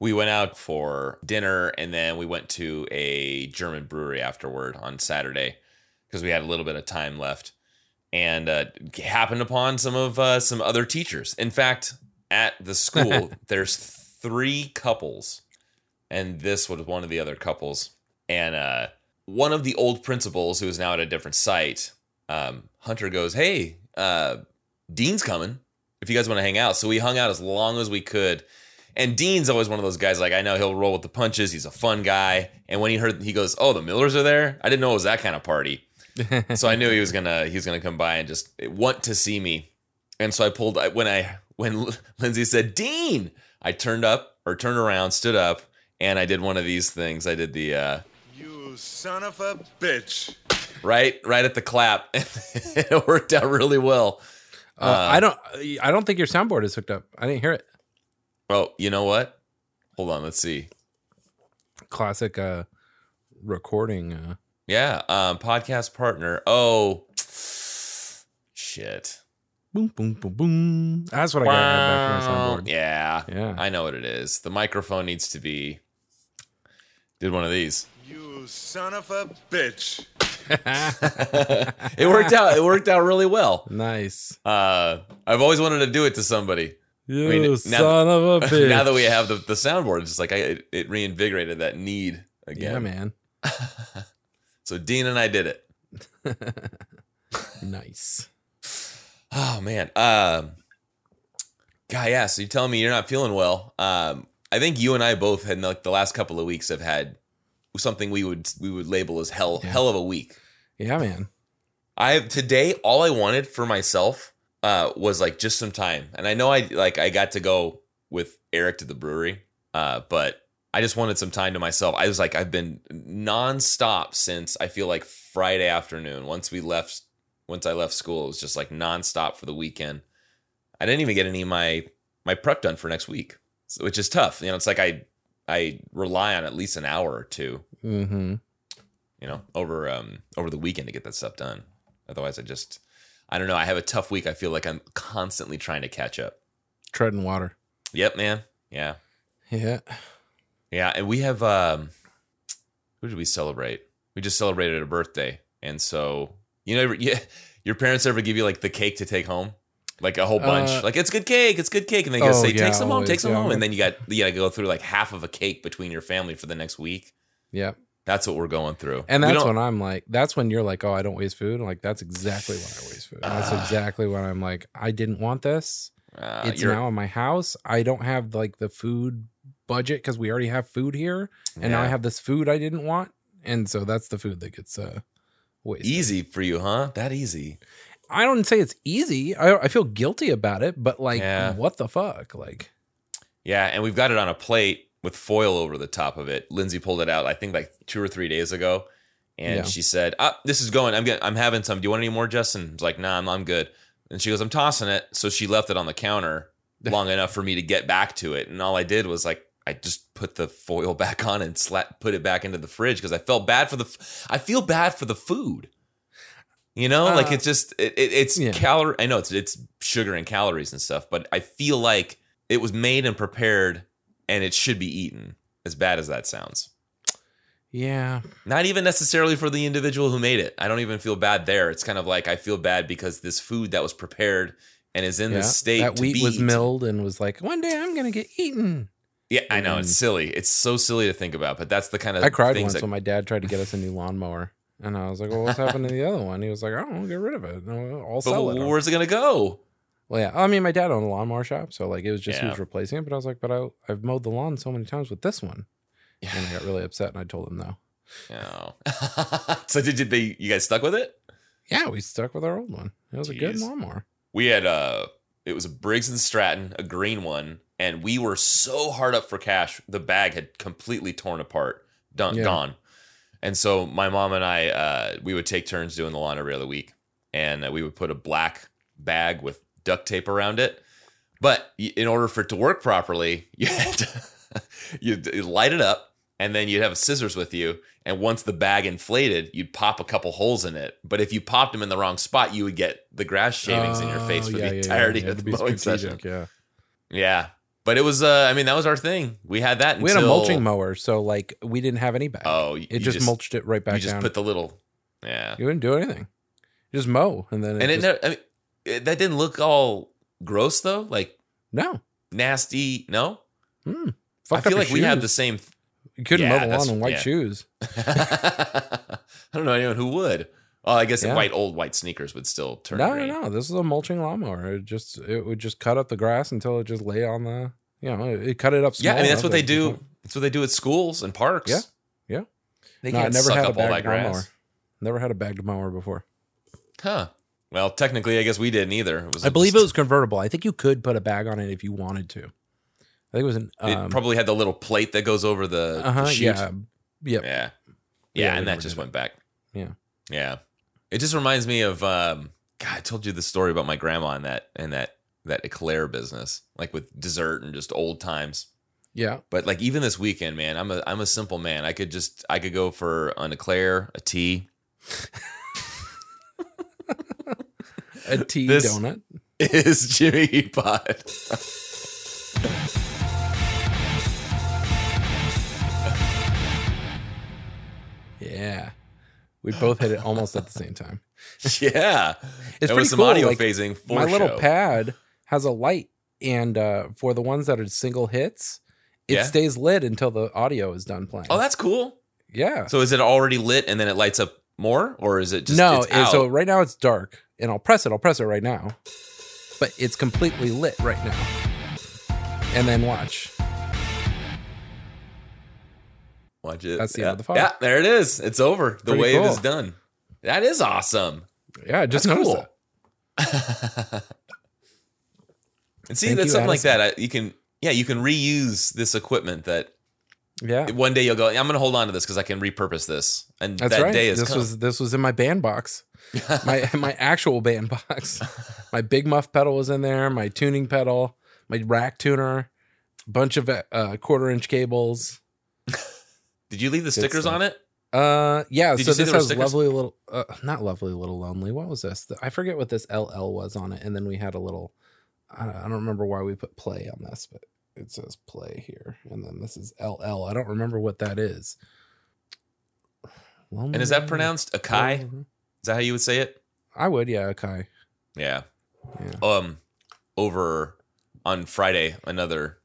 we went out for dinner and then we went to a German brewery afterward on Saturday because we had a little bit of time left and uh, happened upon some of uh, some other teachers. In fact, at the school, there's three couples, and this was one of the other couples. And uh, one of the old principals, who is now at a different site, um, Hunter goes, "Hey, uh, Dean's coming. If you guys want to hang out." So we hung out as long as we could. And Dean's always one of those guys like I know he'll roll with the punches. He's a fun guy. And when he heard he goes, "Oh, the Millers are there," I didn't know it was that kind of party so I knew he was gonna he was gonna come by and just want to see me. And so I pulled when I when Lindsay said Dean, I turned up or turned around, stood up, and I did one of these things. I did the uh, you son of a bitch. Right, right at the clap. it worked out really well. Uh, uh, I don't I don't think your soundboard is hooked up. I didn't hear it. Oh, you know what? Hold on, let's see. Classic uh recording uh yeah, um, podcast partner. Oh, shit. Boom, boom, boom, boom. That's what I got back from. Yeah, yeah. I know what it is. The microphone needs to be. Did one of these. You son of a bitch. it worked out. It worked out really well. Nice. Uh, I've always wanted to do it to somebody. You I mean, son now, of a bitch. Now that we have the, the soundboard, it's just like I, it, it reinvigorated that need again. Yeah, man. So Dean and I did it. nice. Oh man. Um Guy, yeah, so you're telling me you're not feeling well. Um, I think you and I both had like the last couple of weeks have had something we would we would label as hell yeah. hell of a week. Yeah, man. I today all I wanted for myself uh was like just some time. And I know I like I got to go with Eric to the brewery. Uh, but I just wanted some time to myself. I was like, I've been nonstop since I feel like Friday afternoon. Once we left, once I left school, it was just like nonstop for the weekend. I didn't even get any of my my prep done for next week, which is tough. You know, it's like I I rely on at least an hour or 2 mm-hmm. You know, over um over the weekend to get that stuff done. Otherwise, I just I don't know. I have a tough week. I feel like I'm constantly trying to catch up. Treading water. Yep, man. Yeah. Yeah. Yeah, and we have um who did we celebrate? We just celebrated a birthday. And so, you know, yeah, your parents ever give you like the cake to take home? Like a whole bunch. Uh, like it's good cake, it's good cake. And they go oh, say, yeah, take some always, home, take some yeah. home. And then you got you gotta go through like half of a cake between your family for the next week. Yep. That's what we're going through. And that's when I'm like, that's when you're like, oh, I don't waste food. Like, that's exactly when I waste food. That's uh, exactly when I'm like, I didn't want this. Uh, it's now in my house. I don't have like the food budget because we already have food here, and yeah. now I have this food I didn't want, and so that's the food that gets uh wasted. Easy for you, huh? That easy. I don't say it's easy. I, I feel guilty about it, but like, yeah. what the fuck? Like, yeah, and we've got it on a plate with foil over the top of it. Lindsay pulled it out, I think, like two or three days ago, and yeah. she said, ah, "This is going. I'm getting. I'm having some. Do you want any more, Justin?" I was like, "Nah, I'm, I'm good." And she goes, "I'm tossing it." So she left it on the counter long enough for me to get back to it, and all I did was like I just put the foil back on and slap, put it back into the fridge because I felt bad for the. I feel bad for the food. You know, uh, like it's just it, it, it's yeah. calorie. I know it's it's sugar and calories and stuff, but I feel like it was made and prepared, and it should be eaten. As bad as that sounds. Yeah. Not even necessarily for the individual who made it. I don't even feel bad there. It's kind of like I feel bad because this food that was prepared and is in yeah, the state that wheat was milled and was like, one day I'm gonna get eaten. Yeah, I know it's silly. It's so silly to think about, but that's the kind of I cried once that... when my dad tried to get us a new lawnmower, and I was like, "Well, what's happened to the other one?" He was like, "I don't know, get rid of it. I'll sell but it." Where's it gonna go? Well, yeah, I mean, my dad owned a lawnmower shop, so like it was just yeah. he was replacing it. But I was like, "But I, I've mowed the lawn so many times with this one," yeah. and I got really upset, and I told him no. Oh, so did, did they? You guys stuck with it? Yeah, we stuck with our old one. It was a good lawnmower. We had uh it was a Briggs and Stratton, a green one, and we were so hard up for cash. The bag had completely torn apart, done, yeah. gone. And so my mom and I, uh, we would take turns doing the lawn every other week, and uh, we would put a black bag with duct tape around it. But in order for it to work properly, you had to you light it up, and then you'd have scissors with you. And once the bag inflated, you'd pop a couple holes in it. But if you popped them in the wrong spot, you would get the grass shavings in your face for yeah, the entirety yeah, of the mowing session. Yeah, yeah. But it was, uh, I mean, that was our thing. We had that. Until, we had a mulching mower, so like we didn't have any bag. Oh, it just, just, mulched it right back you just down. put the little, yeah. You didn't do anything. You just mow, and then it and it, just, I mean, that didn't look all gross though. Like no nasty. No. Hmm. I feel like we have the same. You couldn't yeah, the lawn in white yeah. shoes. I don't know anyone who would. Oh, I guess yeah. white old white sneakers would still turn. No, green. no, no. This is a mulching lawnmower. It just it would just cut up the grass until it just lay on the you know it, cut it up. yeah, I mean that's what they do. That's what they do at schools and parks. Yeah, yeah. They no, can't never suck had up a all that grass. Mower. Never had a bagged mower before. Huh. Well, technically, I guess we didn't either. It was I believe just, it was convertible. I think you could put a bag on it if you wanted to. I think it was an. Um, it probably had the little plate that goes over the, uh-huh, the Yeah. Yep. Yeah. Yeah. Yeah. And that just went back. Yeah. Yeah. It just reminds me of um, God. I told you the story about my grandma and that and that that eclair business, like with dessert and just old times. Yeah. But like even this weekend, man, I'm a I'm a simple man. I could just I could go for an eclair, a tea. a tea this donut. Is Jimmy Pod. yeah. We both hit it almost at the same time. yeah, it's pretty some cool. audio like, phasing. my show. little pad has a light, and uh, for the ones that are single hits, it yeah. stays lit until the audio is done playing. Oh, that's cool. Yeah. So is it already lit and then it lights up more, or is it just no? so right now it's dark, and I'll press it. I'll press it right now, but it's completely lit right now. And then watch. Watch it. That's the yeah. end of the file. Yeah, there it is. It's over. The Pretty wave cool. is done. That is awesome. Yeah, just That's cool. and see, Thank that's something like that. You can, yeah, you can reuse this equipment that. Yeah. One day you'll go. I'm going to hold on to this because I can repurpose this, and that's that right. day is this come. was this was in my band box, my my actual band box. My big muff pedal was in there. My tuning pedal, my rack tuner, bunch of uh, quarter inch cables. Did you leave the stickers on it? Uh, yeah. Did so this has stickers? lovely little, uh, not lovely little lonely. What was this? I forget what this LL was on it, and then we had a little. I don't remember why we put play on this, but it says play here, and then this is LL. I don't remember what that is. Lonely and is that pronounced Akai? Is that how you would say it? I would, yeah, Akai. Yeah. yeah. Um, over on Friday, another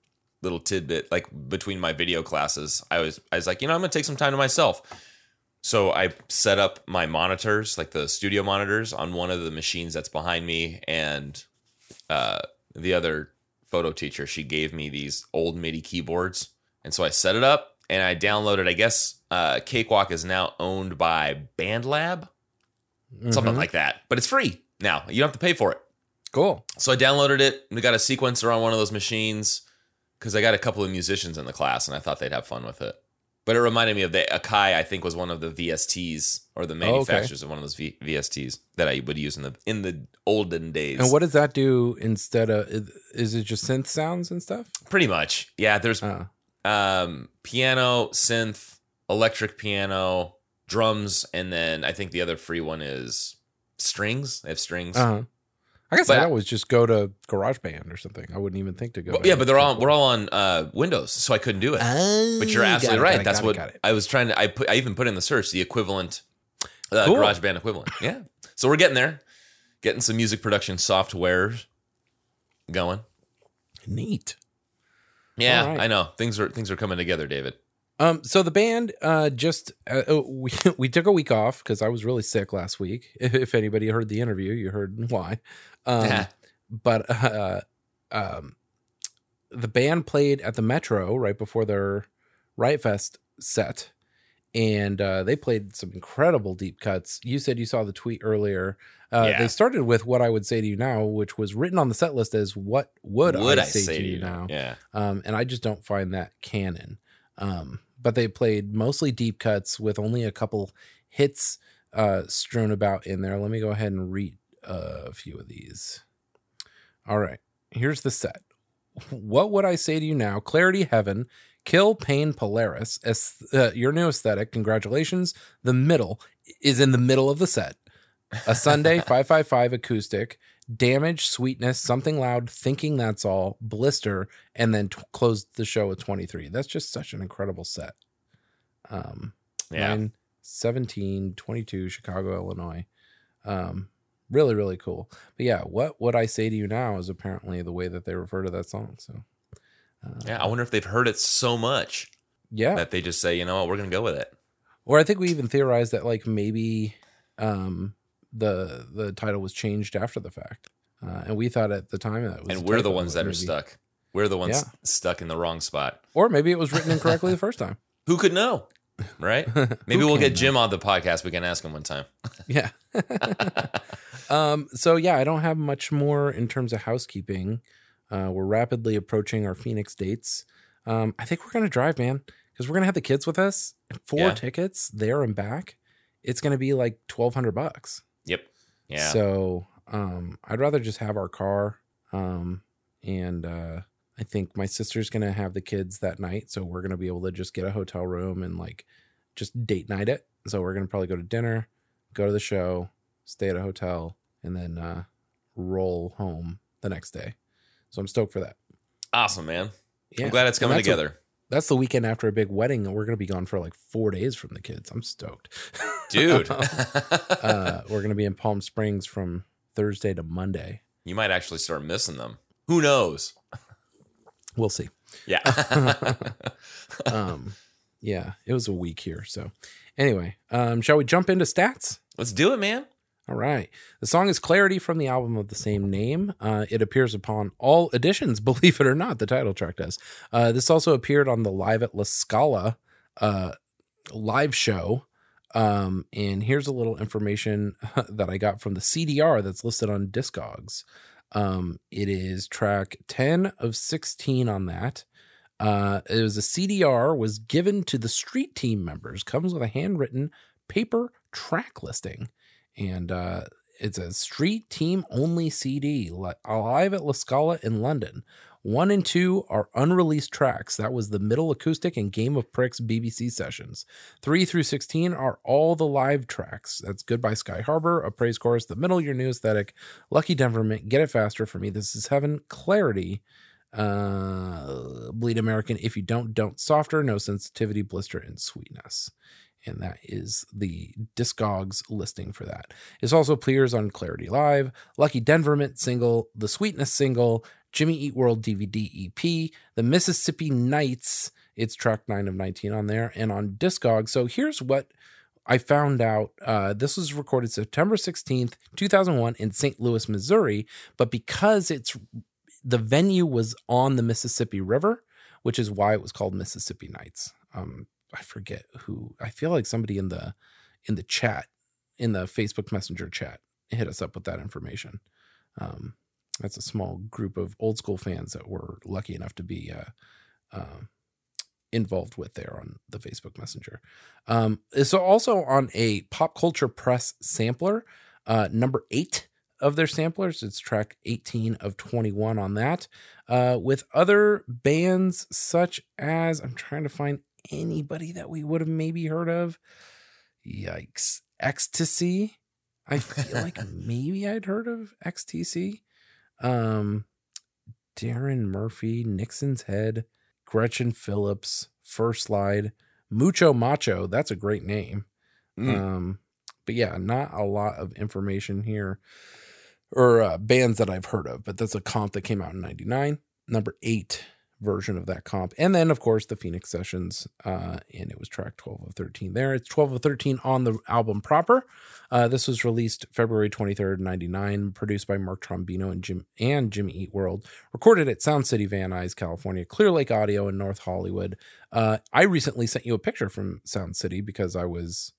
little tidbit like between my video classes i was i was like you know i'm gonna take some time to myself so i set up my monitors like the studio monitors on one of the machines that's behind me and uh, the other photo teacher. She gave me these old midi keyboards. And so i set it up and i downloaded i guess uh, cakewalk is now owned by bandlab? Mm-hmm. something like that. But it's free now. You don't have to pay for it. Cool. So i downloaded it we got a sequencer on one of those machines because I got a couple of musicians in the class and I thought they'd have fun with it. But it reminded me of the Akai. I think was one of the VSTs or the manufacturers oh, okay. of one of those v- VSTs that I would use in the in the olden days. And what does that do instead of? Is it just synth sounds and stuff? Pretty much, yeah. There's uh. um, piano, synth, electric piano, drums, and then I think the other free one is strings. They have strings. Uh-huh. I guess but, I always just go to GarageBand or something. I wouldn't even think to go. Well, yeah, but they're all we're all on uh, Windows, so I couldn't do it. Oh, but you're absolutely it, right. That's it, what it, I was trying to. I put. I even put in the search the equivalent, uh, cool. GarageBand equivalent. Yeah. So we're getting there, getting some music production software going. Neat. Yeah, right. I know things are things are coming together, David. Um, so the band uh, just uh, oh, we we took a week off because I was really sick last week. If anybody heard the interview, you heard why. Um, but uh, um, the band played at the Metro right before their Riot Fest set, and uh, they played some incredible deep cuts. You said you saw the tweet earlier. Uh, yeah. They started with what I would say to you now, which was written on the set list as "What would, would I, say, I say to you now?" Yeah, um, and I just don't find that canon. Um, but they played mostly deep cuts with only a couple hits uh, strewn about in there. Let me go ahead and read a few of these. All right, here's the set. What would I say to you now? Clarity Heaven, Kill Pain Polaris, uh, your new aesthetic. Congratulations. The middle is in the middle of the set. A Sunday 555 acoustic, Damage, Sweetness, Something Loud, Thinking That's All, Blister, and then t- closed the show with 23. That's just such an incredible set. Um, yeah. 9, 17, 22, Chicago, Illinois. Um, really, really cool. But yeah, what would I say to you now is apparently the way that they refer to that song. So, uh, yeah, I wonder if they've heard it so much. Yeah. That they just say, you know what, we're going to go with it. Or I think we even theorized that like maybe um, the the title was changed after the fact, uh, and we thought at the time that was. And we're the ones that maybe. are stuck. We're the ones yeah. stuck in the wrong spot. Or maybe it was written incorrectly the first time. Who could know? Right? Maybe we'll get Jim know? on the podcast. We can ask him one time. yeah. um, so yeah, I don't have much more in terms of housekeeping. Uh, we're rapidly approaching our Phoenix dates. Um, I think we're gonna drive, man, because we're gonna have the kids with us. Four yeah. tickets there and back. It's gonna be like twelve hundred bucks. Yeah. So um, I'd rather just have our car. Um, and uh, I think my sister's gonna have the kids that night, so we're gonna be able to just get a hotel room and like just date night it. So we're gonna probably go to dinner, go to the show, stay at a hotel, and then uh, roll home the next day. So I'm stoked for that. Awesome, man. Yeah. I'm glad it's coming together. A, that's the weekend after a big wedding, and we're gonna be gone for like four days from the kids. I'm stoked, dude. uh, we're gonna be in Palm Springs from Thursday to Monday. You might actually start missing them. Who knows? We'll see. Yeah. um, yeah, it was a week here. So, anyway, um, shall we jump into stats? Let's do it, man. All right. The song is Clarity from the album of the same name. Uh, it appears upon all editions, believe it or not, the title track does. Uh, this also appeared on the Live at La Scala uh, live show. Um, and here's a little information that I got from the CDR that's listed on Discogs. Um, it is track 10 of 16 on that. Uh, it was a CDR was given to the street team members, comes with a handwritten paper track listing and uh, it's a street team only CD live at La Scala in London. One and two are unreleased tracks. That was the Middle Acoustic and Game of Pricks BBC sessions. Three through 16 are all the live tracks. That's Goodbye Sky Harbor, A Praise Chorus, The Middle, Your New Aesthetic, Lucky Denver Mint, Get It Faster for Me, This Is Heaven, Clarity, uh, Bleed American, If You Don't, Don't Softer, No Sensitivity, Blister, and Sweetness and that is the Discogs listing for that. It also appears on Clarity Live, Lucky Denver Mint single, The Sweetness single, Jimmy Eat World DVD EP, The Mississippi Nights, it's track 9 of 19 on there, and on Discogs. So here's what I found out. Uh, this was recorded September 16th, 2001 in St. Louis, Missouri, but because it's the venue was on the Mississippi River, which is why it was called Mississippi Nights. Um, I forget who. I feel like somebody in the in the chat in the Facebook Messenger chat hit us up with that information. Um, that's a small group of old school fans that we're lucky enough to be uh, uh, involved with there on the Facebook Messenger. Um, it's also on a pop culture press sampler, uh, number eight of their samplers. It's track 18 of 21 on that. Uh, with other bands such as, I'm trying to find anybody that we would have maybe heard of. Yikes. Ecstasy. I feel like maybe I'd heard of XTC. Um, Darren Murphy, Nixon's Head, Gretchen Phillips, First Slide, Mucho Macho. That's a great name. Mm. Um, but yeah, not a lot of information here or uh, bands that I've heard of, but that's a comp that came out in 99. Number eight, version of that comp. And then, of course, the Phoenix Sessions, uh, and it was track 12 of 13 there. It's 12 of 13 on the album proper. Uh, this was released February 23rd, 99, produced by Mark Trombino and Jim and Jimmy Eat World, recorded at Sound City, Van Nuys, California, Clear Lake Audio in North Hollywood. Uh, I recently sent you a picture from Sound City because I was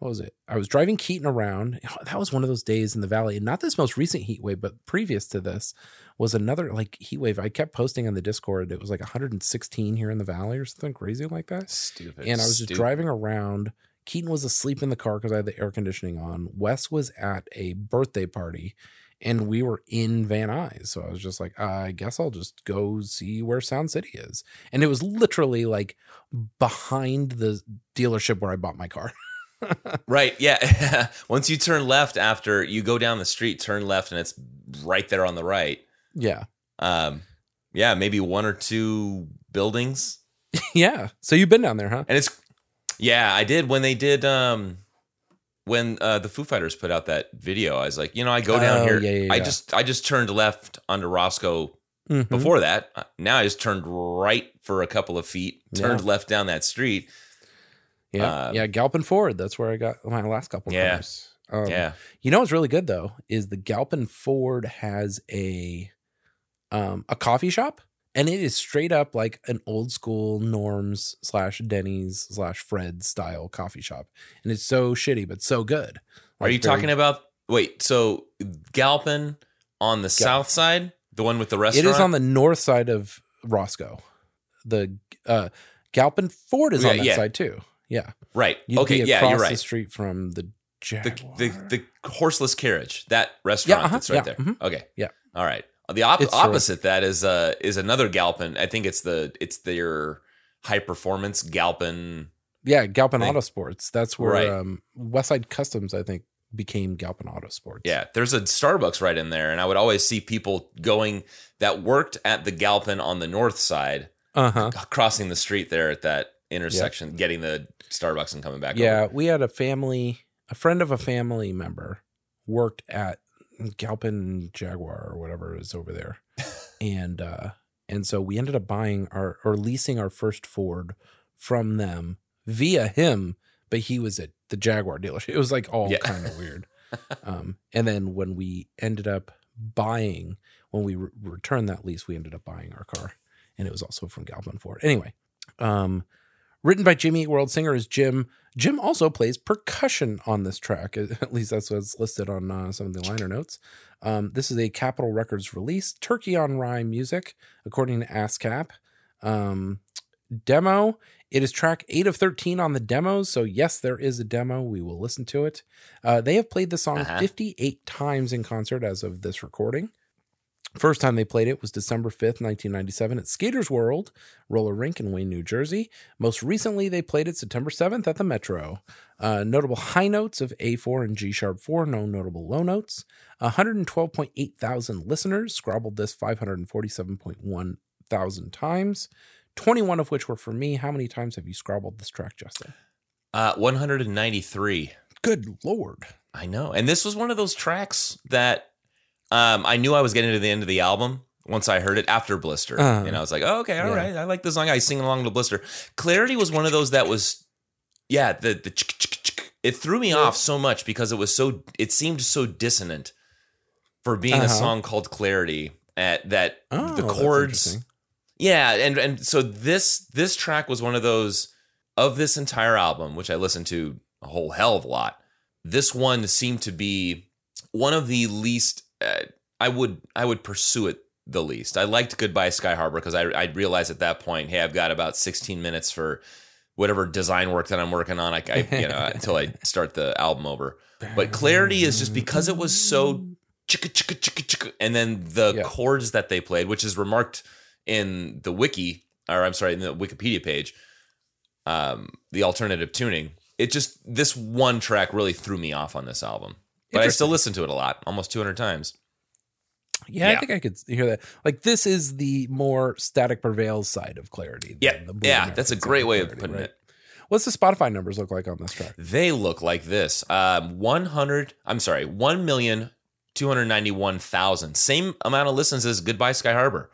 what was it? I was driving Keaton around. That was one of those days in the valley, and not this most recent heat wave, but previous to this was another like heat wave. I kept posting on the Discord. It was like 116 here in the valley or something crazy like that. Stupid. And I was just Stupid. driving around. Keaton was asleep in the car because I had the air conditioning on. Wes was at a birthday party, and we were in Van Nuys. So I was just like, I guess I'll just go see where Sound City is. And it was literally like behind the dealership where I bought my car. right. Yeah. Once you turn left after you go down the street, turn left, and it's right there on the right. Yeah. Um, yeah, maybe one or two buildings. yeah. So you've been down there, huh? And it's yeah, I did when they did um when uh the Foo Fighters put out that video. I was like, you know, I go down Oh, here. yeah, yeah, I yeah. just I just turned left onto Roscoe Mhm. before that. Uh, Now I just turned right for a couple of feet, turned left down that street. Yeah. um, yeah. Galpin Ford. That's where I got my last couple Yeah. cars. Um, yeah. You know what's really good though is the Galpin Ford has a um a coffee shop and it is straight up like an old school Norms slash Denny's slash Fred style coffee shop, and it's so shitty but so good. Are you talking about wait, so Galpin on the south side? The one with the restaurant. It is on the north side of Roscoe. The uh Galpin Ford is Yeah, on that yeah. side too. Yeah. right. You'd okay, yeah, you're right. the street from the The, Jaguar. the the horseless carriage, that restaurant uh-huh, that's right yeah, there. mhm. Okay. Yeah. All right. The op- opposite that is uh is another Galpin. I think it's the it's their high performance Galpin. Yeah, Galpin thing. Autosports. That's where Right. um, Westside Customs, I think, became Galpin Autosports. Yeah, there's a Starbucks right in there, and I would always see people going that worked at the Galpin on the north side, Uh huh. crossing the street there at that intersection, getting the Starbucks and coming back. Yeah, over. we had a family, a friend of a family member worked at Galpin Jaguar or whatever is over there, and uh, and so we ended up buying our or leasing our first Ford from them via him, but he was at the Jaguar dealership. It was like all Yeah. kind of weird. Um, and then when we ended up buying, when we re- returned that lease, we ended up buying our car, and it was also from Galpin Ford. Anyway, um, written by Jimmy Eat World, singer is Jim. Jim also plays percussion on this track. At least that's what's listed on uh, some of the liner notes. Um, this is a Capitol Records release, Turkey on Rye music, according to ASCAP. Um, demo. It is track 8 of 13 on the demos. So, yes, there is a demo. We will listen to it. Uh, they have played the song Uh-huh. 58 times in concert as of this recording. First time they played it was December 5th, 1997 at Skaters World, roller rink in Wayne, New Jersey. Most recently, they played it September 7th at the Metro. Uh, notable high notes of A4 and G sharp 4, no notable low notes. 112.8 thousand listeners, scrobbled this 547.1 thousand times, 21 of which were for me. How many times have you scrobbled this track, Justin? uh, 193. Good Lord. I know. And this was one of those tracks that um, I knew I was getting to the end of the album once I heard it after Blister. Uh, and I was like, oh, okay, all yeah. right. I like this song. I sing along to Blister. Clarity was one of those that was, yeah, the, the, it threw me off so much because it was so, it seemed so dissonant for being Uh-huh. a song called Clarity at that Oh, the chords. Yeah, and and so this this track was one of those of this entire album, which I listened to a whole hell of a lot. This one seemed to be one of the least. I would I would pursue it the least. I liked Goodbye Sky Harbor because I I realized at that point, hey, I've got about 16 minutes for whatever design work that I'm working on. I, I you know until I start the album over. But Clarity is just because it was so chicka chicka chicka chicka, and then the Yeah. chords that they played, which is remarked in the wiki, or I'm sorry, in the Wikipedia page, um, the alternative tuning. It just this one track really threw me off on this album, but I still listen to it a lot, almost 200 times. Yeah, I think I could hear that. Like this is the more static prevails side of clarity. than Yeah, yeah, that's a great way of Clarity, putting right? it. What's the Spotify numbers look like on this track? They look like this: um, 100. I'm sorry, one million two hundred ninety-one thousand. Same amount of listens as Goodbye Sky Harbor.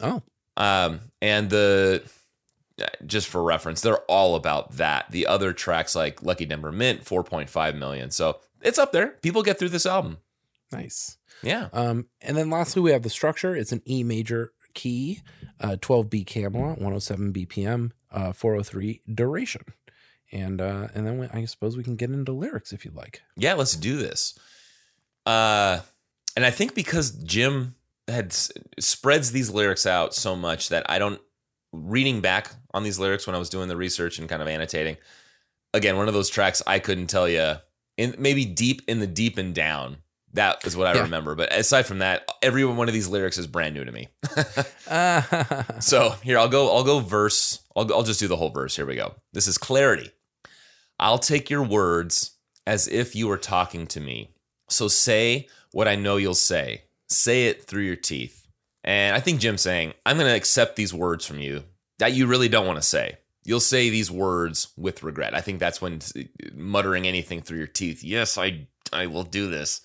Oh, Um, and the just for reference, they're all about that. The other tracks like Lucky Denver Mint, 4.5 million. So it's up there. People get through this album. nice. Yeah. Um, and then lastly, we have the structure. It's an E major key, uh, 12B Camelot, 107 BPM, uh, 403 duration. And uh, and then we, I suppose we can get into lyrics if you'd like. Yeah, let's do this. Uh and I think because Jim had spreads these lyrics out so much that I don't reading back on these lyrics when I was doing the research and kind of annotating. Again, one of those tracks I couldn't tell you in maybe deep in the deep and down. That is what I Yeah. remember. But aside from that, every one of these lyrics is brand new to me. Uh, So here I'll go. I'll go verse. I'll I'll just do the whole verse. Here we go. This is clarity. I'll take your words as if you were talking to me. So say what I know you'll say. Say it through your teeth. And I think Jim's saying, I'm going to accept these words from you that you really don't want to say. You'll say these words with regret. I think that's when muttering anything through your teeth, yes, I I will do this.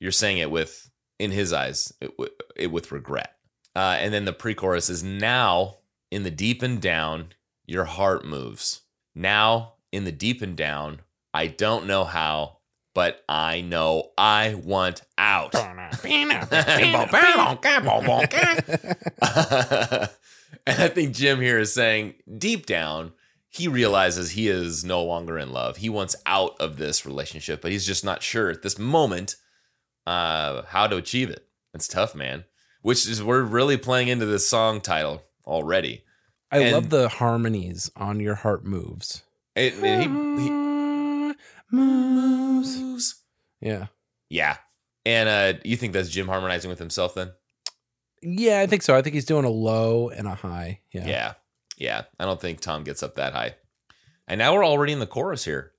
You're saying it with in his eyes, it, it with regret. Uh, and then the pre-chorus is now in the deep and down, your heart moves. Now in the deep and down, I don't know how, but I know I want out. and I think Jim here is saying deep down, he realizes he is no longer in love. He wants out of this relationship, but he's just not sure at this moment uh, how to achieve it. It's tough, man. Which is we're really playing into this song title already. I and love the harmonies on your heart moves. It, he, he, moves. Yeah. Yeah. And uh, you think that's Jim harmonizing with himself then? Yeah, I think so. I think he's doing a low and a high. Yeah. Yeah. Yeah. I don't think Tom gets up that high. And now we're already in the chorus here.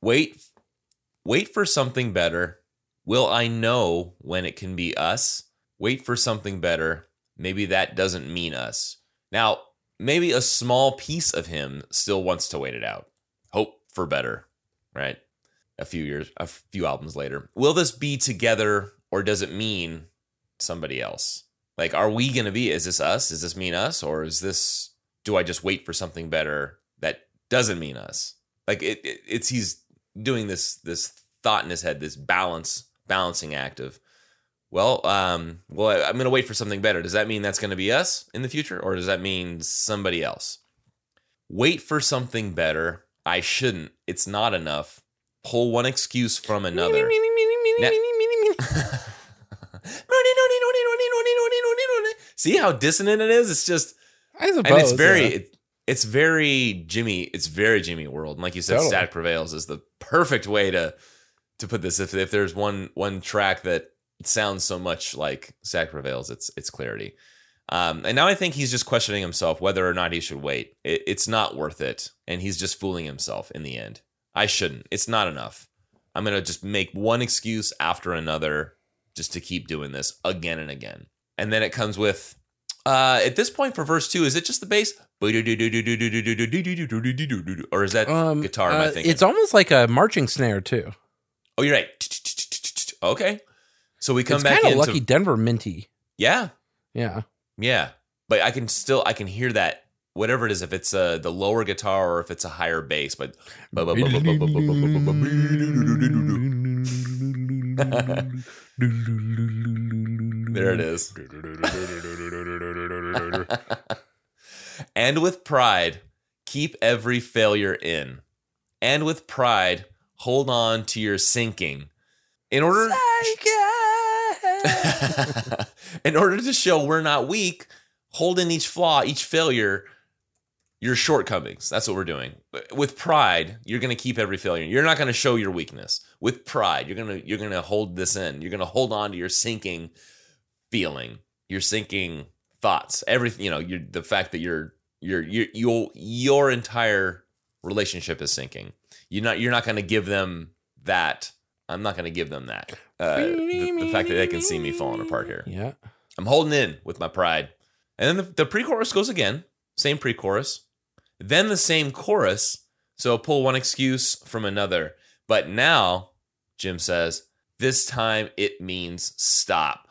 Wait, wait for something better. Will I know when it can be us? Wait for something better. Maybe that doesn't mean us. Now, maybe a small piece of him still wants to wait it out. Hope for better right? A few years, a few albums later. Will this be together or does it mean somebody else? Like, are we going to be, is this us? Does this mean us? Or is this, do I just wait for something better that doesn't mean us? Like, it, it it's, he's doing this, this thought in his head, this balance, balancing act of, well, um, well, I'm going to wait for something better. Does that mean that's going to be us in the future, or does that mean somebody else? Wait for something better I shouldn't. It's not enough. Pull one excuse from another. See how dissonant it is? It's just I suppose, and it's very yeah. it, it's very Jimmy, it's very Jimmy world. And like you said, totally. Static Prevails is the perfect way to to put this. If if there's one one track that sounds so much like Static Prevails, it's it's clarity. Um, and now I think he's just questioning himself whether or not he should wait. It, it's not worth it. And he's just fooling himself in the end. I shouldn't. It's not enough. I'm going to just make one excuse after another just to keep doing this again and again. And then it comes with, uh, at this point for verse two, is it just the bass? Or is that um, guitar? Am I thinking? It's almost like a marching snare, too. Oh, you're right. Okay. So we come back. it's back into Lucky Denver Minty. Yeah. Yeah. Yeah, but I can still I can hear that whatever it is if it's uh, the lower guitar or if it's a higher bass but there it is and with pride keep every failure in and with pride hold on to your sinking in order in order to show we're not weak, hold in each flaw, each failure, your shortcomings. That's what we're doing. With pride, you're going to keep every failure. You're not going to show your weakness. With pride, you're going to you're going to hold this in. You're going to hold on to your sinking feeling, your sinking thoughts, everything, you know, you the fact that you're your your your your entire relationship is sinking. You're not you're not going to give them that I'm not going to give them that. Uh, the, the, fact that they can see me falling apart here. Yeah. I'm holding in with my pride. And then the, the pre chorus goes again. Same pre chorus. Then the same chorus. So pull one excuse from another. But now, Jim says, this time it means stop.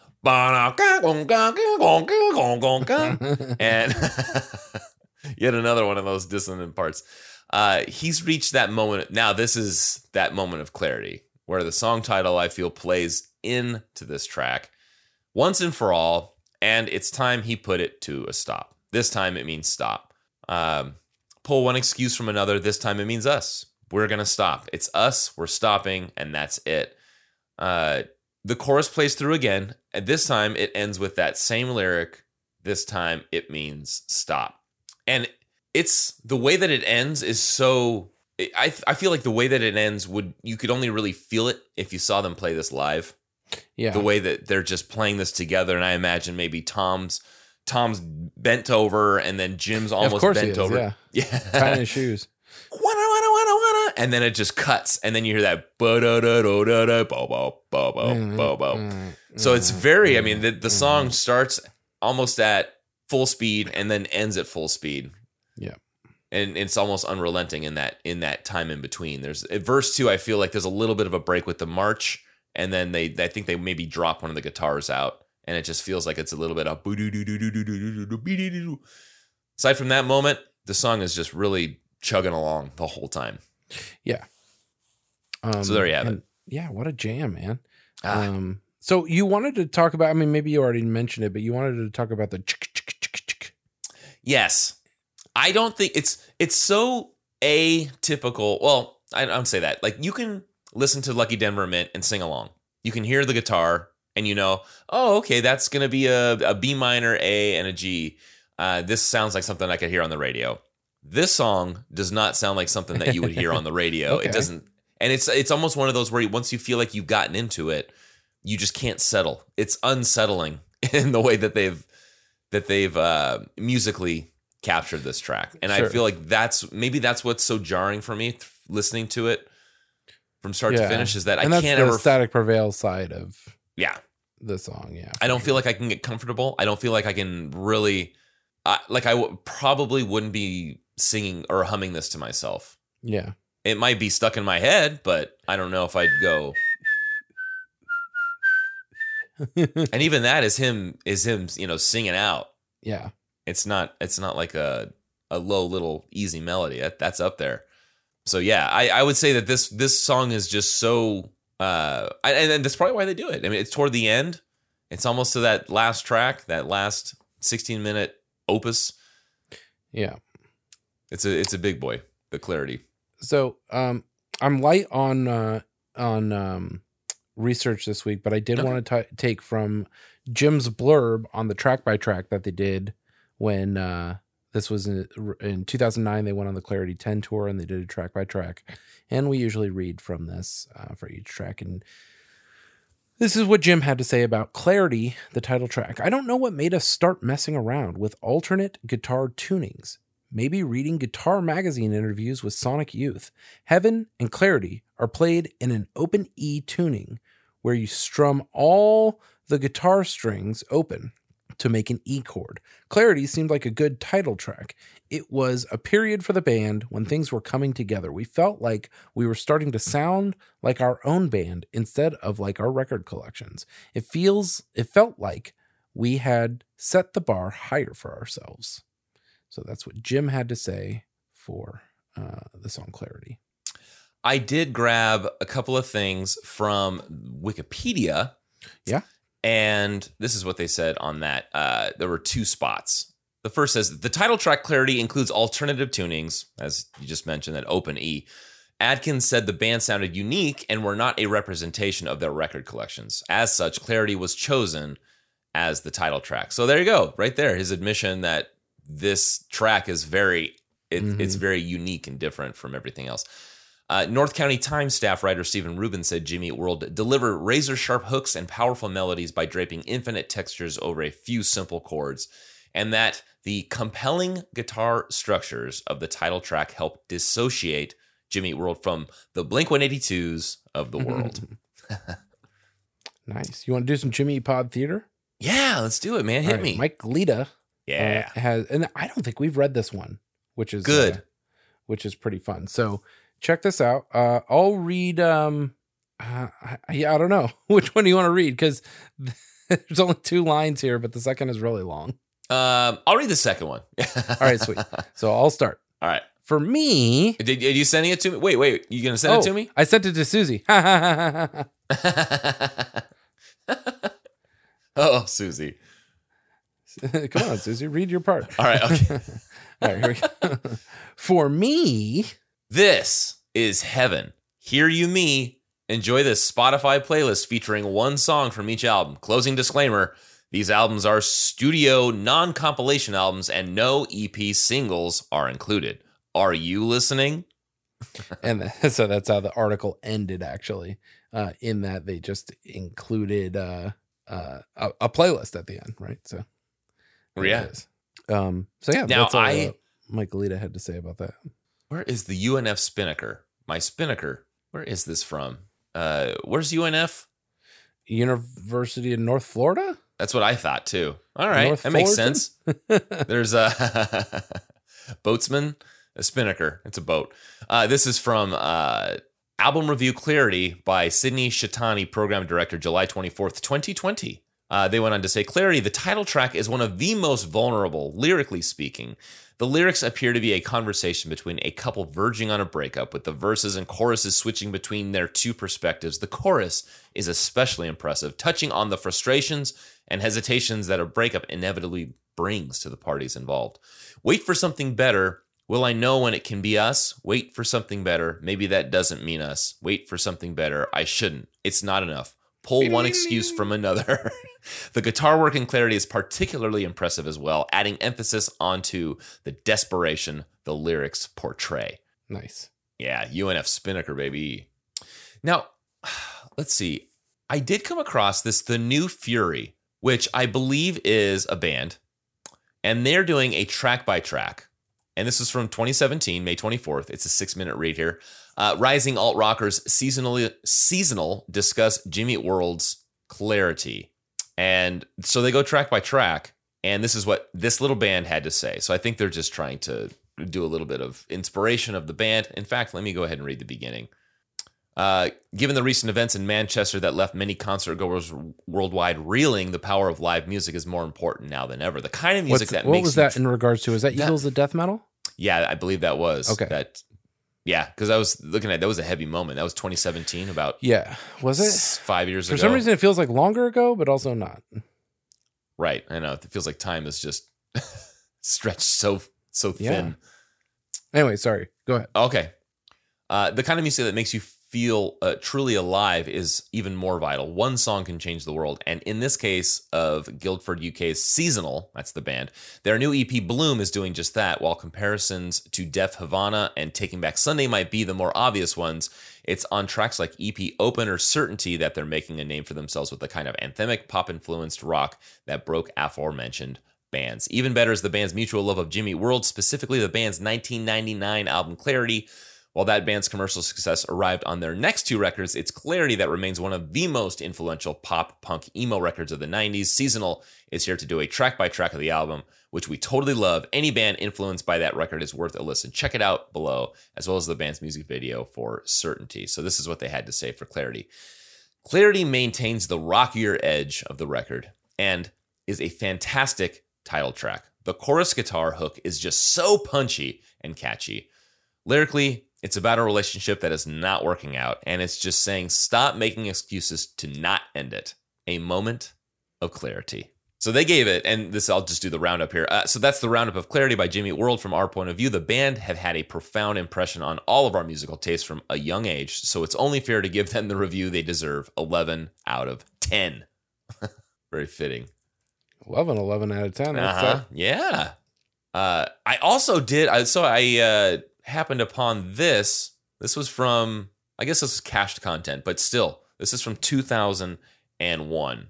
and yet another one of those dissonant parts. Uh, he's reached that moment. Now, this is that moment of clarity where the song title I feel plays into this track once and for all, and it's time he put it to a stop. This time it means stop. Um, pull one excuse from another. This time it means us. We're gonna stop. It's us. We're stopping, and that's it. Uh, the chorus plays through again, and this time it ends with that same lyric. This time it means stop, and it's the way that it ends is so I I feel like the way that it ends would you could only really feel it if you saw them play this live. Yeah. The way that they're just playing this together and I imagine maybe Tom's Tom's bent over and then Jim's almost bent is, over. Yeah. yeah. Tying his shoes. And then it just cuts, and then you hear that bo. So it's very. I mean, the the mm-hmm. song starts almost at full speed and then ends at full speed. Yeah. And it's almost unrelenting in that in that time in between. There's verse two. I feel like there's a little bit of a break with the march, and then they I think they maybe drop one of the guitars out, and it just feels like it's a little bit of. Aside from that moment, the song is just really chugging along the whole time. Yeah. Um, so there you have it. Yeah, what a jam, man. Ah. Um, so you wanted to talk about? I mean, maybe you already mentioned it, but you wanted to talk about the. Yes, I don't think it's it's so atypical. Well, I don't say that. Like you can listen to Lucky Denver Mint and sing along. You can hear the guitar and you know, oh, okay, that's gonna be a, a B minor, A, and a G. Uh, this sounds like something I could hear on the radio. This song does not sound like something that you would hear on the radio. Okay. It doesn't, and it's it's almost one of those where once you feel like you've gotten into it, you just can't settle. It's unsettling in the way that they've that they've uh, musically captured this track, and I feel like that's maybe that's what's so jarring for me th- listening to it from start Yeah. to finish is that I and that's can't the ever. static prevail side of yeah, the song. Yeah, I don't feel like I can get comfortable. I don't feel like I can really, uh, like I w- probably wouldn't be singing or humming this to myself. yeah, It might be stuck in my head, but I don't know if I'd go. And even that is him is him, you know, singing out. yeah. It's not it's not like a a low little easy melody. That, that's up there. So yeah, I, I would say that this this song is just so uh and, and that's probably why they do it. I mean, it's toward the end. It's almost to that last track, that last 16 minute opus. Yeah. It's a it's a big boy, the clarity. So um I'm light on uh on um research this week, but I did Okay. want to t- take from Jim's blurb on the track by track that they did when uh this was in, in 2009 they went on the Clarity 10 tour and they did a track by track and we usually read from this uh, for each track and this is what Jim had to say about Clarity, the title track. I don't know what made us start messing around with alternate guitar tunings. Maybe reading guitar magazine interviews with Sonic Youth. Heaven and Clarity are played in an open E tuning where you strum all the guitar strings open to make an E chord. Clarity seemed like a good title track. It was a period for the band when things were coming together. We felt like we were starting to sound like our own band instead of like our record collections. It feels it felt like we had set the bar higher for ourselves. So that's what Jim had to say for uh, the song Clarity. I did grab a couple of things from Wikipedia. Yeah. And this is what they said on that. Uh, there were two spots. The first says the title track Clarity includes alternative tunings, as you just mentioned, that open E. Adkins said the band sounded unique and were not a representation of their record collections. As such, Clarity was chosen as the title track. So there you go, right there. His admission that this track is very, it, Mhm. it's very unique and different from everything else. Uh, North County Times staff writer Stephen Rubin said Jimmy Eat World deliver razor sharp hooks and powerful melodies by draping infinite textures over a few simple chords, and that the compelling guitar structures of the title track help dissociate Jimmy Eat World from the Blink 182s of the world. nice. You want to do some Jimmy Pod theater? yeah, let's do it, man. Hit right, me. Mike Lita yeah. uh, has, and I don't think we've read this one, which is Good. uh, which is pretty fun. So check this out. Uh, I'll read. Um, uh, I, yeah, I don't know which one do you want to read because there's only two lines here, but the second is really long. um, I'll read the second one. All right, sweet. So I'll start. All right. For me, Did, did you sending it to me? Wait, wait. You gonna send oh, it to me? I sent it to Susie. oh, Susie. Come on, Susie, read your part. All right. Okay. All right, here we go. For me, This is heaven. Hear you me. Enjoy this Spotify playlist featuring one song from each album. Closing disclaimer these albums are studio non compilation albums and no EP singles are included. Are you listening? and so that's how the article ended actually uh in that they just included uh uh a, a playlist at the end right so Yeah. um so yeah Now, that's all I- mike had to say about that Where is the UNF Spinnaker? my Spinnaker. Where is this from? Uh, where's UNF? University of North Florida. That's what I thought too. All right, North that makes sense. There's a boatsman, a spinnaker. It's a boat. Uh, this is from uh, album review Clarity by Sydney Shatani, program director, July 24th, 2020. Uh, they went on to say Clarity, the title track is one of the most vulnerable, lyrically speaking. The lyrics appear to be a conversation between a couple verging on a breakup, with the verses and choruses switching between their two perspectives. The chorus is especially impressive, touching on the frustrations and hesitations that a breakup inevitably brings to the parties involved. Wait for something better. Will I know when it can be us? Wait for something better. Maybe that doesn't mean us. Wait for something better. I shouldn't. It's not enough. Pull one excuse from another. the guitar work and clarity is particularly impressive as well, adding emphasis onto the desperation the lyrics portray. Nice. Yeah, UNF Spinnaker, baby. Now, let's see. I did come across this, The New Fury, which I believe is a band, and they're doing a track by track. And this is from 2017, May 24th. It's a six minute read here. Uh, Rising alt rockers seasonally seasonal discuss Jimmy World's clarity, and so they go track by track. And this is what this little band had to say. So I think they're just trying to do a little bit of inspiration of the band. In fact, let me go ahead and read the beginning. Uh, given the recent events in Manchester that left many concert goers worldwide reeling, the power of live music is more important now than ever. The kind of music What's, that what was that in regards to? Is that, that Eagles of Death Metal? Yeah, I believe that was okay. That yeah, because I was looking at that was a heavy moment. That was 2017, about yeah, was it five years For ago? For some reason, it feels like longer ago, but also not. Right, I know. It feels like time is just stretched so so thin. Yeah. Anyway, sorry. Go ahead. Okay, uh, the kind of music that makes you feel uh, truly alive is even more vital. One song can change the world. And in this case of Guildford UK's Seasonal, that's the band, their new EP Bloom is doing just that. While comparisons to Deaf Havana and Taking Back Sunday might be the more obvious ones, it's on tracks like EP Open or Certainty that they're making a name for themselves with the kind of anthemic pop influenced rock that broke aforementioned bands. Even better is the band's mutual love of Jimmy World, specifically the band's 1999 album Clarity while that band's commercial success arrived on their next two records, it's Clarity that remains one of the most influential pop punk emo records of the 90s. Seasonal is here to do a track by track of the album, which we totally love. Any band influenced by that record is worth a listen. Check it out below, as well as the band's music video for Certainty. So, this is what they had to say for Clarity. Clarity maintains the rockier edge of the record and is a fantastic title track. The chorus guitar hook is just so punchy and catchy. Lyrically, it's about a relationship that is not working out, and it's just saying, stop making excuses to not end it. A moment of clarity. So they gave it, and this I'll just do the roundup here. Uh, so that's the roundup of clarity by Jimmy World. From our point of view, the band have had a profound impression on all of our musical tastes from a young age. So it's only fair to give them the review they deserve: 11 out of 10. Very fitting. 11, 11 out of 10. Uh-huh. Yeah. Uh, I also did. I so I uh, happened upon this. This was from, I guess this is cached content, but still, this is from 2001.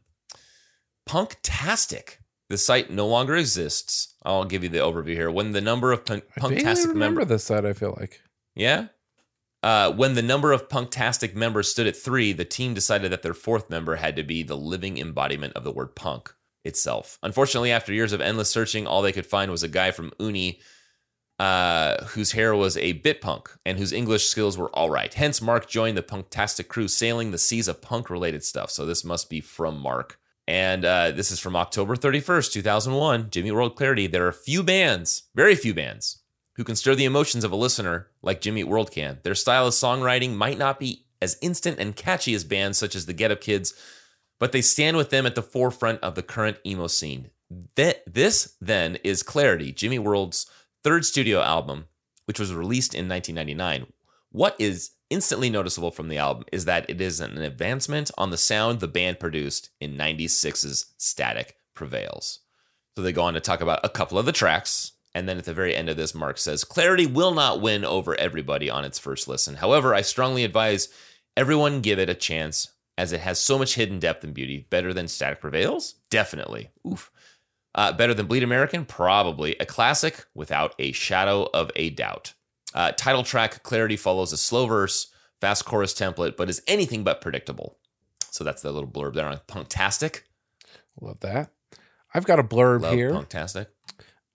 Punktastic. The site no longer exists. I'll give you the overview here. When the number of punk- Punktastic members. remember this site, I feel like. Yeah. Uh, when the number of Punktastic members stood at three, the team decided that their fourth member had to be the living embodiment of the word punk itself. Unfortunately, after years of endless searching, all they could find was a guy from Uni uh, whose hair was a bit punk and whose English skills were all right. Hence, Mark joined the Punktastic crew, sailing the seas of punk related stuff. So this must be from Mark. And uh, this is from October 31st, 2001. Jimmy World Clarity. There are few bands, very few bands, who can stir the emotions of a listener like Jimmy World can. Their style of songwriting might not be as instant and catchy as bands such as the Get Up Kids, but they stand with them at the forefront of the current emo scene. This, then, is Clarity, Jimmy World's third studio album, which was released in 1999. What is instantly noticeable from the album is that it is an advancement on the sound the band produced in 96's Static Prevails. So they go on to talk about a couple of the tracks. And then at the very end of this, Mark says, Clarity will not win over everybody on its first listen. However, I strongly advise everyone give it a chance as it has so much hidden depth and beauty. Better than Static Prevails? Definitely. Oof. Uh, better than Bleed American? Probably. A classic without a shadow of a doubt. Uh, title track Clarity follows a slow verse, fast chorus template, but is anything but predictable. So that's the little blurb there on Punktastic. Love that. I've got a blurb Love here. Punktastic.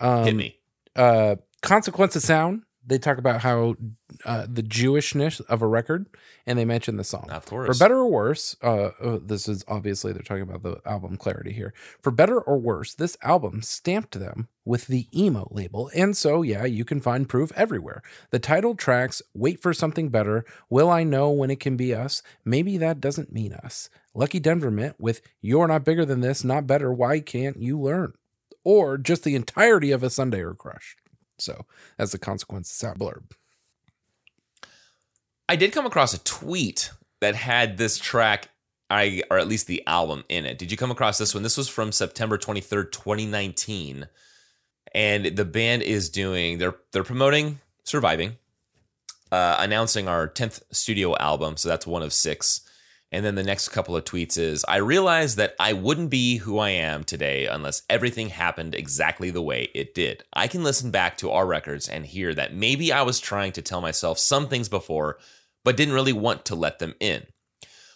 Um, Hit me. Uh, Consequence of Sound. They talk about how uh, the Jewishness of a record, and they mention the song. Of course. For better or worse, uh, uh, this is obviously they're talking about the album Clarity here. For better or worse, this album stamped them with the emo label, and so yeah, you can find proof everywhere. The title tracks "Wait for Something Better," "Will I Know When It Can Be Us," "Maybe That Doesn't Mean Us," Lucky Denver Mint with "You're Not Bigger Than This, Not Better, Why Can't You Learn," or just the entirety of a Sunday or Crush. So as a consequence of sound blurb. I did come across a tweet that had this track, I or at least the album in it. Did you come across this one? This was from September 23rd, 2019. And the band is doing they're they're promoting Surviving, uh, announcing our 10th studio album. So that's one of six. And then the next couple of tweets is I realized that I wouldn't be who I am today unless everything happened exactly the way it did. I can listen back to our records and hear that maybe I was trying to tell myself some things before, but didn't really want to let them in.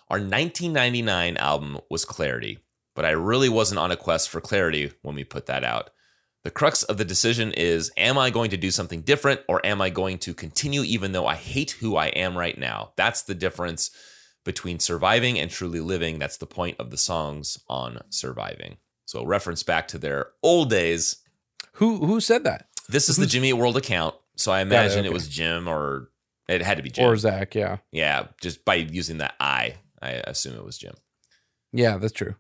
Our 1999 album was Clarity, but I really wasn't on a quest for clarity when we put that out. The crux of the decision is Am I going to do something different or am I going to continue even though I hate who I am right now? That's the difference between surviving and truly living. That's the point of the songs on surviving. So, reference back to their old days. Who who said that? This is the Jimmy Eat World account. So, I imagine it okay. was Jim or it had to be Jim. Or Zach? Yeah, yeah, just by using that I, I assume it was Jim. yeah, that's true.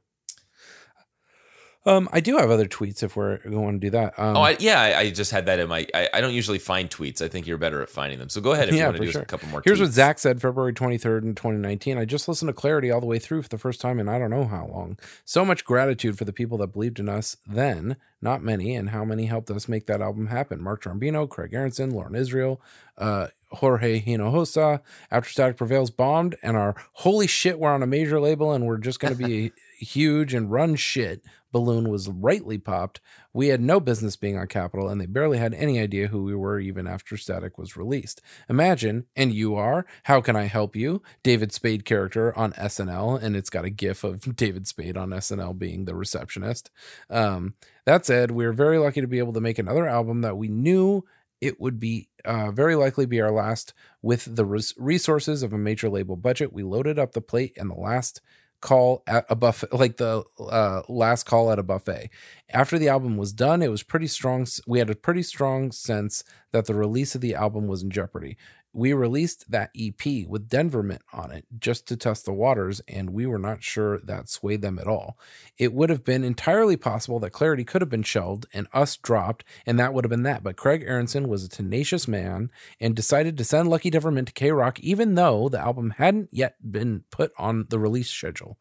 Um, I do have other tweets if we're going to do that. Um, oh, I, yeah, I, I just had that in my. I, I don't usually find tweets. I think you're better at finding them. So go ahead if you Yeah, want to do sure. a couple more. Here's what. Zach said February 23rd in 2019. I just listened to Clarity all the way through for the first time in I don't know how long. So much gratitude for the people that believed in us then, not many, and how many helped us make that album happen. Mark Trombino, Craig Aronson, Loren Israel, uh, Jorge Hinojosa, After Static Prevails bombed, and our holy shit, we're on a major label and we're just going to be huge and run shit balloon was rightly popped. We had no business being on Capitol, and they barely had any idea who we were even after Static was released. Imagine, and you are, how can I help you? David Spade character on SNL, and it's got a gif of David Spade on SNL being the receptionist. Um, that said, we are very lucky to be able to make another album that we knew it would be uh, very likely be our last with the res- resources of a major label budget. We loaded up the plate and the last call at a buffet like the uh, last call at a buffet. After the album was done it was pretty strong we had a pretty strong sense that the release of the album was in jeopardy we released that ep with denver mint on it just to test the waters and we were not sure that swayed them at all. It would have been entirely possible that clarity could have been shelved and us dropped and that would have been that. But craig aronson was a tenacious man and decided to send lucky denver mint to k-rock even though the album hadn't yet been put on the release schedule.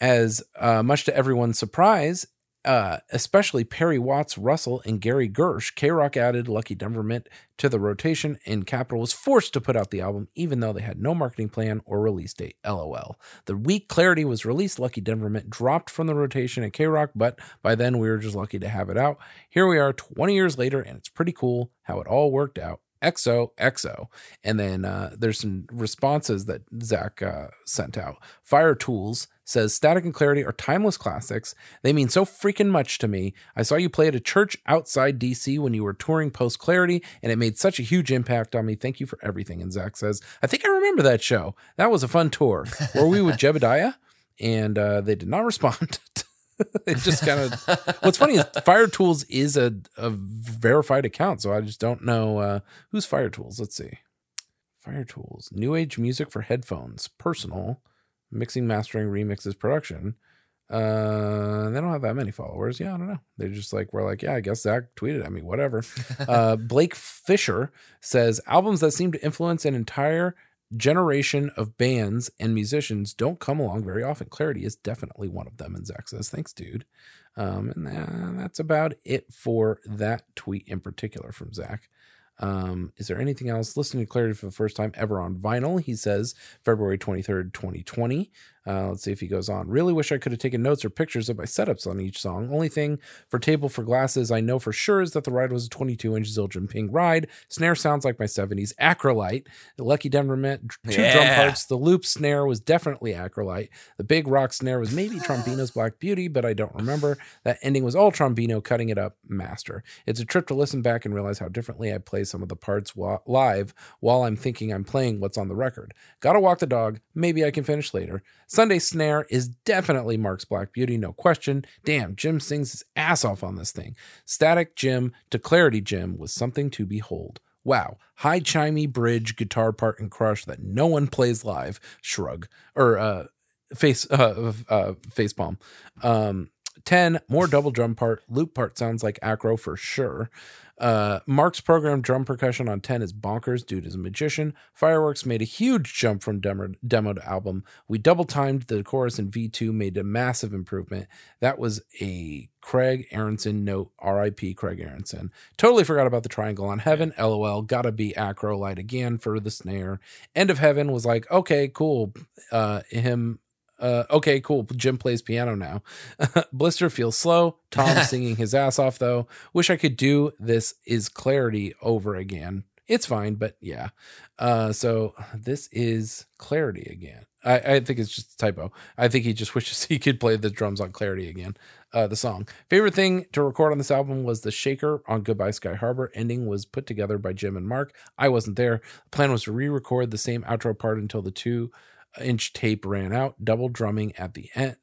As uh, much to everyone's surprise, uh, especially Perry Watts, Russell, and Gary Gersh, K Rock added Lucky Denver Mint to the rotation, and Capitol was forced to put out the album, even though they had no marketing plan or release date. LOL. The week Clarity was released, Lucky Denver Mint dropped from the rotation at K Rock, but by then we were just lucky to have it out. Here we are 20 years later, and it's pretty cool how it all worked out. XO, XO. And then uh, there's some responses that Zach uh, sent out. Fire Tools says Static and Clarity are timeless classics. They mean so freaking much to me. I saw you play at a church outside DC when you were touring post Clarity, and it made such a huge impact on me. Thank you for everything. And Zach says, I think I remember that show. That was a fun tour. Were we with Jebediah? And uh, they did not respond. it just kind of what's funny is fire tools is a, a verified account so i just don't know uh who's fire tools? Let's see. Fire tools new age music for headphones personal mixing mastering remixes production. Uh they don't have that many followers. Yeah i don't know. They're just like we're like yeah i guess zach tweeted at me whatever. Uh blake fisher says albums that seem to influence an entire generation of bands and musicians don't come along very often. Clarity is definitely one of them. And Zach says, thanks, dude. Um, and that's about it for that tweet in particular from Zach. Um, is there anything else? Listening to Clarity for the first time ever on vinyl, he says February 23rd, 2020. Uh, let's see if he goes on. Really wish I could have taken notes or pictures of my setups on each song. Only thing for Table for Glasses I know for sure is that the ride was a 22 inch Zildjian Ping ride. Snare sounds like my 70s Acrolite. The Lucky Denver Mint, two yeah. drum parts. The loop snare was definitely Acrolite. The big rock snare was maybe Trombino's Black Beauty, but I don't remember. That ending was all Trombino cutting it up master. It's a trip to listen back and realize how differently I play some of the parts wa- live while I'm thinking I'm playing what's on the record. Gotta walk the dog. Maybe I can finish later. Sunday Snare is definitely Mark's Black Beauty, no question. Damn, Jim sings his ass off on this thing. Static Jim to Clarity Jim was something to behold. Wow, high chimey bridge guitar part and crush that no one plays live. Shrug or uh, face uh, uh, face palm. Um, 10 more double drum part loop part sounds like acro for sure uh, Mark's program drum percussion on 10 is bonkers. Dude is a magician. Fireworks made a huge jump from demo, demo to album. We double timed the chorus in V2, made a massive improvement. That was a Craig Aronson note. RIP Craig Aronson. Totally forgot about the triangle on heaven. LOL. Gotta be Acrolite again for the snare. End of heaven was like, okay, cool. Uh, him uh, okay, cool. Jim plays piano now. Blister feels slow. Tom singing his ass off though. Wish I could do this is clarity over again. It's fine, but yeah. Uh, so this is clarity again. I, I think it's just a typo. I think he just wishes he could play the drums on clarity again. Uh, the song. Favorite thing to record on this album was the shaker on Goodbye Sky Harbor. Ending was put together by Jim and Mark. I wasn't there. The plan was to re-record the same outro part until the two inch tape ran out, double drumming at the end.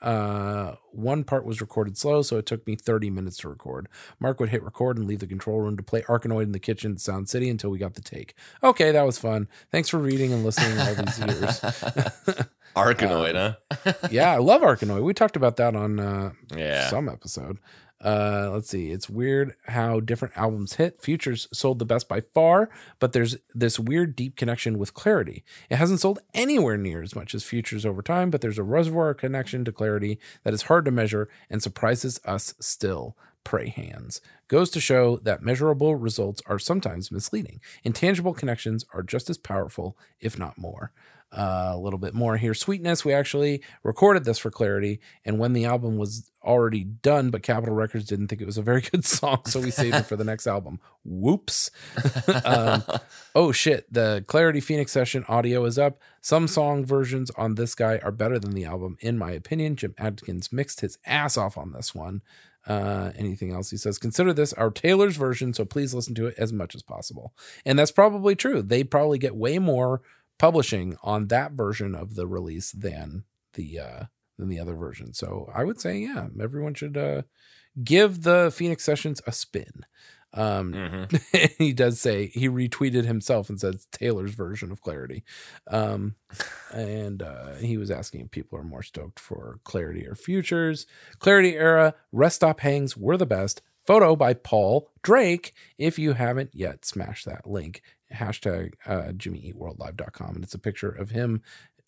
Uh, one part was recorded slow, so it took me 30 minutes to record. Mark would hit record and leave the control room to play Arkanoid in the kitchen at Sound City until we got the take. Okay, that was fun. Thanks for reading and listening all these years. Arkanoid, uh, huh? yeah, I love Arkanoid. We talked about that on uh, yeah. some episode. Uh, let's see. It's weird how different albums hit. Futures sold the best by far, but there's this weird deep connection with Clarity. It hasn't sold anywhere near as much as Futures over time, but there's a reservoir connection to Clarity that is hard to measure and surprises us still. Pray hands goes to show that measurable results are sometimes misleading. Intangible connections are just as powerful, if not more. Uh, a little bit more here. Sweetness, we actually recorded this for clarity. And when the album was already done, but Capitol Records didn't think it was a very good song, so we saved it for the next album. Whoops. um, oh shit, the Clarity Phoenix session audio is up. Some song versions on this guy are better than the album, in my opinion. Jim Adkins mixed his ass off on this one. Uh, anything else? He says, consider this our Taylor's version, so please listen to it as much as possible. And that's probably true. They probably get way more publishing on that version of the release than the uh than the other version. So I would say, yeah, everyone should uh give the Phoenix Sessions a spin. Um, mm-hmm. he does say he retweeted himself and says Taylor's version of Clarity. Um, and uh, he was asking if people are more stoked for Clarity or Futures. Clarity era rest stop hangs were the best. Photo by Paul Drake. If you haven't yet, smash that link hashtag uh, jimmyeatworldlive.com. And it's a picture of him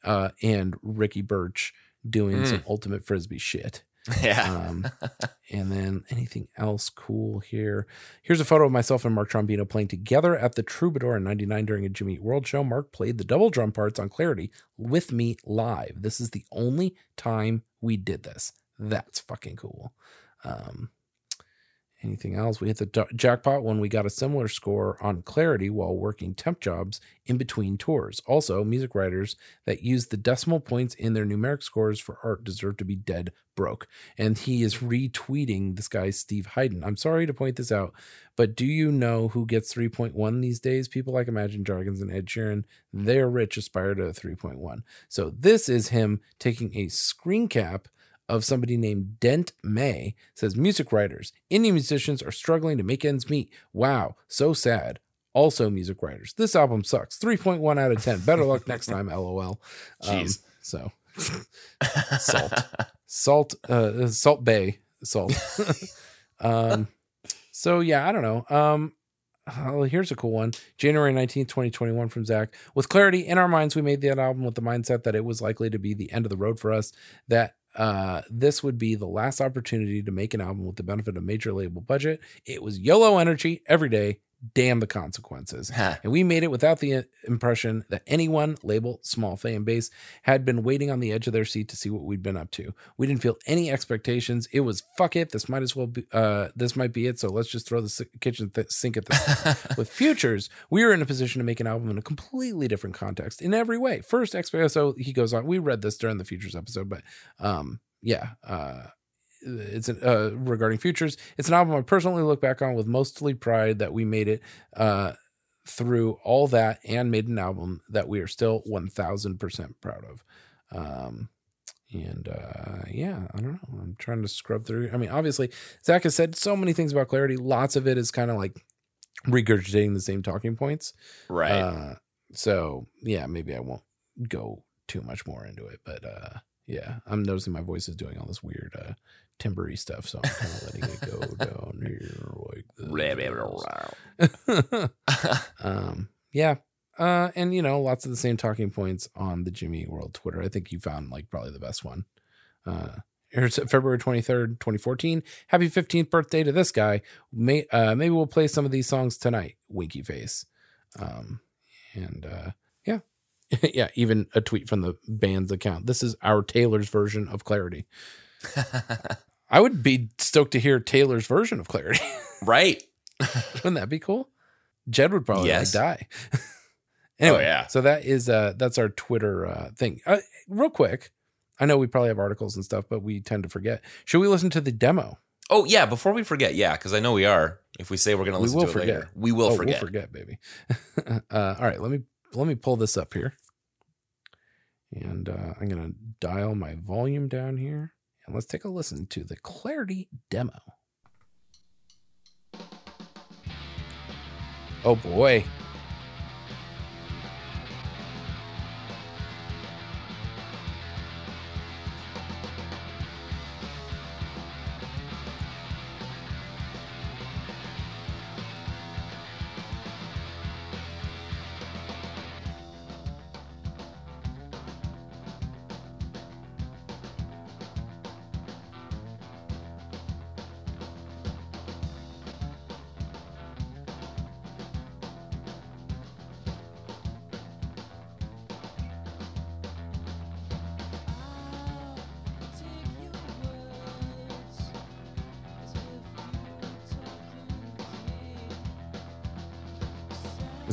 uh, and Ricky Burch doing mm. some ultimate frisbee shit. Yeah. um, and then anything else cool here? Here's a photo of myself and Mark Trombino playing together at the Troubadour in 99 during a Jimmy Eat World show. Mark played the double drum parts on Clarity with me live. This is the only time we did this. That's fucking cool. Um, Anything else? We hit the jackpot when we got a similar score on Clarity while working temp jobs in between tours. Also, music writers that use the decimal points in their numeric scores for art deserve to be dead broke. And he is retweeting this guy, Steve Hayden. I'm sorry to point this out, but do you know who gets 3.1 these days? People like Imagine Dragons and Ed Sheeran, they're rich, aspire to 3.1. So this is him taking a screen cap of somebody named Dent May says music writers, indie musicians are struggling to make ends meet. Wow, so sad. Also, music writers. This album sucks. 3.1 out of 10. Better luck next time, lol. Um, Jeez. so, salt. Salt, uh, Salt Bae. Salt. um, so, yeah, I don't know. Um, Oh, here's a cool one. January 19th, 2021 from Zach. With clarity in our minds, we made that album with the mindset that it was likely to be the end of the road for us, that uh, this would be the last opportunity to make an album with the benefit of major label budget. It was YOLO energy every day. Damn the consequences. and we made it without the uh, impression that anyone, label small fan base, had been waiting on the edge of their seat to see what we'd been up to. We didn't feel any expectations. It was fuck it. This might as well be. Uh, this might be it. So let's just throw the kitchen th- sink at this. With futures, we were in a position to make an album in a completely different context in every way. First, so he goes on. We read this during the futures episode, but um, yeah. Uh, it's an, uh, regarding futures. It's an album I personally look back on with mostly pride that we made it uh, through all that and made an album that we are still one thousand percent proud of. Um, and uh, yeah, I don't know. I'm trying to scrub through. I mean, obviously, Zach has said so many things about clarity. Lots of it is kind of like regurgitating the same talking points. Right. Uh, so yeah, maybe I won't go too much more into it, but uh, yeah, I'm noticing my voice is doing all this weird uh, timbery stuff, so I'm kind of letting it go down here like this. um, yeah. Uh, and you know, lots of the same talking points on the Jimmy World Twitter. I think you found like probably the best one. Uh, here's February 23rd, 2014. Happy 15th birthday to this guy. May, uh, maybe we'll play some of these songs tonight. Winky face. Um, and, uh, yeah, yeah, even a tweet from the band's account. This is our Taylor's version of Clarity. I would be stoked to hear Taylor's version of Clarity. right. Wouldn't that be cool? Jed would probably yes. like die. anyway, oh, yeah. So that is uh that's our Twitter uh thing. Uh, real quick, I know we probably have articles and stuff, but we tend to forget. Should we listen to the demo? Oh yeah, before we forget, yeah, because I know we are. If we say we're going to listen to it forget. later, we will oh, forget. We'll forget, baby. uh, all right, let me let me pull this up here, and uh, I'm going to dial my volume down here. And let's take a listen to the Clarity demo. Oh boy.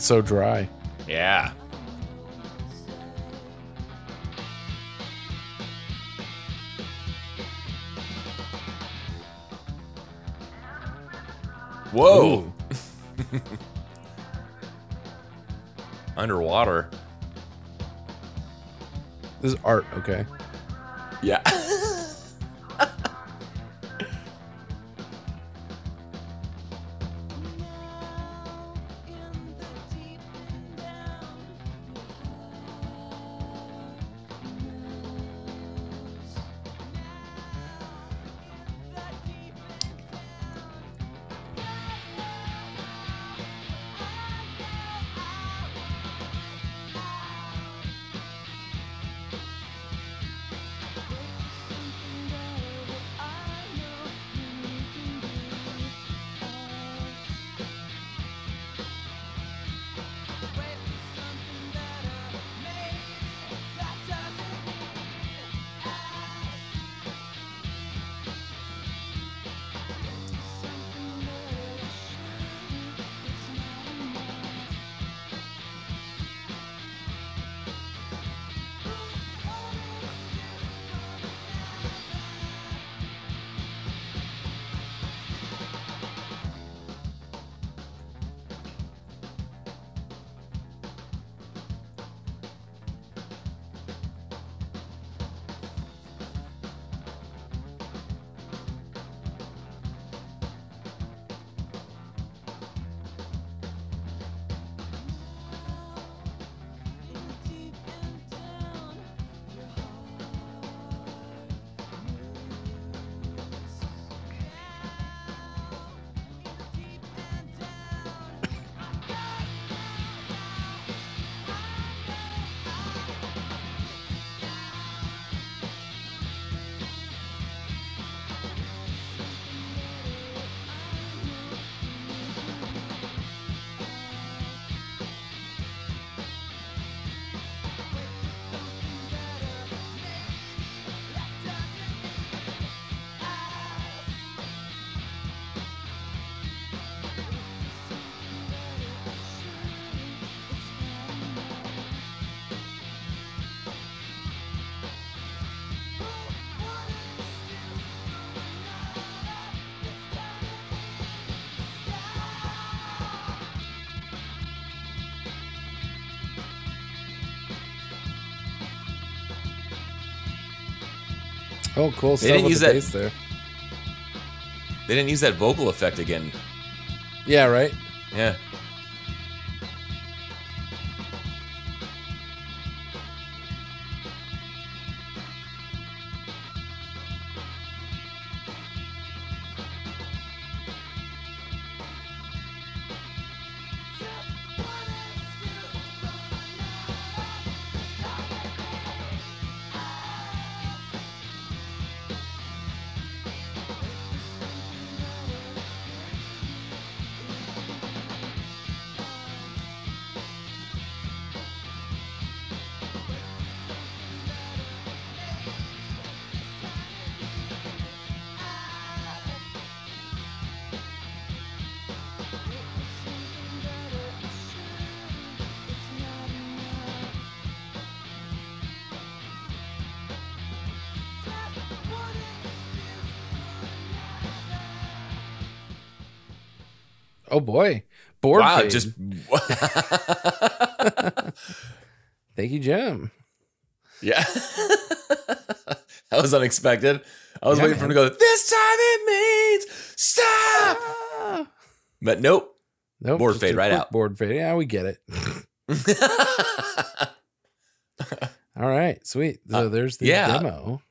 So dry. Yeah. Whoa. Underwater. This is art, okay? Yeah. Oh, cool. They didn't use the that- there. They didn't use that vocal effect again. Yeah, right. Yeah. Oh boy, board wow, fade. just Thank you, Jim. yeah. that was unexpected. I was Yeah, waiting for him to go. This time it means stop. But nope. Nope, Board fade right out. Board fade. Yeah, we get it. All right, sweet. So Uh, there's the yeah. demo.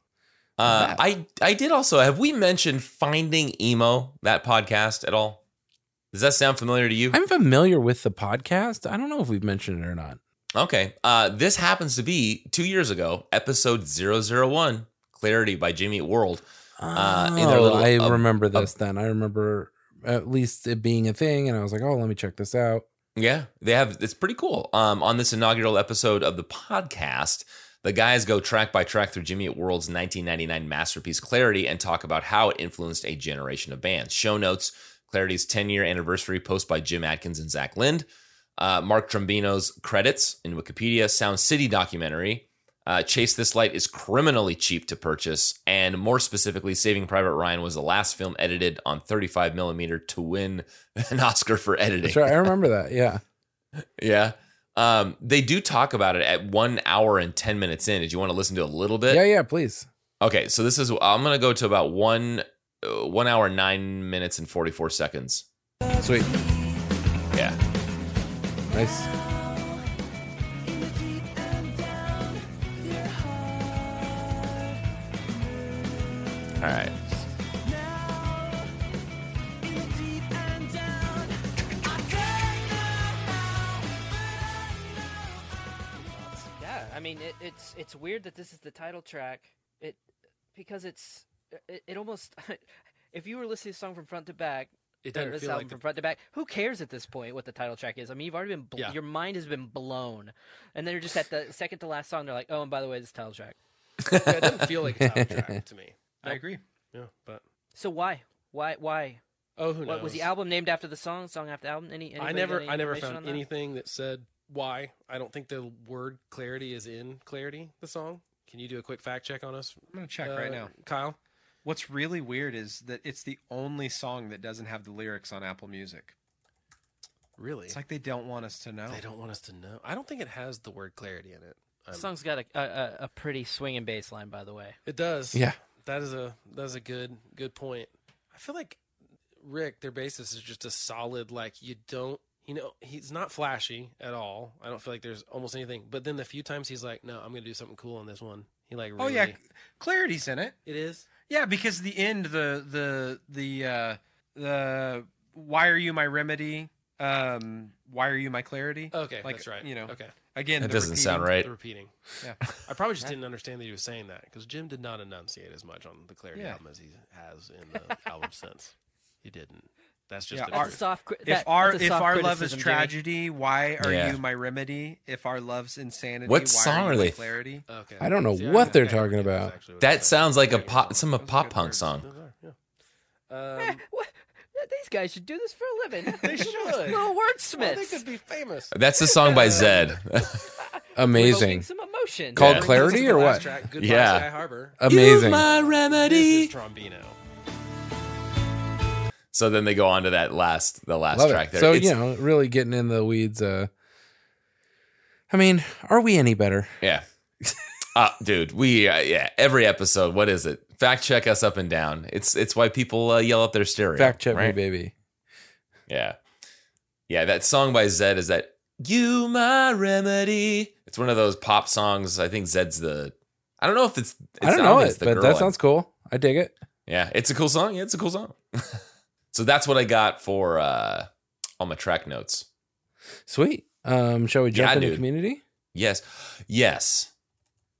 Uh, I I did also. Have we mentioned Finding Emo that podcast at all? Does that sound familiar to you? I'm familiar with the podcast. I don't know if we've mentioned it or not. Okay. Uh, this happens to be two years ago, episode 001, Clarity by Jimmy Eat World. Uh, oh, little- I uh, remember this. then I remember at least it being a thing, and I was like, "Oh, let me check this out." Yeah, they have. It's pretty cool. Um, on this inaugural episode of the podcast, the guys go track by track through Jimmy World's 1999 masterpiece Clarity and talk about how it influenced a generation of bands. Show notes: Clarity's 10 year anniversary post by Jim Adkins and Zach Lind. Uh, Mark Trombino's credits in Wikipedia. Sound City documentary. Uh, Chase This Light is criminally cheap to purchase, and more specifically, Saving Private Ryan was the last film edited on 35 millimeter to win an Oscar for editing. That's right. I remember that. Yeah. Yeah. Um, they do talk about it at one hour and 10 minutes in. Did you want to listen to a little bit? Yeah, yeah. Please. Okay. So this is, I'm going to go to about one, Uh, one hour, nine minutes and 44 seconds. Sweet. Yeah. Nice. All right. Yeah, I mean it, it's it's weird that this is the title track. It because it's it, it almost if you were listening to the song from front to back, It doesn't this feel album like from the, front to back, who cares at this point what the title track is? I mean, you've already been bl- Yeah. your mind has been blown, and then you're just at the second to last song. They're like, oh, and by the way, this title track. yeah, it doesn't feel like a title track to me. I agree. Yeah, but So why why why? oh, who knows? What was the album named after the song? Song after album? Any? I never, any I never found that? anything that said why. I don't think the word clarity is in clarity. The song. Can you do a quick fact check on us? I'm gonna check right uh, now. Kyle. What's really weird is that it's the only song that doesn't have the lyrics on Apple Music. Really? It's like they don't want us to know. they don't want us to know. I don't think it has the word clarity in it. The Um, song's got a, a a- a pretty swinging bass line, by the way. It does. Yeah. That is a that is a good good point. I feel like Rick, their bassist, is just a solid. Like you don't, you know, he's not flashy at all. I don't feel like there's almost anything. But then the few times he's like, "No, I'm gonna do something cool on this one." He like, Oh really, yeah, Clarity's in it. it is. Yeah, because the end, the the the uh, the why are you my remedy? Um, why are you my clarity? Okay, Like, that's right. you know, okay, Again, That the doesn't sound right. the repeating. Yeah. I probably just didn't understand that he was saying that because Jim did not enunciate as much on the Clarity Yeah. album as he has in the album since. He didn't. That's just Yeah, the our- a soft. cri- If our if soft our love is criticism, Jimmy. tragedy, why are Yeah. you my remedy? If our love's insanity, What why song are, are they- clarity? Okay. I don't know See, what I- they're I talking about. actually That sounds like a pop, some a pop punk song. Those are, yeah. Eh, Um. These guys should do this for a living. They should. Little well, wordsmiths. they could be famous. That's the song by Zedd. Amazing. Some emotion. Called Yeah. Clarity This is the or what? Track, Goodbye, Yeah. Sky Harbor. Amazing. my This remedy. is Trombino. So then they go on to that last, the last Love track it. there. So It's- you know, really getting in the weeds. Uh, I mean, are we any better? Yeah. Uh, dude, we, uh, yeah, every episode, what is it? Fact check us up and down. It's it's why people uh, yell up their stereo. Fact check right? me, baby. Yeah, yeah. That song by Zedd is that "You My Remedy." It's one of those pop songs. I think Zedd's the. I don't know if it's. it's I don't know it, the but that in- sounds cool. I dig it. Yeah, it's a cool song. Yeah, it's a cool song. so that's what I got for uh all my track notes. Sweet. Um, shall we jump Yeah, into dude. community? Yes, yes.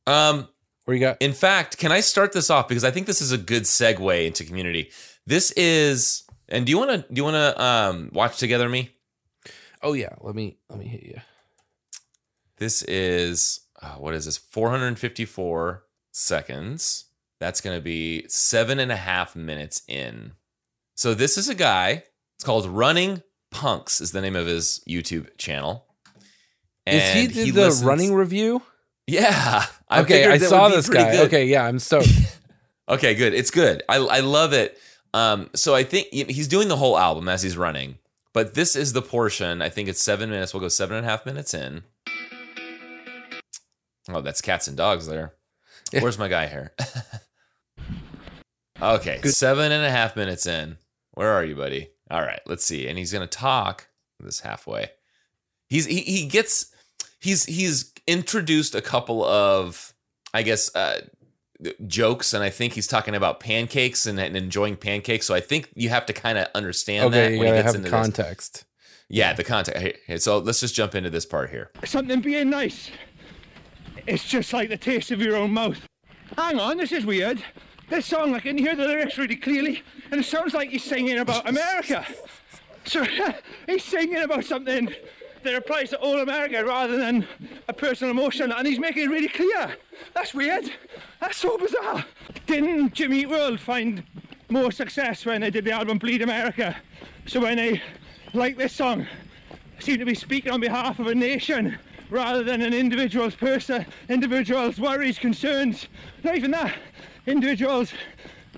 Um, What you got? In fact, can I start this off because I think this is a good segue into community. This is, and do you want to do you want to um, watch together me? Oh yeah, let me let me hit you. This is uh, what is this? Four hundred fifty-four seconds. That's going to be seven and a half minutes in. So this is a guy. It's called Running Punks. Is the name of his YouTube channel. Is he And did the listens- running review? Yeah. okay, I saw this guy. good. Okay, yeah, I'm stoked. Okay, good. It's good. I I love it. Um, so I think he's doing the whole album as he's running, but this is the portion. I think it's seven minutes. We'll go seven and a half minutes in. Oh, that's cats and dogs there. Where's my guy here? okay, Good. seven and a half minutes in. Where are you, buddy? All right, let's see. And he's gonna talk this halfway. He's he, he gets he's he's introduced a couple of I guess uh jokes and I think he's talking about pancakes and, and enjoying pancakes. So I think you have to kind of understand that okay, you when he gotta gets have into this. context. Yeah, the context. Here- here, So let's just jump into this part here. something being nice. It's just like the taste of your own mouth. Hang on, this is weird. This song, I can hear the lyrics really clearly, and it sounds like he's singing about America. So he's singing about something that applies to all America rather than a personal emotion, and he's making it really clear. That's weird. That's so bizarre. Didn't Jimmy Eat World find more success when they did the album Bleed America? So when they like this song, seem to be speaking on behalf of a nation rather than an individual's person, individual's worries, concerns. Not even that. Individuals'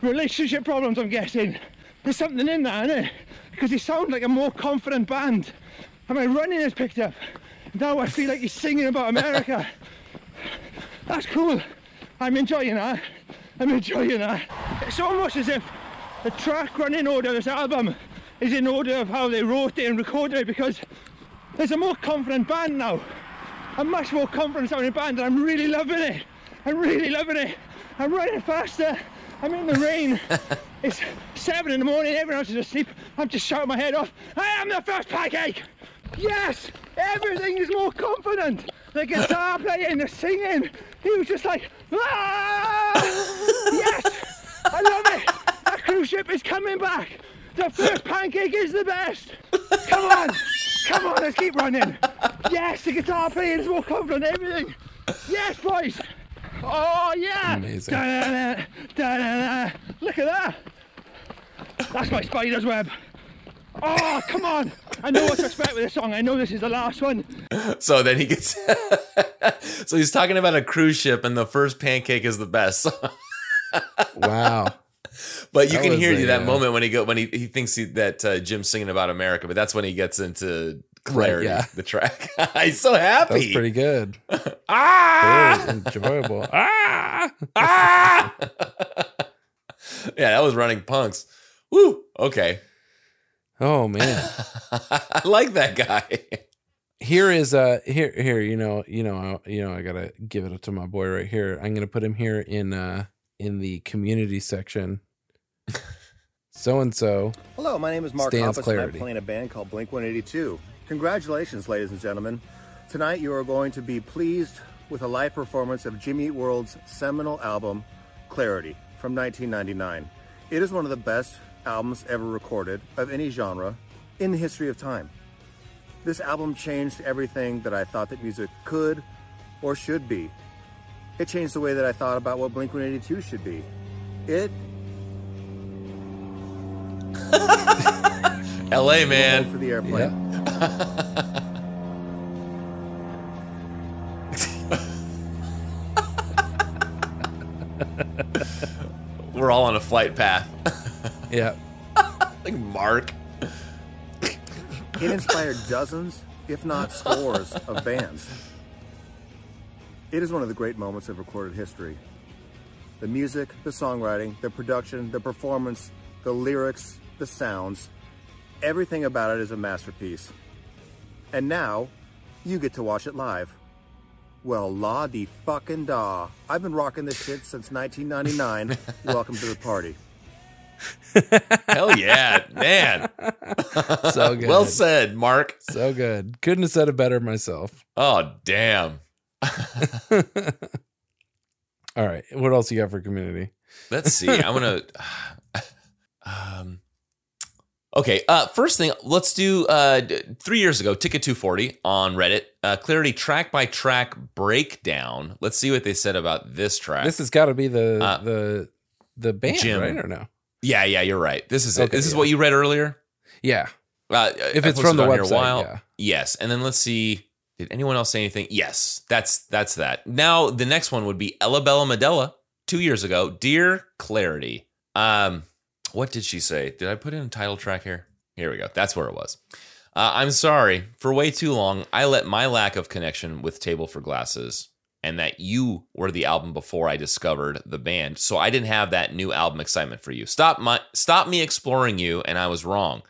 relationship problems. I'm guessing there's something in that, isn't it? Because he sounds like a more confident band. And my running is picked up. Now I feel like he's singing about America. That's cool. I'm enjoying that. I'm enjoying that. It's almost as if the track running order of this album is in order of how they wrote it and recorded it because there's a more confident band now. A much more confident sounding band and I'm really loving it. I'm really loving it. I'm running faster. I'm in the rain. it's seven in the morning, everyone else is asleep. I'm just shouting my head off. I am the first pancake! Yes! Everything is more confident. The guitar playing, the singing. He was just like, ah! Yes! I love it! That cruise ship is coming back! The first pancake is the best! Come on! Come on, let's keep running! Yes, the guitar playing is more confident, everything! Yes, boys! Oh, yeah! Amazing. Da-da-da, da-da-da. Look at that! That's my spider's web! Oh, come on! I know what to expect with this song. I know this is the last one. So then he gets. so he's talking about a cruise ship, and the first pancake is the best. Wow. but you That can hear a, that uh, moment when he go when he, he thinks he, that uh, Jim's singing about America, but that's when he gets into clarity. yeah. The track. I'm so happy. That was pretty good. ah! Very enjoyable. Ah! ah! yeah, that was running punks. Woo. Okay. Oh man. I like that guy. Here is uh here here you know you know you know I gotta give it up to my boy right here. I'm gonna put him here in uh in the community section. So and so. Hello, my name is Mark Stands Hoppus, and I'm playing a band called Blink 182. Congratulations, ladies and gentlemen. Tonight you are going to be pleased with a live performance of Jimmy Eat World's seminal album, Clarity, from 1999. It is one of the best albums ever recorded of any genre in the history of time. This album changed everything that I thought that music could or should be. It changed the way that I thought about what Blink 182 should be. It LA man. for man. the airplane. Yeah. We're all on a flight path. Yeah. like Mark. It inspired dozens, if not scores, of bands. It is one of the great moments of recorded history. The music, the songwriting, the production, the performance, the lyrics, the sounds, everything about it is a masterpiece. And now, you get to watch it live. Well, la di fucking da. I've been rocking this shit since 1999. Welcome to the party. Hell yeah, man. So good. well said, Mark. So good. Couldn't have said it better myself. Oh, damn. All right. What else you got for community? Let's see. I'm gonna. Um. Okay. Uh. First thing, let's do. Uh. Three years ago, Ticket 240 on Reddit. Uh. Clarity track by track breakdown. Let's see what they said about this track. This has got to be the Uh, the the band, Jim. right? Or no? yeah. Yeah. You're right. This is it. Okay, This is what you read earlier. Yeah. Uh, If it's from the website, while. yeah. Yes. And then let's see. Did anyone else say anything? Yes. That's that's that. Now the next one would be Ella Bella Medella. Two years ago, Dear Clarity. Um, what did she say? Did I put in a title track here? Here we go. That's where it was. Uh, I'm sorry. For way too long, I let my lack of connection with Table for Glasses and that you were the album before I discovered the band. So I didn't have that new album excitement for you. Stop my stop me exploring you, and I was wrong.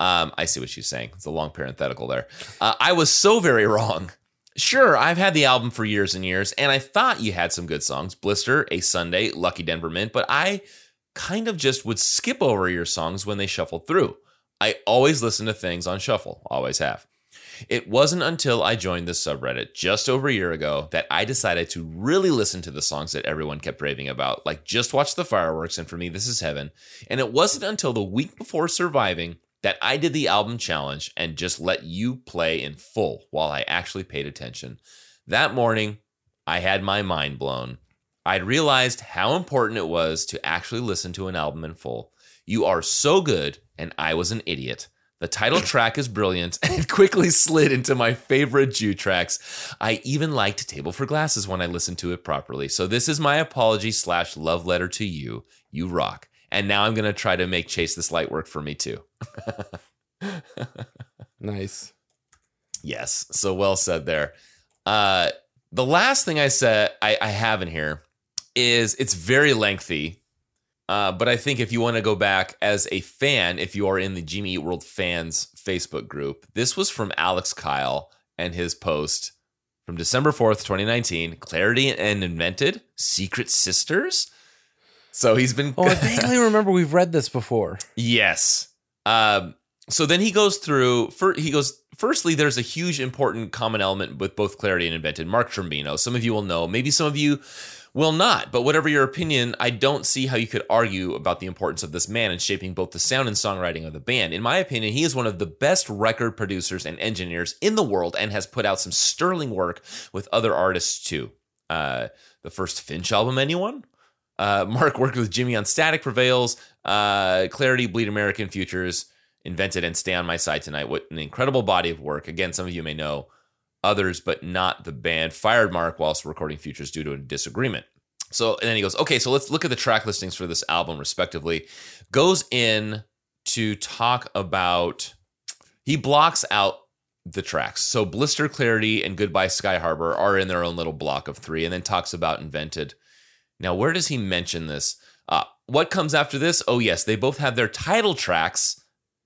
Um, I see what she's saying. It's a long parenthetical there. Uh, I was so very wrong. Sure, I've had the album for years and years, and I thought you had some good songs Blister, A Sunday, Lucky Denver Mint, but I kind of just would skip over your songs when they shuffled through. I always listen to things on shuffle, always have. It wasn't until I joined this subreddit just over a year ago that I decided to really listen to the songs that everyone kept raving about, like Just Watch the Fireworks and For Me This Is Heaven. And it wasn't until the week before surviving that I did the album challenge and just let you play in full while I actually paid attention. That morning, I had my mind blown. I'd realized how important it was to actually listen to an album in full. You are so good, and I was an idiot. The title track is brilliant and it quickly slid into my favorite Jew tracks. I even liked Table for Glasses when I listened to it properly. So this is my apology slash love letter to you. You rock. And now I'm gonna try to make Chase this light work for me too. Nice. Yes. So well said there. Uh, the last thing I said I, I have in here is it's very lengthy. Uh, but I think if you want to go back as a fan, if you are in the Jimmy Eat World fans Facebook group, this was from Alex Kyle and his post from December 4th, 2019 Clarity and Invented Secret Sisters. So he's been. Oh, I vaguely remember we've read this before. Yes. Um, so then he goes through. For, he goes. Firstly, there's a huge important common element with both Clarity and Invented. Mark Trombino. Some of you will know. Maybe some of you will not. But whatever your opinion, I don't see how you could argue about the importance of this man in shaping both the sound and songwriting of the band. In my opinion, he is one of the best record producers and engineers in the world, and has put out some sterling work with other artists too. Uh, the first Finch album, anyone? Uh, Mark worked with Jimmy on Static Prevails, uh, Clarity, Bleed American Futures, Invented, and Stay on My Side Tonight. What an incredible body of work. Again, some of you may know others, but not the band, fired Mark whilst recording Futures due to a disagreement. So, and then he goes, okay, so let's look at the track listings for this album, respectively. Goes in to talk about, he blocks out the tracks. So, Blister Clarity and Goodbye Sky Harbor are in their own little block of three, and then talks about Invented. Now, where does he mention this? Uh, what comes after this? Oh, yes, they both have their title tracks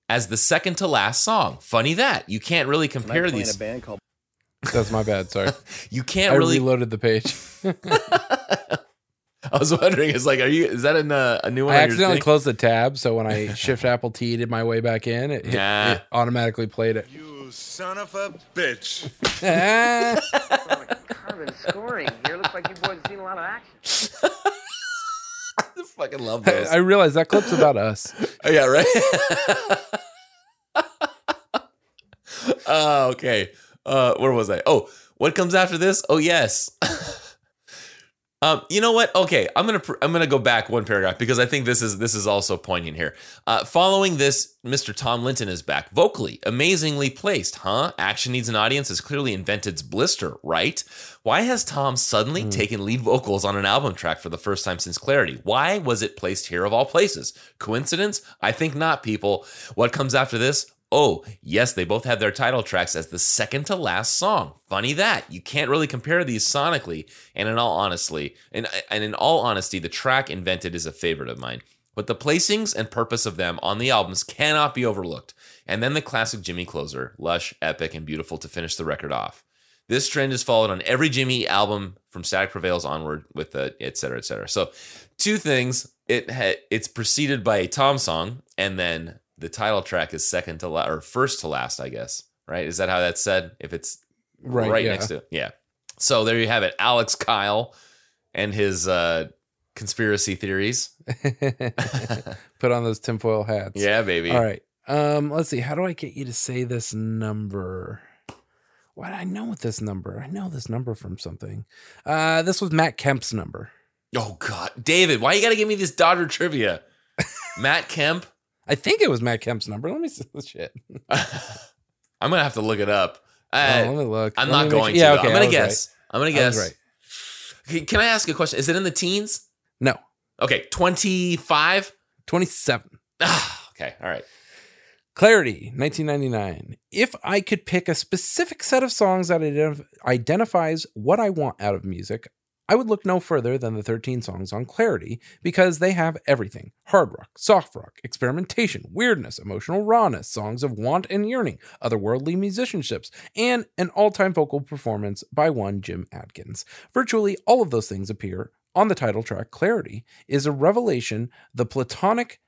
as the second to last song. Funny that. You can't really compare these. a band called That's my bad. Sorry. You can't I really. reloaded the page. I was wondering, is like, are you? Is that in a, uh, a new one? I accidentally closed the tab, so when I shift Apple T'd my way back in, it, hit- Nah. it automatically played it. You son of a bitch. Carbon scoring here. Looks like you boys have seen a lot of action. I fucking love those. I realized that clip's about us. Oh, yeah, right. oh, okay. Uh, where was I? Oh, what comes after this? Oh, yes. um, you know what? Okay, I'm gonna pr- I'm gonna go back one paragraph because I think this is this is also poignant here. Uh, following this, Mr. Tom Linton is back vocally, amazingly placed, huh? Action needs an audience is clearly Invented's Blister, right? Why has Tom suddenly taken lead vocals on an album track for the first time since Clarity? Why was it placed here of all places? Coincidence? I think not, people. What comes after this? Oh, yes, they both have their title tracks as the second to last song. Funny that. You can't really compare these sonically. And in all honesty, and, and in all honesty, the track invented is a favorite of mine. But the placings and purpose of them on the albums cannot be overlooked. And then the classic Jimmy closer, lush, epic, and beautiful to finish the record off. This trend is followed on every Jimmy album from Static Prevails onward with the et cetera, et cetera. So, two things. It ha- it's preceded by a Tom song, and then the title track is second to last or first to last, I guess. Right? Is that how that's said? If it's right, right yeah. next to it. Yeah. So there you have it. Alex Kyle and his uh conspiracy theories. Put on those tinfoil hats. Yeah, baby. All right. Um, let's see. How do I get you to say this number? What I know this number. I know this number from something. Uh, this was Matt Kemp's number. Oh God, David, why you got to give me this Dodger trivia? Matt Kemp. I think it was Matt Kemp's number. Let me see this shit. I'm gonna have to look it up. Uh, oh, let me look. I'm let not going sure. to. Yeah, okay, I'm gonna guess. Right. I'm gonna guess. right. Can I ask a question? Is it in the teens? No. Okay, 25? 27. Ah, okay, all right. Clarity, 1999. If I could pick a specific set of songs that identif- identifies what I want out of music, I would look no further than the 13 songs on Clarity because they have everything hard rock, soft rock, experimentation, weirdness, emotional rawness, songs of want and yearning, otherworldly musicianships, and an all time vocal performance by one Jim Adkins. Virtually all of those things appear on the title track. Clarity is a revelation, the platonic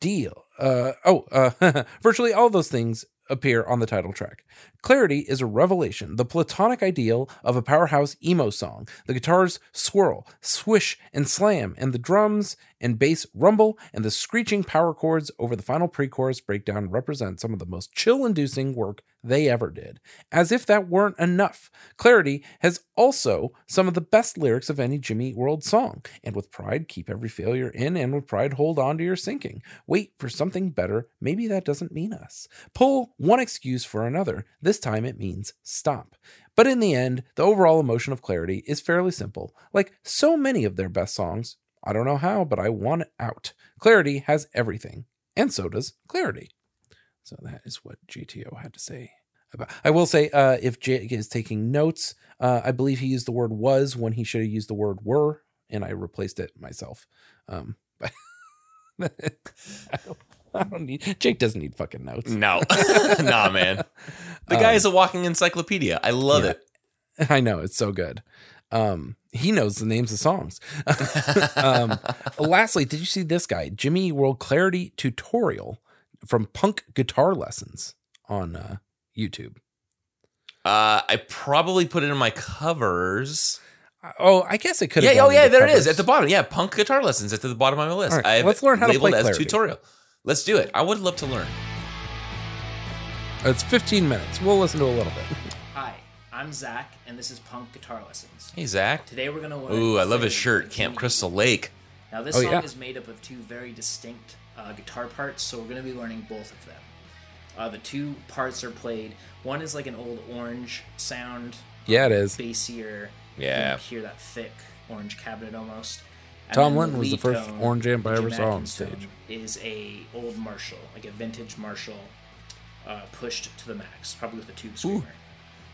deal. Uh, oh, uh, virtually all those things appear on the title track. Clarity is a revelation, the platonic ideal of a powerhouse emo song. The guitars swirl, swish, and slam, and the drums and bass rumble, and the screeching power chords over the final pre chorus breakdown represent some of the most chill inducing work they ever did. As if that weren't enough, Clarity has also some of the best lyrics of any Jimmy World song. And with pride, keep every failure in, and with pride, hold on to your sinking. Wait for something better. Maybe that doesn't mean us. Pull one excuse for another. This time it means stop. But in the end, the overall emotion of Clarity is fairly simple. Like so many of their best songs, I don't know how, but I want it out. Clarity has everything, and so does Clarity. So that is what GTO had to say about. I will say, uh, if Jake is taking notes, uh, I believe he used the word "was" when he should have used the word "were," and I replaced it myself. Um, but I, don't, I don't need Jake doesn't need fucking notes. No, nah, man. The guy um, is a walking encyclopedia. I love yeah, it. I know it's so good. Um, he knows the names of songs. um, lastly, did you see this guy, Jimmy World Clarity tutorial from Punk Guitar Lessons on uh, YouTube? Uh, I probably put it in my covers. Oh, I guess it could. Yeah. Oh, yeah. The there covers. it is at the bottom. Yeah, punk guitar lessons at the bottom of my list. Right, let's learn how to play as tutorial. Let's do it. I would love to learn. It's 15 minutes. We'll listen to a little bit. Hi, I'm Zach, and this is Punk Guitar Lessons. Hey, Zach. Today we're gonna learn. Ooh, I love his shirt, Camp Crystal Lake. Now this oh, song yeah. is made up of two very distinct uh, guitar parts, so we're gonna be learning both of them. Uh, the two parts are played. One is like an old orange sound. Yeah, it is. Bassier. Yeah. You hear that thick orange cabinet almost. And Tom Linton was the first tone, orange amp I ever saw on stage. Is a old Marshall, like a vintage Marshall, uh, pushed to the max, probably with a tube screamer. Ooh.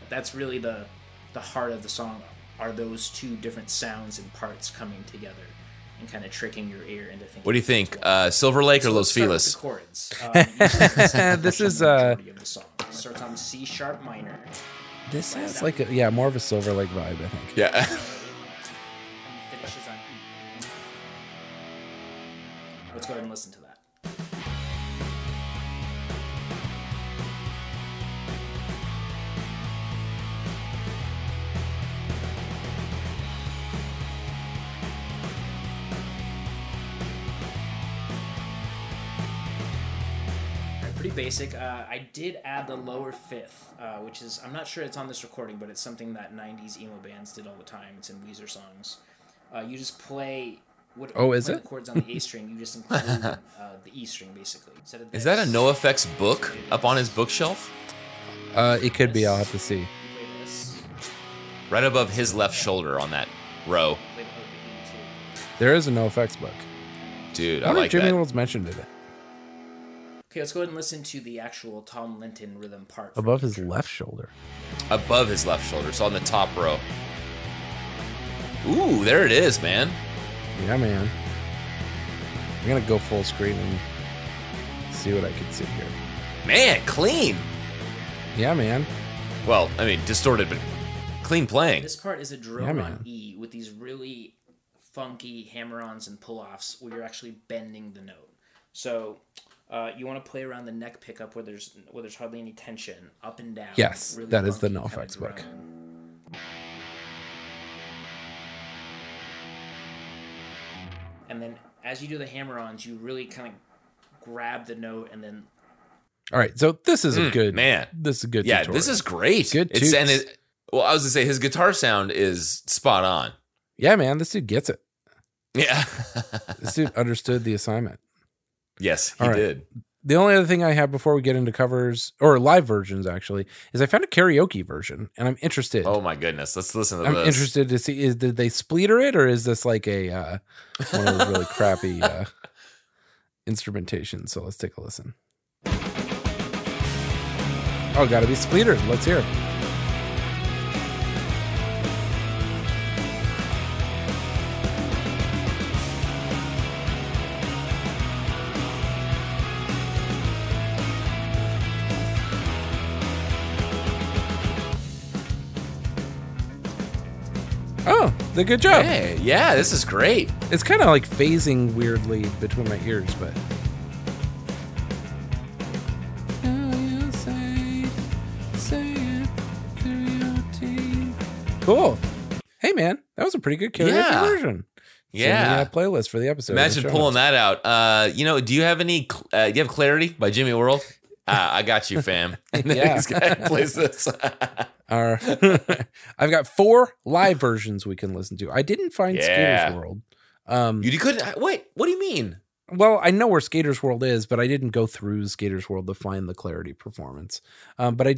That's really the the heart of the song. Are those two different sounds and parts coming together? and kind of tricking your ear into thinking. What do you think, uh, Silver Lake so or Los Feliz? chords. Um, this is uh, of the song. It starts on C sharp minor. This has like a, yeah, more of a Silver Lake vibe, I think. Yeah. finishes on E. Let's go ahead and listen to basic. Uh, I did add the lower fifth, uh, which is I'm not sure it's on this recording, but it's something that '90s emo bands did all the time. It's in Weezer songs. Uh, you just play. What, oh, is it? The chords on the A string. You just include uh, the E string basically. Is that a NOFX book up on his bookshelf? Uh, it could be. I'll have to see. Right above his left shoulder on that row. There is a NOFX book. Dude, I, I like Jimmy that. World's mentioned it. Okay, let's go ahead and listen to the actual Tom Linton rhythm part. Above his left shoulder. Above his left shoulder, so on the top row. Ooh, there it is, man. Yeah, man. I'm gonna go full screen and see what I can see here. Man, clean. Yeah, man. Well, I mean, distorted, but clean playing. This part is a drone Yeah, on. E with these really funky hammer-ons and pull-offs where you're actually bending the note. So uh, you want to play around the neck pickup where there's where there's hardly any tension, up and down. Yes, really that is the funky kinda NoFX book. And then as you do the hammer-ons, you really kind of grab the note and then All right, so this is a Mm, good man. This is a good. yeah, tutorial. this is great. Good It's and it. Well, I was gonna say his guitar sound is spot on. Yeah, man. This dude gets it. Yeah. This dude understood the assignment. Yes, he right. did. The only other thing I have before we get into covers or live versions actually is I found a karaoke version and I'm interested. Oh my goodness, let's listen to this. I'm this. interested to see is did they spleeter it or is this like a uh, one of those really crappy uh, instrumentation? So let's take a listen. Oh, got to be spleetered. Let's hear. it. The good job. Hey, yeah, this is great. It's kind of like phasing weirdly between my ears, but. Cool. Hey, man, that was a pretty good karaoke Yeah. version. Yeah. Me a playlist for the episode. Imagine pulling that out. Uh, you know, do you have any? Uh, do you have Clarity by Jimmy World? Uh, I got you, fam. And then Yeah. this guy plays this. Our, I've got four live versions we can listen to. I didn't find Yeah. Skaters World. Um, you couldn't. Wait, what do you mean? Well, I know where Skaters World is, but I didn't go through Skaters World to find the clarity performance. Um, but I,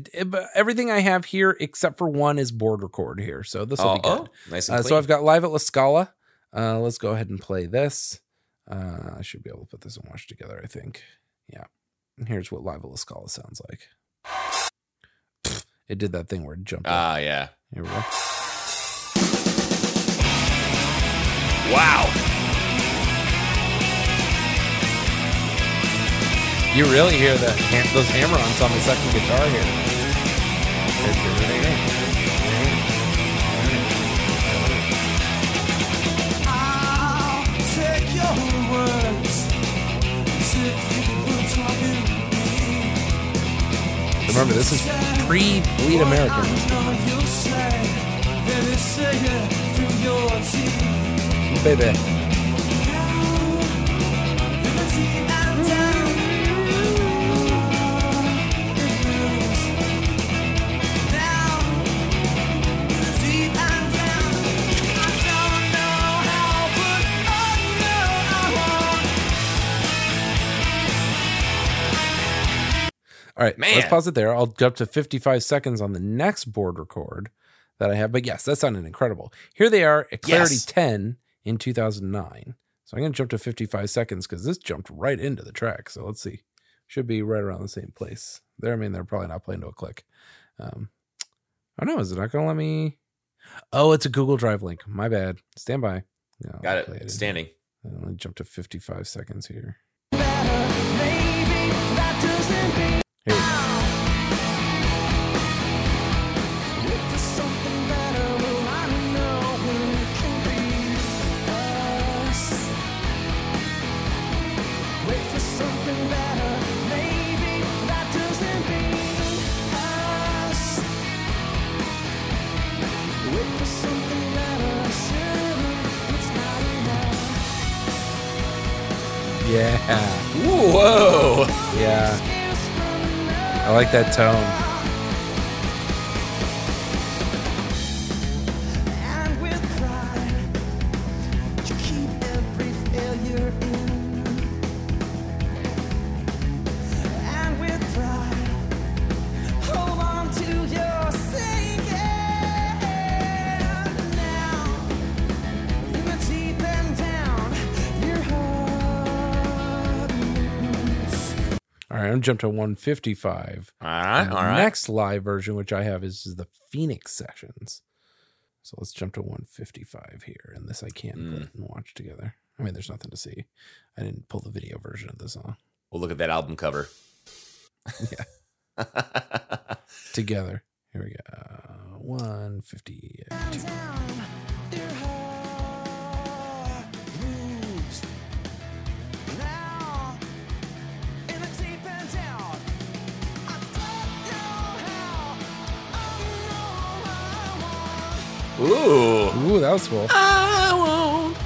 everything I have here, except for one, is board record here, so this will Oh, be good. oh, nice and Uh, so. I've got live at La Scala. Uh, let's go ahead and play this. Uh, I should be able to put this and watch together. I think. Yeah. And here's what live Scala sounds like. It did that thing where it jumped. Ah, yeah. Here we go. Wow. You really hear the ham- those hammer-ons on the second guitar here. Remember, this is pre-Bleed American. Baby. All right, Man. let's pause it there. I'll jump to 55 seconds on the next board record that I have. But yes, that sounded incredible. Here they are at Clarity Yes. 10 in 2009. So I'm going to jump to 55 seconds because this jumped right into the track. So let's see. Should be right around the same place. There, I mean, they're probably not playing to a click. Um, oh no, is it not going to let me? Oh, it's a Google Drive link. My bad. Stand by. No, Got I'll it. in- Standing. I'm going to jump to 55 seconds here. Here we go. Yeah. Whoa. Yeah. I like that tone. I'm jumped to 155. All right, And the all right. Next live version, which I have, is, is the Phoenix sessions. So let's jump to 155 here, and this I can Mm. put and watch together. I mean, there's nothing to see. I didn't pull the video version of the song We'll look at that album cover. Yeah. together. Here we go. 150. Ooh. Ooh, that was cool. I won't.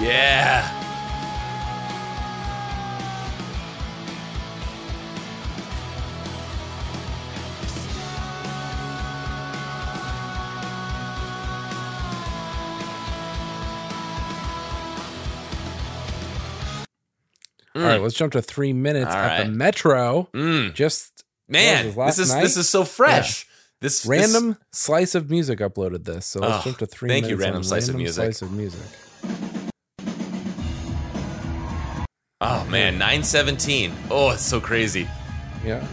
Yeah. All right, let's jump to three minutes All at the. Metro. Mm. Just Man, this is night? this is so fresh. This random slice of music uploaded this. So let's Oh, jump to three thank you. Random Slice of Random Music. Slice of music. Man, nine seventeen. Oh, it's so crazy. Yeah.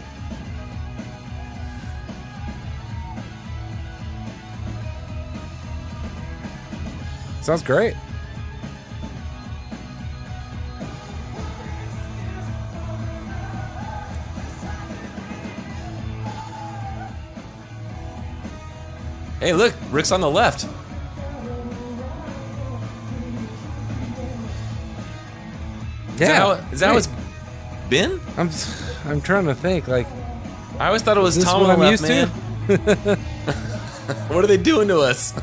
Sounds great. Hey, look, Rick's on the left. Is that how, is that how it's been? I'm I'm trying to think. Like, I always thought it was is this Tom what I'm left, used man. to? what are they doing to us?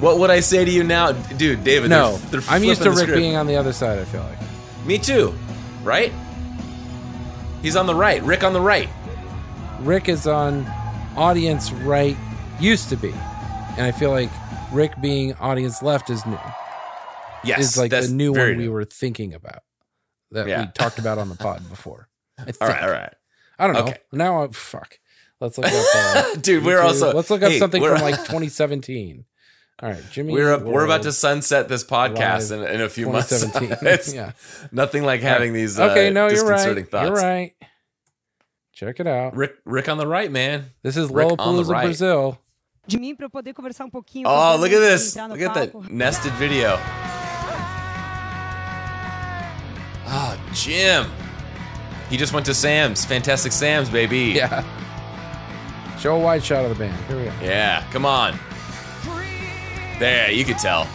what would I say to you now, dude, David? no, they're, they're I'm used to flipping the Rick script. being on the other side. I feel like Me too, right? He's on the right. Rick on the right. Rick is on audience right. Used to be, and I feel like Rick being audience left is new. Yes, is like the new one we new. were thinking about that Yeah. we talked about on the pod before. I think. All right, all right. I don't know. Okay. Now, I, fuck. Let's look up. Uh, Dude, we're also- Let's look up hey, something from like 2017. All right, Jimmy. We're up, we're about to sunset this podcast in, in a few months. it's yeah. nothing like having these uh, okay, no, you're right. thoughts. You're right. Check it out. Rick, Rick on the right, man. This is Rick on the Lollapalooza, right. Brazil. de mim para poder conversar um pouquinho. Oh, look at this. Look at that nested video. Ah, Jim. He just went to Sam's. Fantastic Sam's, baby. Yeah. Show a wide shot of the band. Here we go. Yeah, come on. There, you could tell.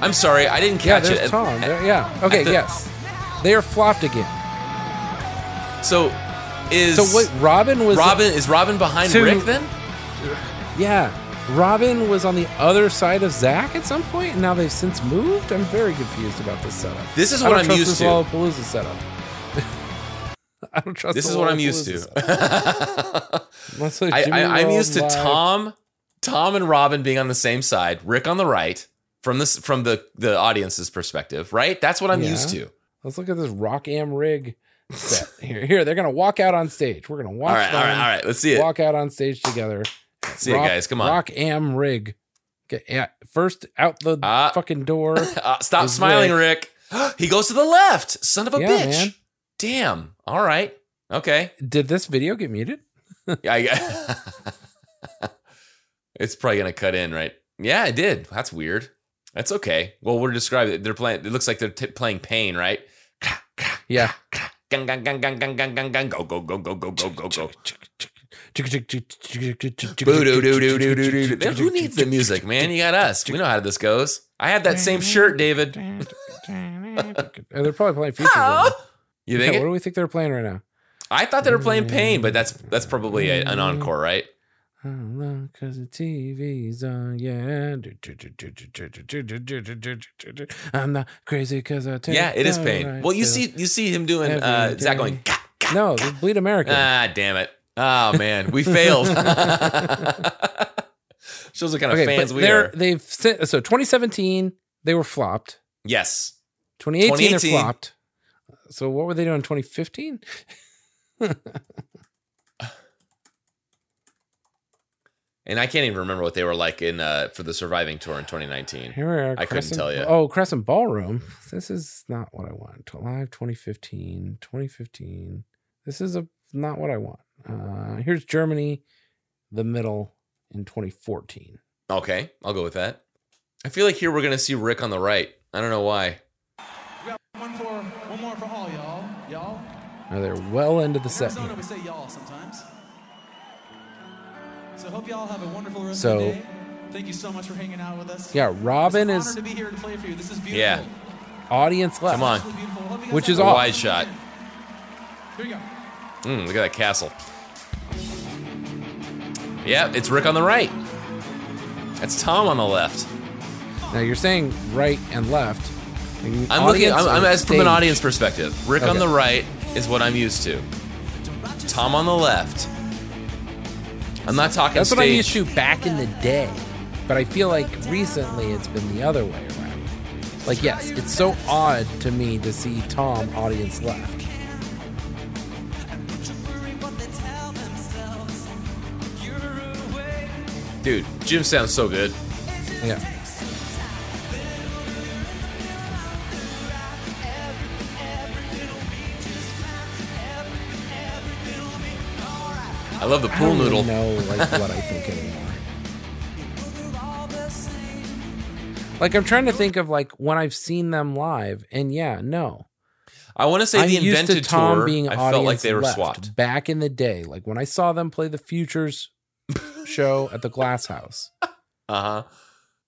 I'm sorry, I didn't Yeah, catch there's it. Tom. There- yeah. Okay. the- yes. They are flopped again. So is So wait, Robin was Robin is Robin behind to- Rick then? Yeah. Robin was on the other side of Zach at some point, and now they've since moved. I'm very confused about this setup. This is what I'm used this to. Lollapalooza setup. I don't trust. This is what I'm used to. setup. Let's look, I, Jimmy I, I'm World used to Live. Tom, Tom and Robin being on the same side, Rick on the right, from this from the the audience's perspective, right? That's what I'm Yeah. used to. Let's look at this Rock Am Ring set here. Here, they're gonna walk out on stage. We're gonna watch All right, all them right, all right. Let's see it. walk out on stage together. See you guys. Come on. Rock Am Ring. Get, yeah, first out the Ah. fucking door. Uh, stop smiling, Rick. he goes to the left. Son of a Yeah, bitch. man. Damn. All right. Okay. Did this video get muted? I, it's probably gonna cut in, right? Yeah, it did. That's weird. That's okay. Well, we're describing it. They're playing. It looks like they're t- playing Pain, right? Yeah. Gang, gang, gang, gang, gang, gang, gang, gang. Go, go, go, go, go, go, go, go. Who needs the music, man? You got us. We know how this goes. I had that same shirt, David. Uh, they're probably playing features. right. You Yeah, think what do we think they're playing right now? I thought they were playing Pain, but that's that's probably a, an encore, right? Because the TV's on, yeah. I'm not crazy because I take Yeah, it is pain. right Well, you see, you see him doing uh, Zach going. "Gah." No, this is Bleed American. Ah, damn it! Oh man, we failed. Shows what kind of fans we they're, they've sent, so 2017 they were flopped. Yes, 2018, 2018. they're flopped. So what were they doing in 2015? and I can't even remember what they were like in uh, for the surviving tour in 2019. Here we are. I couldn't tell you. Oh, Crescent Ballroom. This is not what I want. Live 2015, 2015. This is a not what I want. Uh, here's Germany, the middle in 2014. Okay, I'll go with that. I feel like here we're gonna see Rick on the right. I don't know why. One for one more for all y'all. Y'all. Now they're well into the set. Arizona, here. we say y'all sometimes. So hope y'all have a wonderful rest So- of the day. Thank you so much for hanging out with us. Yeah, Robin it's is an honor to be here to play for you. This is beautiful. Yeah, audience left. come on, Which is a off. wide shot. Here you go. Mm, look at that castle. Yeah, it's Rick on the right. That's Tom on the left. Now you're saying right and left. I'm looking. I'm, I'm as from an audience perspective. Rick on the right is what I'm used to. Tom on the left. I'm not talking. That's what I'm used to back in the day. But I feel like recently it's been the other way around. Like, yes, it's so odd to me to see Tom audience left. Dude, Jim sounds so good. Yeah. I love the I pool don't noodle. know like what I think anymore. Like I'm trying to think of like when I've seen them live, and yeah, no. I want to say I'm the used to invented Tom tour. being I felt like they were left swapped. back in the day. Like when I saw them play the Futures show at the Glass House, Uh huh.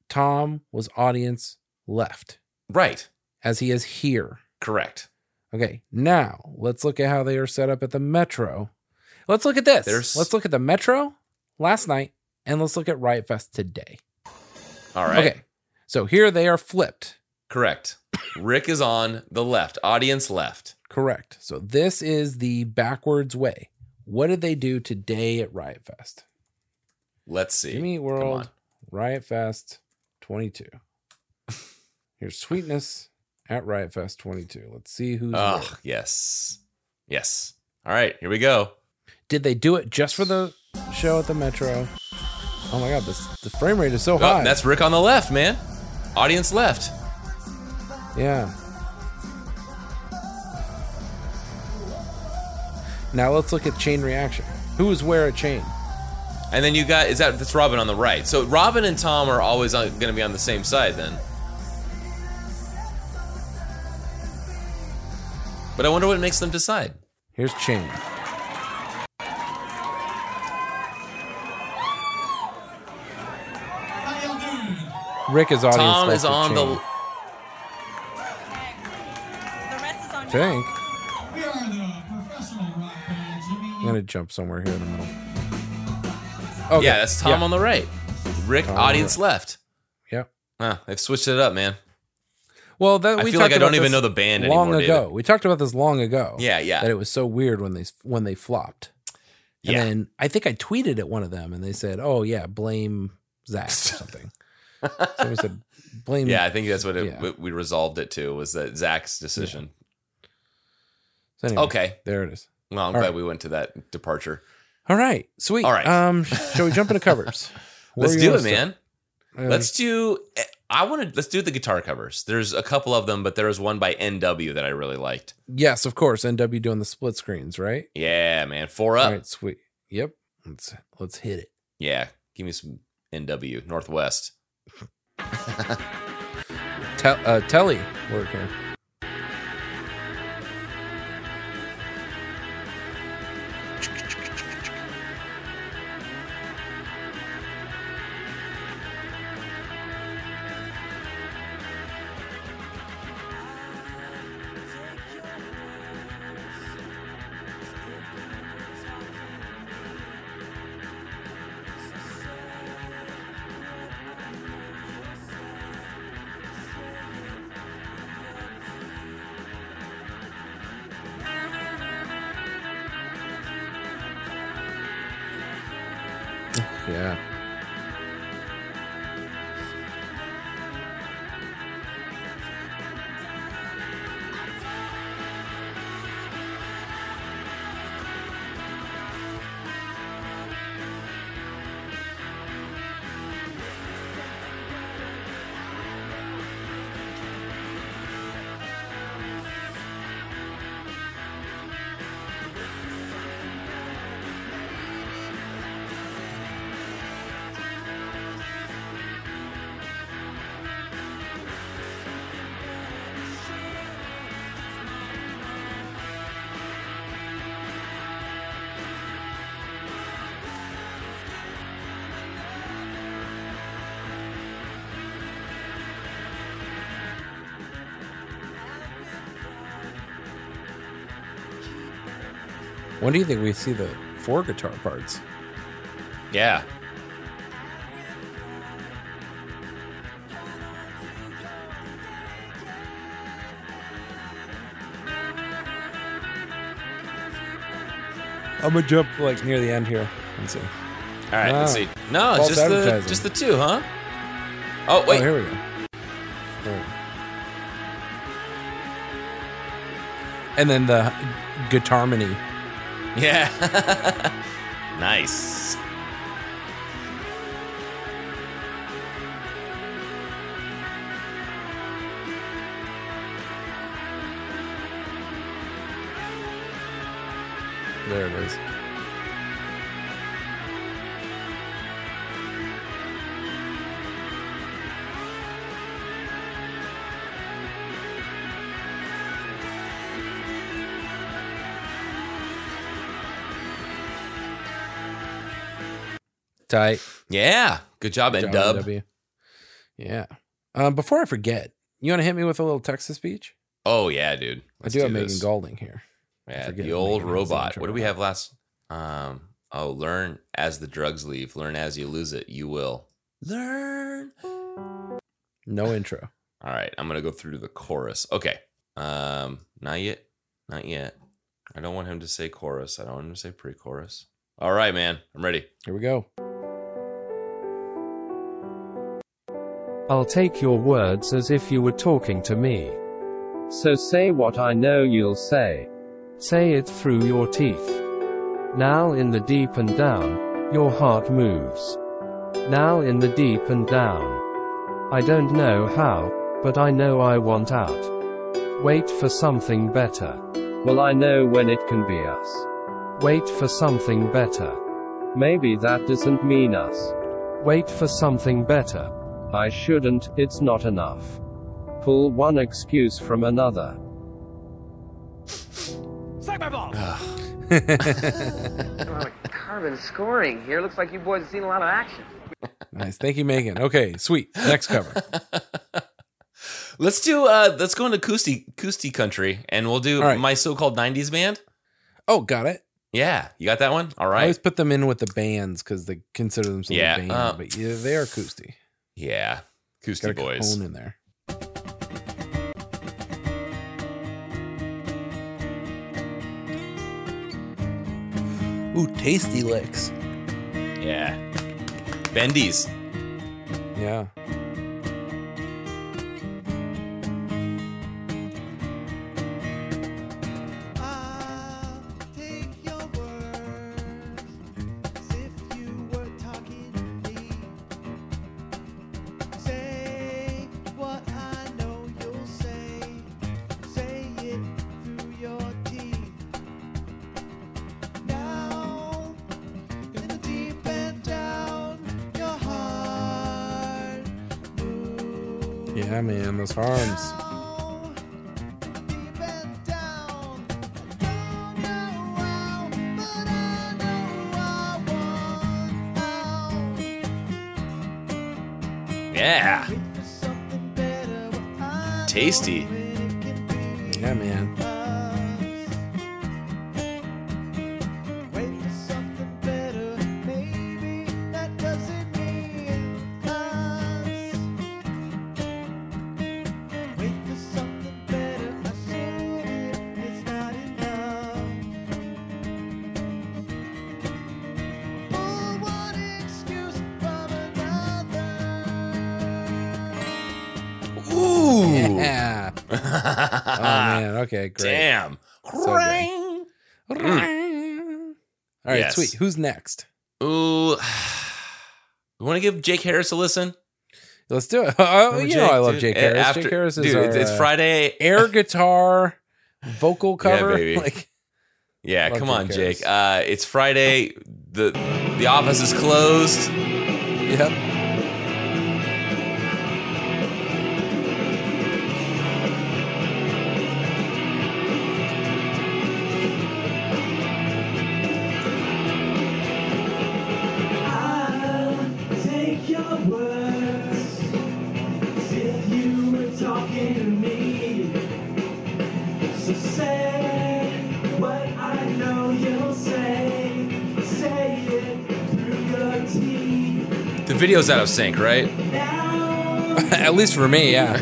Tom was audience left Right. as he is here. Correct. Okay, now let's look at how they are set up at the Metro. Let's look at this. There's- Let's look at the Metro last night, and let's look at Riot Fest today. All right. Okay, so here they are flipped. Correct. Rick is on the left. Audience left. Correct. So this is the backwards way. What did they do today at Riot Fest? Let's see. Jimmy World. Riot Fest 22. Here's Sweetness at Riot Fest 22. Let's see who's Oh, where. yes. Yes. All right. Here we go. Did they do it just for the show at the Metro? Oh my god, this the frame rate is so Oh, high. that's Rick on the left, man. Audience left. Yeah. Now let's look at chain reaction. Who was where at chain? And then you got is that that's Robin on the right. So Robin and Tom are always going to be on the same side then. But I wonder what makes them decide. Here's chain. Rick is audience. Tom is on the I think. I'm gonna jump somewhere here in the middle. Okay. Yeah, that's Tom Yeah. on the right. Rick Tom audience right. left. Yeah. Huh, they've switched it up, man. Well, that I we feel like I don't even know the band long anymore, ago. David. We talked about this long ago. Yeah, yeah. That it was so weird when they when they flopped. And Yeah. then I think I tweeted at one of them, and they said, "Oh yeah, blame Zach or something." Somebody said, "Blame." Yeah, I think that's what it, Yeah. we- resolved it to was that Zach's decision. So anyway, Okay. there it is. Well, I'm All glad right. we went to that departure. All right, sweet. All right. Um, shall we jump into covers? Let's do it, man. Uh, Let's do. I want to. Let's do the guitar covers. There's a couple of them, but there was one by NW that I really liked. Yes, of course. NW doing the split screens, right? Yeah, man. Four up. All right, sweet. Yep. Let's let's hit it. Yeah, give me some NW Northwest. Tell uh, Telly work When do you think we see the four guitar parts? Yeah. I'm gonna jump like near the end here and see. All right, let's Ah, see. No, it's just the just the two, huh? Oh wait, Oh, here we go. And then the guitar mini. Yeah. nice. Tight. Yeah. Good job, Good job, dub. NW. Yeah. Um, before I forget, you want to hit me with a little text-to-speech? Oh yeah, dude. Let's I do have do Megan this. Golding here. Yeah, the old Megan robot. What do we have last? Um. Oh, learn as the drugs leave. Learn as you lose it. You will learn. No intro. All right, I'm gonna go through the chorus. Okay. Um. Not yet. Not yet. I don't want him to say chorus. I don't want him to say pre-chorus. All right, man. I'm ready. Here we go. I'll take your words as if you were talking to me. So say what I know you'll say. Say it through your teeth. Now in the deep and down, your heart moves. Now in the deep and down. I don't know how, but I know I want out. Wait for something better. Well, I know when it can be us. Wait for something better. Maybe that doesn't mean us. Wait for something better. I shouldn't, it's not enough. Pull one excuse from another. Suck my balls! a lot of carbon scoring here. Looks like you boys have seen a lot of action. Nice. Thank you, Megan. Okay, sweet. Next cover. Let's do. uh Let's go into Coosty Coosty country, and we'll do All right. my so-called '90s band. Oh, got it. Yeah, you got that one. All right. I always put them in with the bands because they consider themselves Yeah, a band, uh, but yeah, they are acoustic. Yeah, Got a boys. Capone in there. Ooh, tasty licks. Yeah, Bendies. Yeah. Yes. sweet. Who's next? Ooh. You want to give Jake Harris a listen? Let's do it. Oh, you know I love dude. Jake Harris. after- Jake Harris is dude, our, it's, uh, Friday. air guitar vocal cover. Yeah, baby. like Yeah, come Jake on, Harris. Jake. Uh, it's Friday. the The office is closed. Yep. Video's out of sync, right? At least for me, yeah.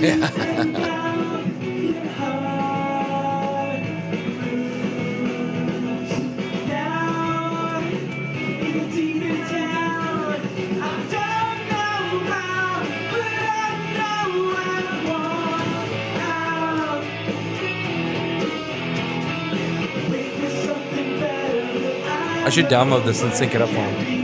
I should download this and sync it up for him.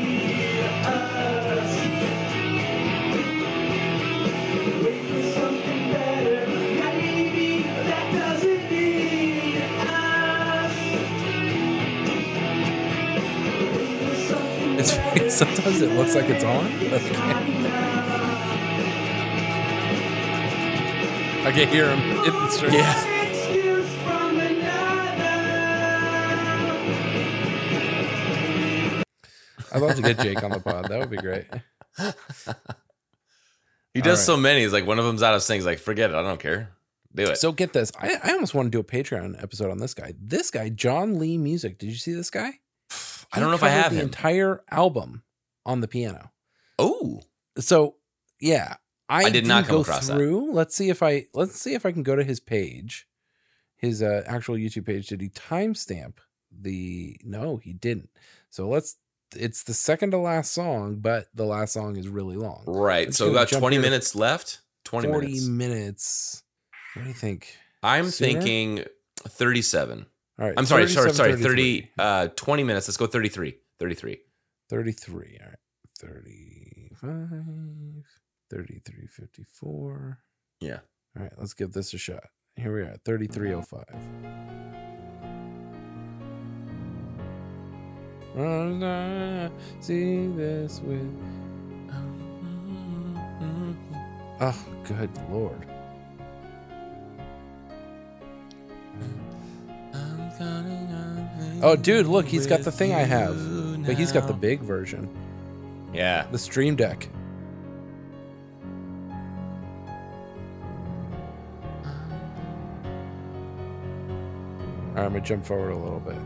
Funny, sometimes it looks like it's on. okay. I can hear him hitting the strings. I'd love to get Jake on the pod. That would be great. He does right. so many. He's like, one of them's out of sync. He's like, forget it. I don't care. Do it. So get this. I, I almost want to do a Patreon episode on this guy. This guy, John Lee Music. Did you see this guy? I don't know if I covered have the him. entire album on the piano. Oh, So yeah, I, I did not come go across that. through. Let's see if I let's see if I can go to his page, his uh, actual YouTube page. Did he timestamp the? No, he didn't. So let's. It's the second to last song, but the last song is really long. right. Let's So got 20 minutes left. 20 Forty minutes. minutes. What do you think? I'm Sooner? thinking 37. All right, I'm sorry, sorry, sorry. 30, uh, 20 minutes. Let's go 33. 33. 33. All right. 35, 33, 54. Yeah. All right, let's give this a shot. Here we are, 3305. See this with. Uh-huh. Oh, good lord. Oh, dude, look, he's got the thing I have. But he's got the big version. Yeah. The Stream Deck. All right, I'm gonna jump forward a little bit.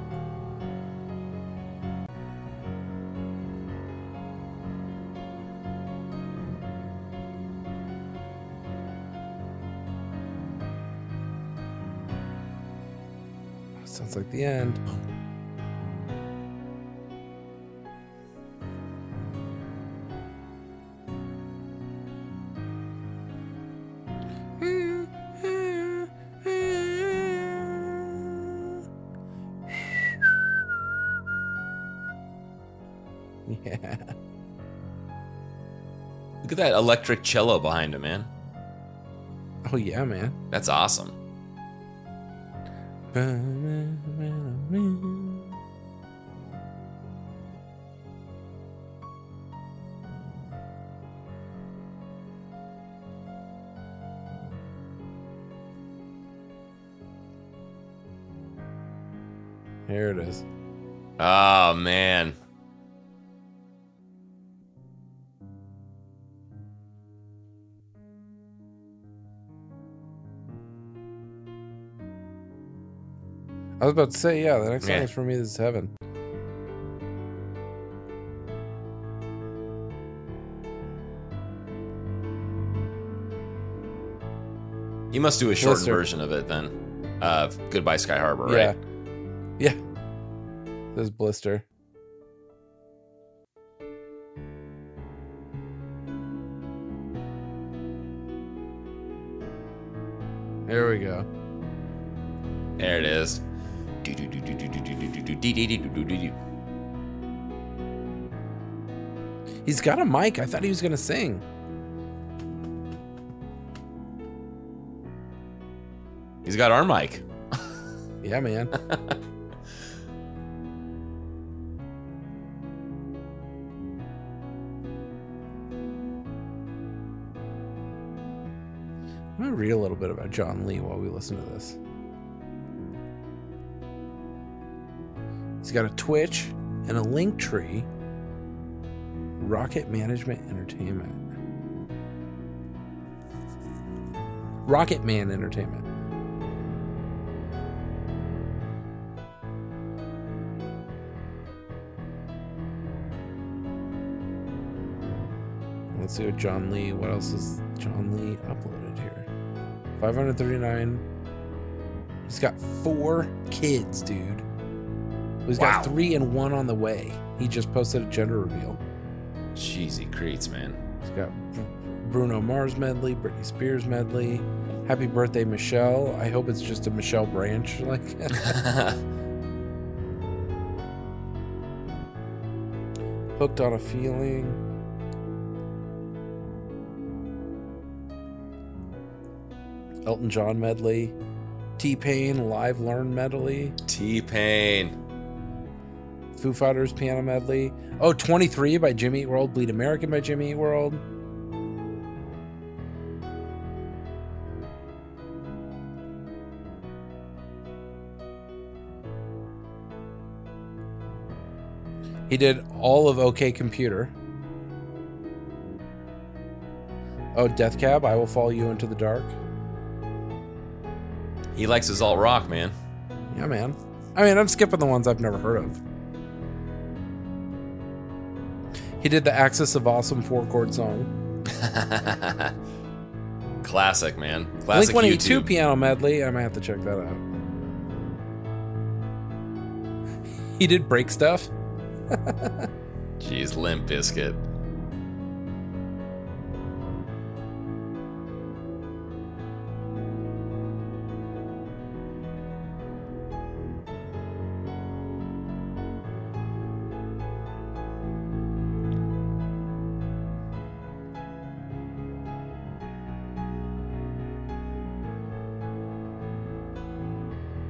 Sounds like the end. At that electric cello behind him, man. Oh yeah, man. That's awesome. Here it is. Oh, man. I was about to say, yeah, the next song Yeah. is for me. This is heaven. You must do a shortened version of it then. Uh, Goodbye Sky Harbor, right? Yeah. Yeah. This blister. There we go. There it is. He's got a mic. I thought he was gonna sing. He's got our mic. Yeah, man. I'm gonna read a little bit about John Lee while we listen to this. He's got a Twitch and a link tree. Rocket Management Entertainment. Rocket Man Entertainment. Let's see what John Lee. What else is John Lee uploaded here? 539. He's got four kids, dude. He's Wow. got three and one on the way. He just posted a gender reveal. Cheesy creeps, man. He's got Bruno Mars medley, Britney Spears medley. Happy birthday, Michelle. I hope it's just a Michelle Branch. Like, hooked on a feeling. Elton John medley. T Pain live learn medley. T Pain. Foo Fighters piano medley. Oh, 23 by Jimmy Eat World. Bleed American by Jimmy Eat World. He did all of OK Computer. Oh, Death Cab, I Will Follow You Into the Dark. He likes his alt rock, man. Yeah, man. I mean, I'm skipping the ones I've never heard of. He did the Axis of Awesome four chord song. Classic, man. Blink Classic 182 YouTube. piano medley. I might have to check that out. He did break stuff. Jeez, Limp Bizkit.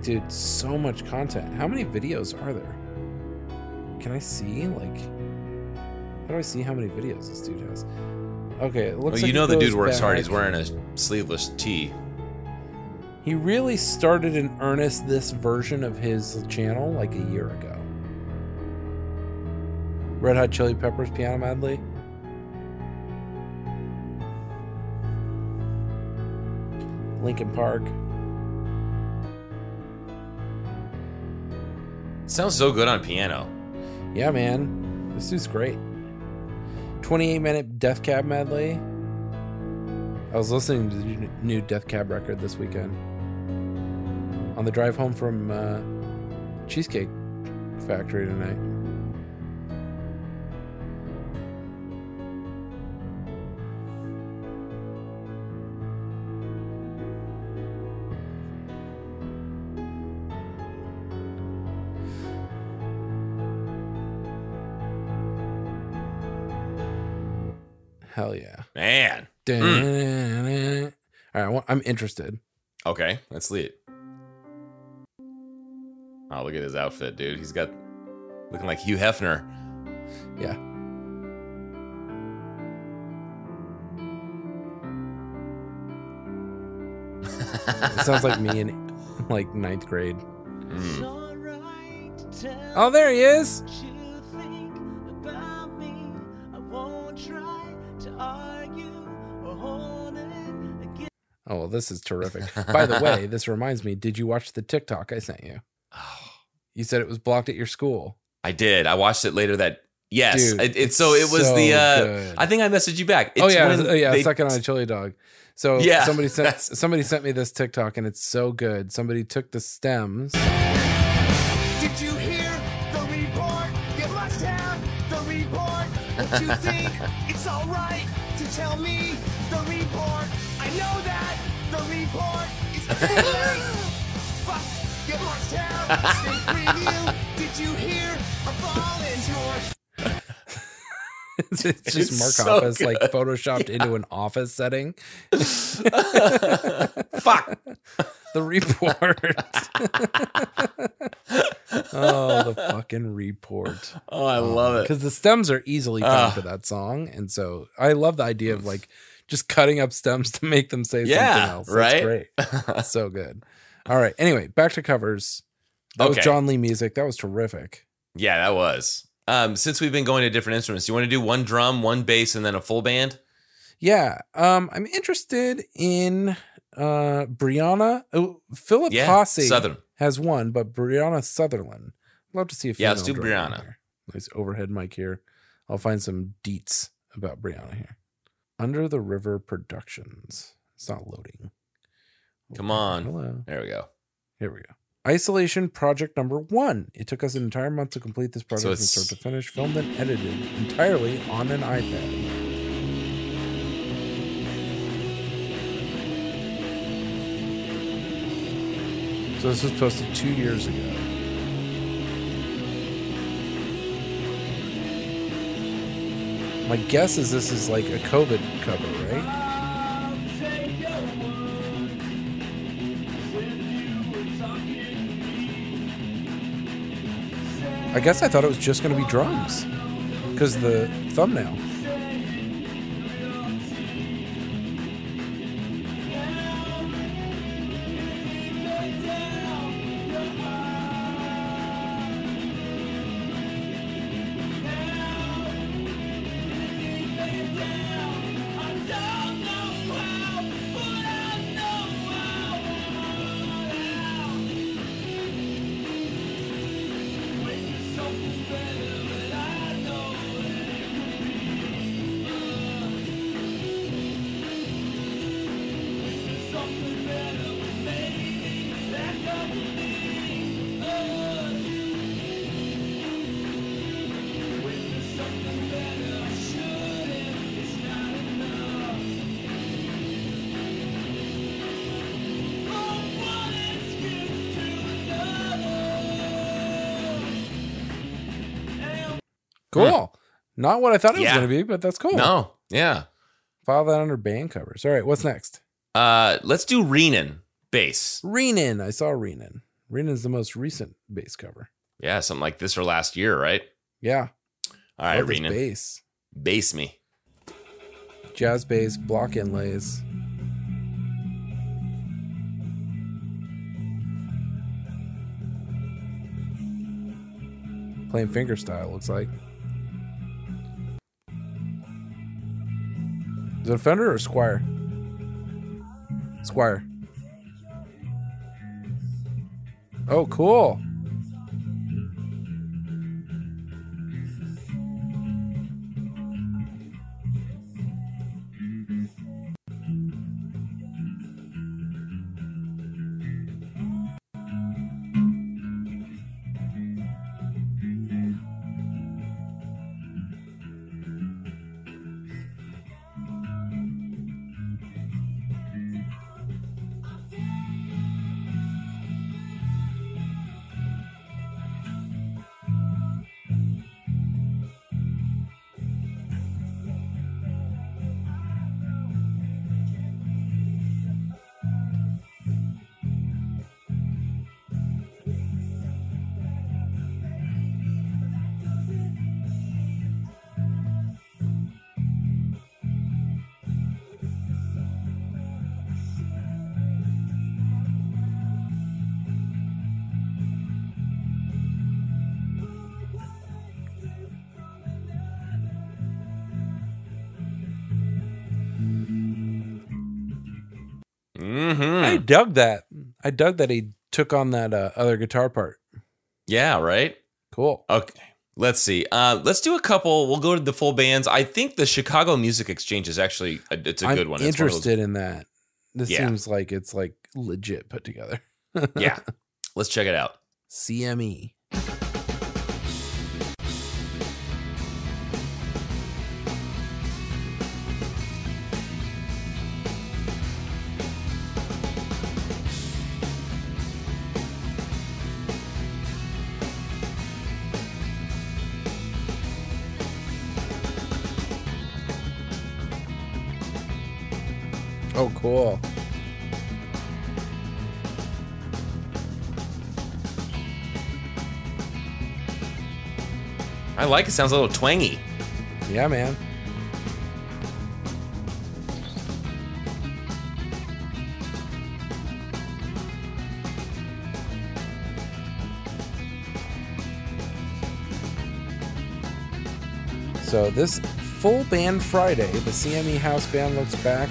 Dude, so much content. How many videos are there? Can I see? Like, how do I see how many videos this dude has? Okay, it looks Well, like you know the dude works hard. He's wearing a sleeveless tee. He really started in earnest this version of his channel like a year ago. Red Hot Chili Peppers piano medley. Linkin Park. Sounds so good on piano. Yeah, man. This dude's great. 28 minute Death Cab medley. I was listening to the new Death Cab record this weekend. On the drive home from uh, Cheesecake Factory tonight. Mm. Man. All right, I want- I'm interested. Okay, that's lit. Oh, look at his outfit, dude. He's got looking like Hugh Hefner. Yeah. It sounds like me in like ninth grade. Mm. Oh, there he is. Oh, well, this is terrific. By the way, this reminds me, did you watch the TikTok I sent you? Oh. You said it was blocked at your school. I did. I watched it later that. Yes, Dude, it, it- so it was so the. uh good. I think I messaged you back. oh yeah, when oh, yeah, they- second on a chili dog. So Yeah, somebody sent that's- somebody sent me this TikTok and it's so good. Somebody took the stems. Did you hear the report? You must have the report. What you think? it's alright to tell me the report. I know that the report is. Fuck Get marched out, stay preview. Did you hear? A fall into your it's it's just It's Mark so Office like good. photoshopped into an office setting. Fuck. The report. oh, the fucking report. Oh, I love it. Because the stems are easily found Ah. for that song. And so I love the idea of like just cutting up stems to make them say Yeah, something else. That's right? great. so good. All right. Anyway, back to covers. That was John Lee music. That was terrific. Yeah, that was. Um, since we've been going to different instruments, you want to do one drum, one bass, and then a full band? Yeah. Um, I'm interested in uh Brianna. Oh, Philip Yeah, Posse Southern. has one, but Brianna Sutherland. Love to see a Yeah, let's do Brianna. Nice overhead mic here. I'll find some deets about Brianna here. Under the River Productions. It's not loading. Come on. Hello. There we go. Here we go. Isolation project number one. It took us an entire month to complete this project from it's- start to finish, filmed and edited entirely on an iPad. So this was posted two years ago. My guess is this is like a COVID cover, right? I guess I thought it was just going to be drums because the thumbnail. Not what I thought it was going to be, but that's cool. No, yeah. File that under band covers. All right, what's next? Uh, let's do Renan bass. Renan. I saw Renan. Renan's the most recent bass cover. Yeah, something like this or last year, right? Yeah. All right, Love Renan. bass. Bass me. Jazz bass, block inlays. Playing finger style, looks like. Is it or Squier? Squier. Oh, cool. Mm-hmm. I dug that. I dug that he took on that uh, other guitar part. Yeah, right? Cool. Okay. Let's see. Uh, let's do a couple. We'll go to the full bands. I think the Chicago Music Exchange is actually a, it's a I'm good one. It's one those- interested in that. This Yeah. seems like it's like legit put together. yeah. Let's check it out. CME. Cool. I like it. Sounds a little twangy. Yeah, man. So this full band Friday, the CME House Band looks back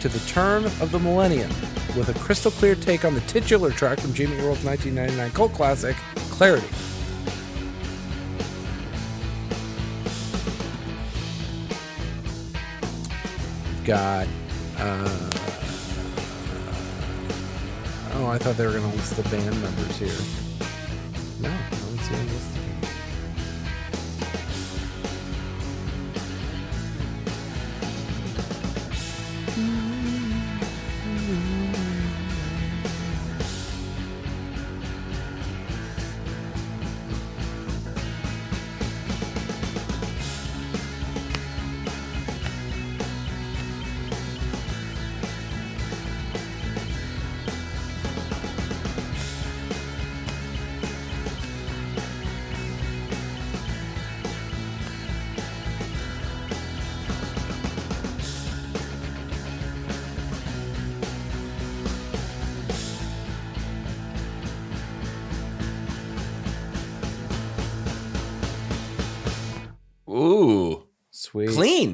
to the turn of the millennium with a crystal clear take on the titular track from Jimmy Eat World's 1999 cult classic, Clarity. We've got. Uh, oh, I thought they were going to list the band members here. No, I don't see them listed.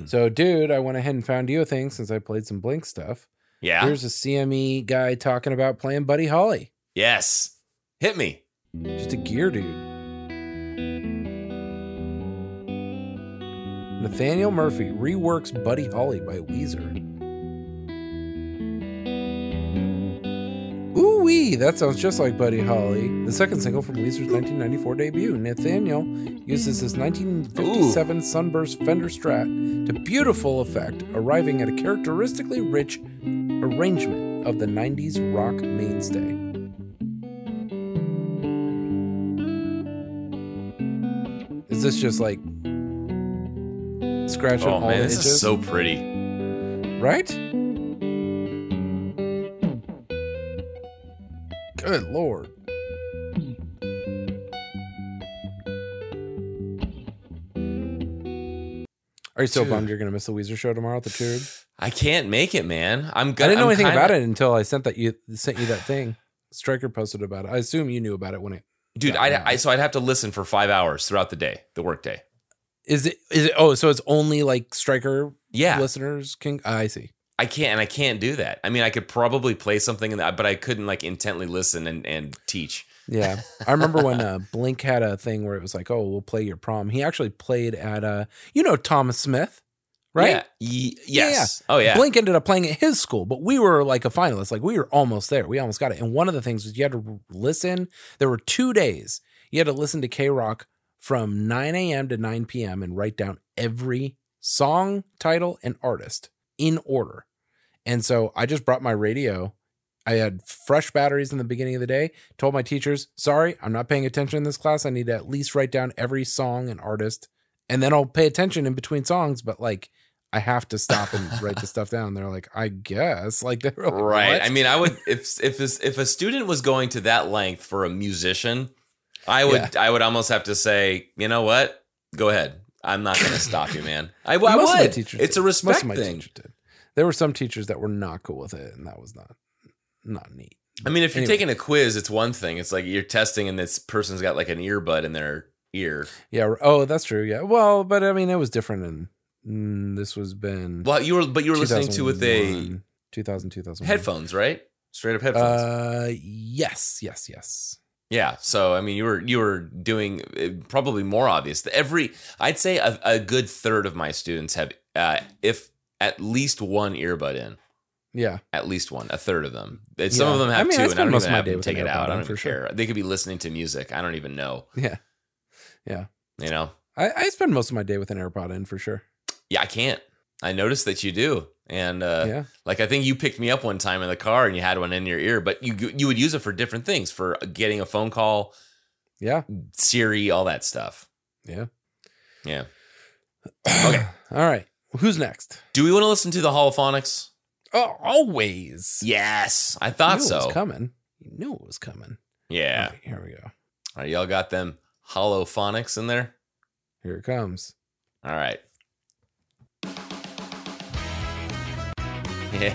Mm. So, dude, I went ahead and found you a thing since I played some Blink stuff. Yeah. Here's a CME guy talking about playing Buddy Holly. Yes. Hit me. Just a gear dude. Nathaniel Murphy reworks Buddy Holly by Weezer. Wee, that sounds just like Buddy Holly, the second single from Weezer's 1994 debut. Nathaniel uses his 1957 Sunburst Fender Strat to beautiful effect, arriving at a characteristically rich arrangement of the 90s rock mainstay. Is this just like scratching Oh all man, this itches? is so pretty. right? Good lord. Are you so Dude. bummed you're gonna miss the Weezer show tomorrow at the Tube? I can't make it, man. I'm I gonna. didn't know I'm anything kinda- about it until I sent that you sent you that thing. Stryker posted about it. I assume you knew about it when it. dude. I. I so I'd have to listen for five hours throughout the day, the workday. Is it? Is it? Oh, so it's only like Stryker Yeah. listeners can. I see. I can't, and I can't do that. I mean, I could probably play something in that, but I couldn't like intently listen and and teach. Yeah, I remember when uh, Blink had a thing where it was like, "Oh, we'll play your prom." He actually played at uh, you know, Thomas Smith, right? Yeah. Ye- yes. Oh yeah. Blink ended up playing at his school, but we were like a finalist. Like we were almost there. We almost got it. And one of the things was you had to listen. There were two days you had to listen to KROQ from 9 a.m. to 9 p.m. and write down every song, title, and artist in order. And so I just brought my radio. I had fresh batteries in the beginning of the day. Told my teachers, sorry, I'm not paying attention in this class. I need to at least write down every song and artist. And then I'll pay attention in between songs, but like I have to stop and write the stuff down. They're like, I guess. Like they were like, right. "What?" I mean, I would if if this, if a student was going to that length for a musician, I would I would almost have to say, you know what? Go ahead. I'm not going to stop you, man. I, I Most would. it's a did. Most respect of my thing. There were some teachers that were not cool with it, and that was not not neat. I mean, if you're Anyway. taking a quiz, it's one thing. It's like you're testing, and this person's got like an earbud in their ear. Yeah. Oh, that's true. Yeah. Well, but I mean, it was different, and mm, this was been. Well, you were, but you were listening to with a 2001, 2000, 2001. headphones, right? Straight up headphones. Uh, yes, yes, yes. Yeah. So I mean, you were you were doing uh, probably more obvious. Every I'd say a, a good third of my students have, uh, if at least one earbud in. Yeah. At least one, a third of them. And Some Yeah. of them I have mean, I two, and I don't most even of my have them take it out. I don't even for sure. care. They could be listening to music. I don't even know. Yeah. Yeah. You know. I, I spend most of my day with an AirPod in for sure. Yeah, I can't. I noticed that you do, and uh, Yeah. like I think you picked me up one time in the car, and you had one in your ear, but you you would use it for different things, for getting a phone call, Yeah. Siri, all that stuff. Yeah. Yeah. Okay. All right. Who's next? Do we want to listen to the holophonics? Oh, always. Yes, I thought You so. It was coming. You knew it was coming. Yeah. Right, here we go. All right, y'all got them holophonics in there? Here it comes. All right. Yeah.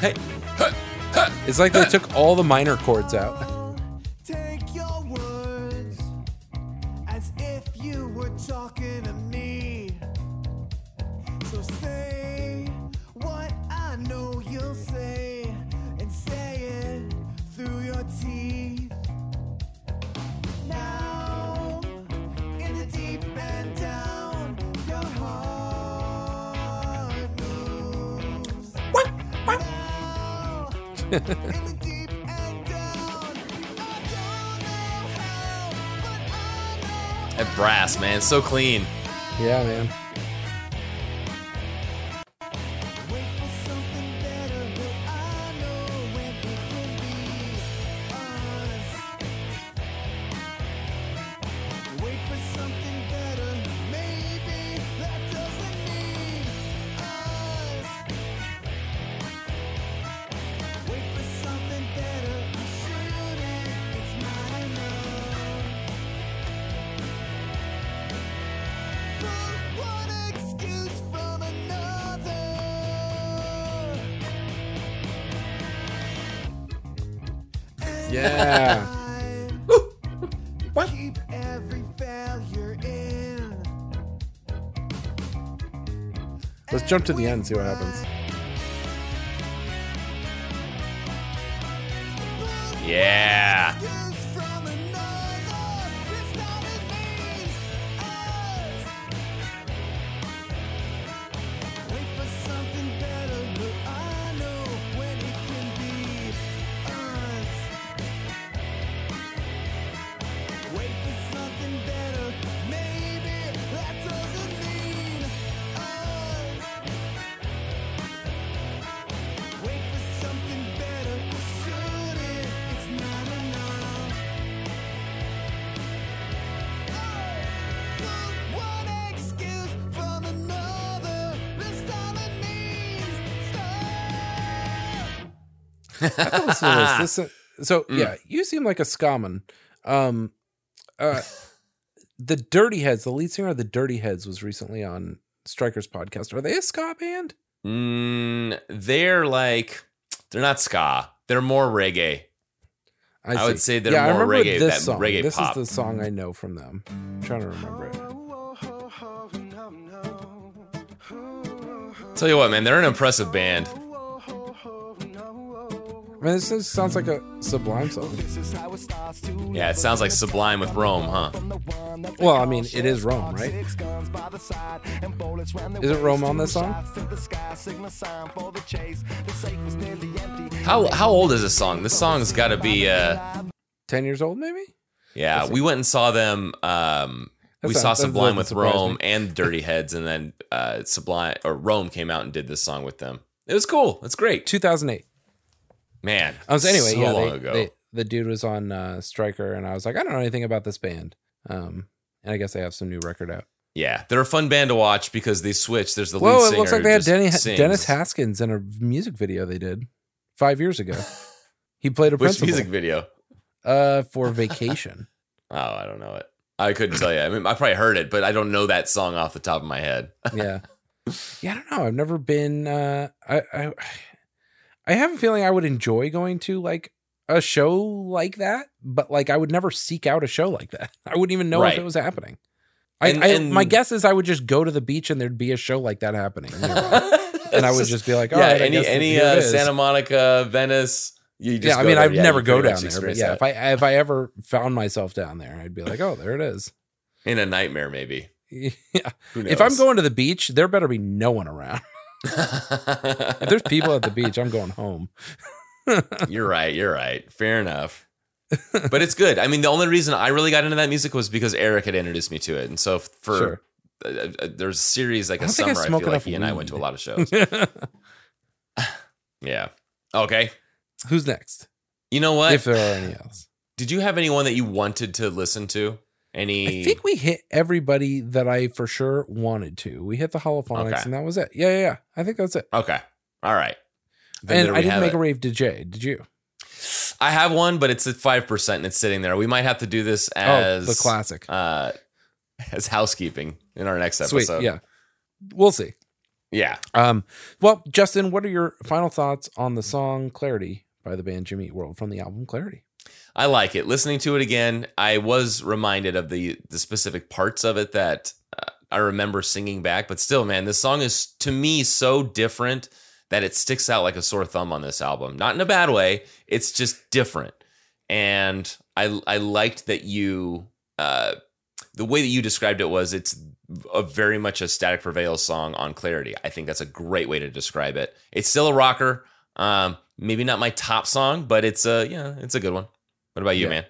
Hey. It's like they took all the minor chords out. That brass, man, so clean. Yeah, man. Jump to the end and see what happens. Listen to this. This- so Mm. yeah, you seem like a scaman. Um, uh, the Dirty Heads, the lead singer of the Dirty Heads, was recently on Stryker's podcast. Are they a ska band? Mm, they're like they're not ska. They're more reggae. I, would say they're yeah, I more remember reggae. This that song. reggae this pop. is the song I know from them. I'm trying to remember it. Tell you what, man, they're an impressive band. I mean, this is, sounds like a Sublime song. Yeah, it sounds like Sublime with Rome, huh? Well, I mean, it is Rome, right? Is it Rome on this song? How how old is this song? This song's got to be uh ten years old, maybe. Yeah, we went and saw them. Um, we That's saw Sublime with Rome me. and Dirty Heads, and then uh, Sublime or Rome came out and did this song with them. It was cool. It's great. 2008. Man, I was anyway. so yeah, long they- ago. they- the dude was on uh, Stryker, and I was like, I don't know anything about this band. Um, and I guess they have some new record out. yeah, they're a fun band to watch because they switch. There's the lead Whoa, it looks like they had Denny. Dennis Haskins in a music video they did five years ago. He played a Which principal. music video? Uh, for Vacation. Oh, I don't know it. I couldn't tell you. I mean, I probably heard it, but I don't know that song off the top of my head. yeah, yeah. I don't know. I've never been. Uh, I, I I have a feeling I would enjoy going to like a show like that, but like I would never seek out a show like that. I wouldn't even know if it was happening. I, And- I and- my guess is I would just go to the beach and there'd be a show like that happening, and I would just be like, oh, yeah, I any any uh. Santa Monica, Venice. You just yeah, I mean. I'd Yeah, never go down there, but yeah, that. if I if I ever found myself down there, I'd be like, oh, there it is. in a nightmare, maybe. Yeah. If I'm going to the beach, there better be no one around. If there's people at the beach, I'm going home. you're right. You're right. Fair enough. but it's good. I mean, the only reason I really got into that music was because Eric had introduced me to it, and so for Sure. uh, uh, there's a series like a don't I summer. I, feel like he and I went to a lot of shows. yeah. Okay. Who's next? You know what? If there are any else. Did you have anyone that you wanted to listen to? Any? I think we hit everybody that I for sure wanted to. We hit the holophonics, Okay. and that was it. Yeah, yeah, yeah. I think that's it. Okay. All right. Then and I didn't make it. a rave to Jay. Did you? I have one, but it's at five percent and it's sitting there. We might have to do this Oh, as the classic. uh, as housekeeping in our next Sweet. episode. Yeah. We'll see. Yeah. Um, well, Justin, what are your final thoughts on the song Clarity by the band Jimmy Eat World from the album Clarity? I like it. Listening to it again, I was reminded of the the specific parts of it that uh, I remember singing back. But still, man, this song is to me so different that it sticks out like a sore thumb on this album. Not in a bad way. It's just different, and I I liked that you uh, the way that you described it was it's a very much a Static Prevail song on Clarity. I think that's a great way to describe it. It's still a rocker. Um, maybe not my top song, but it's a yeah, it's a good one. What about you, Yeah. man?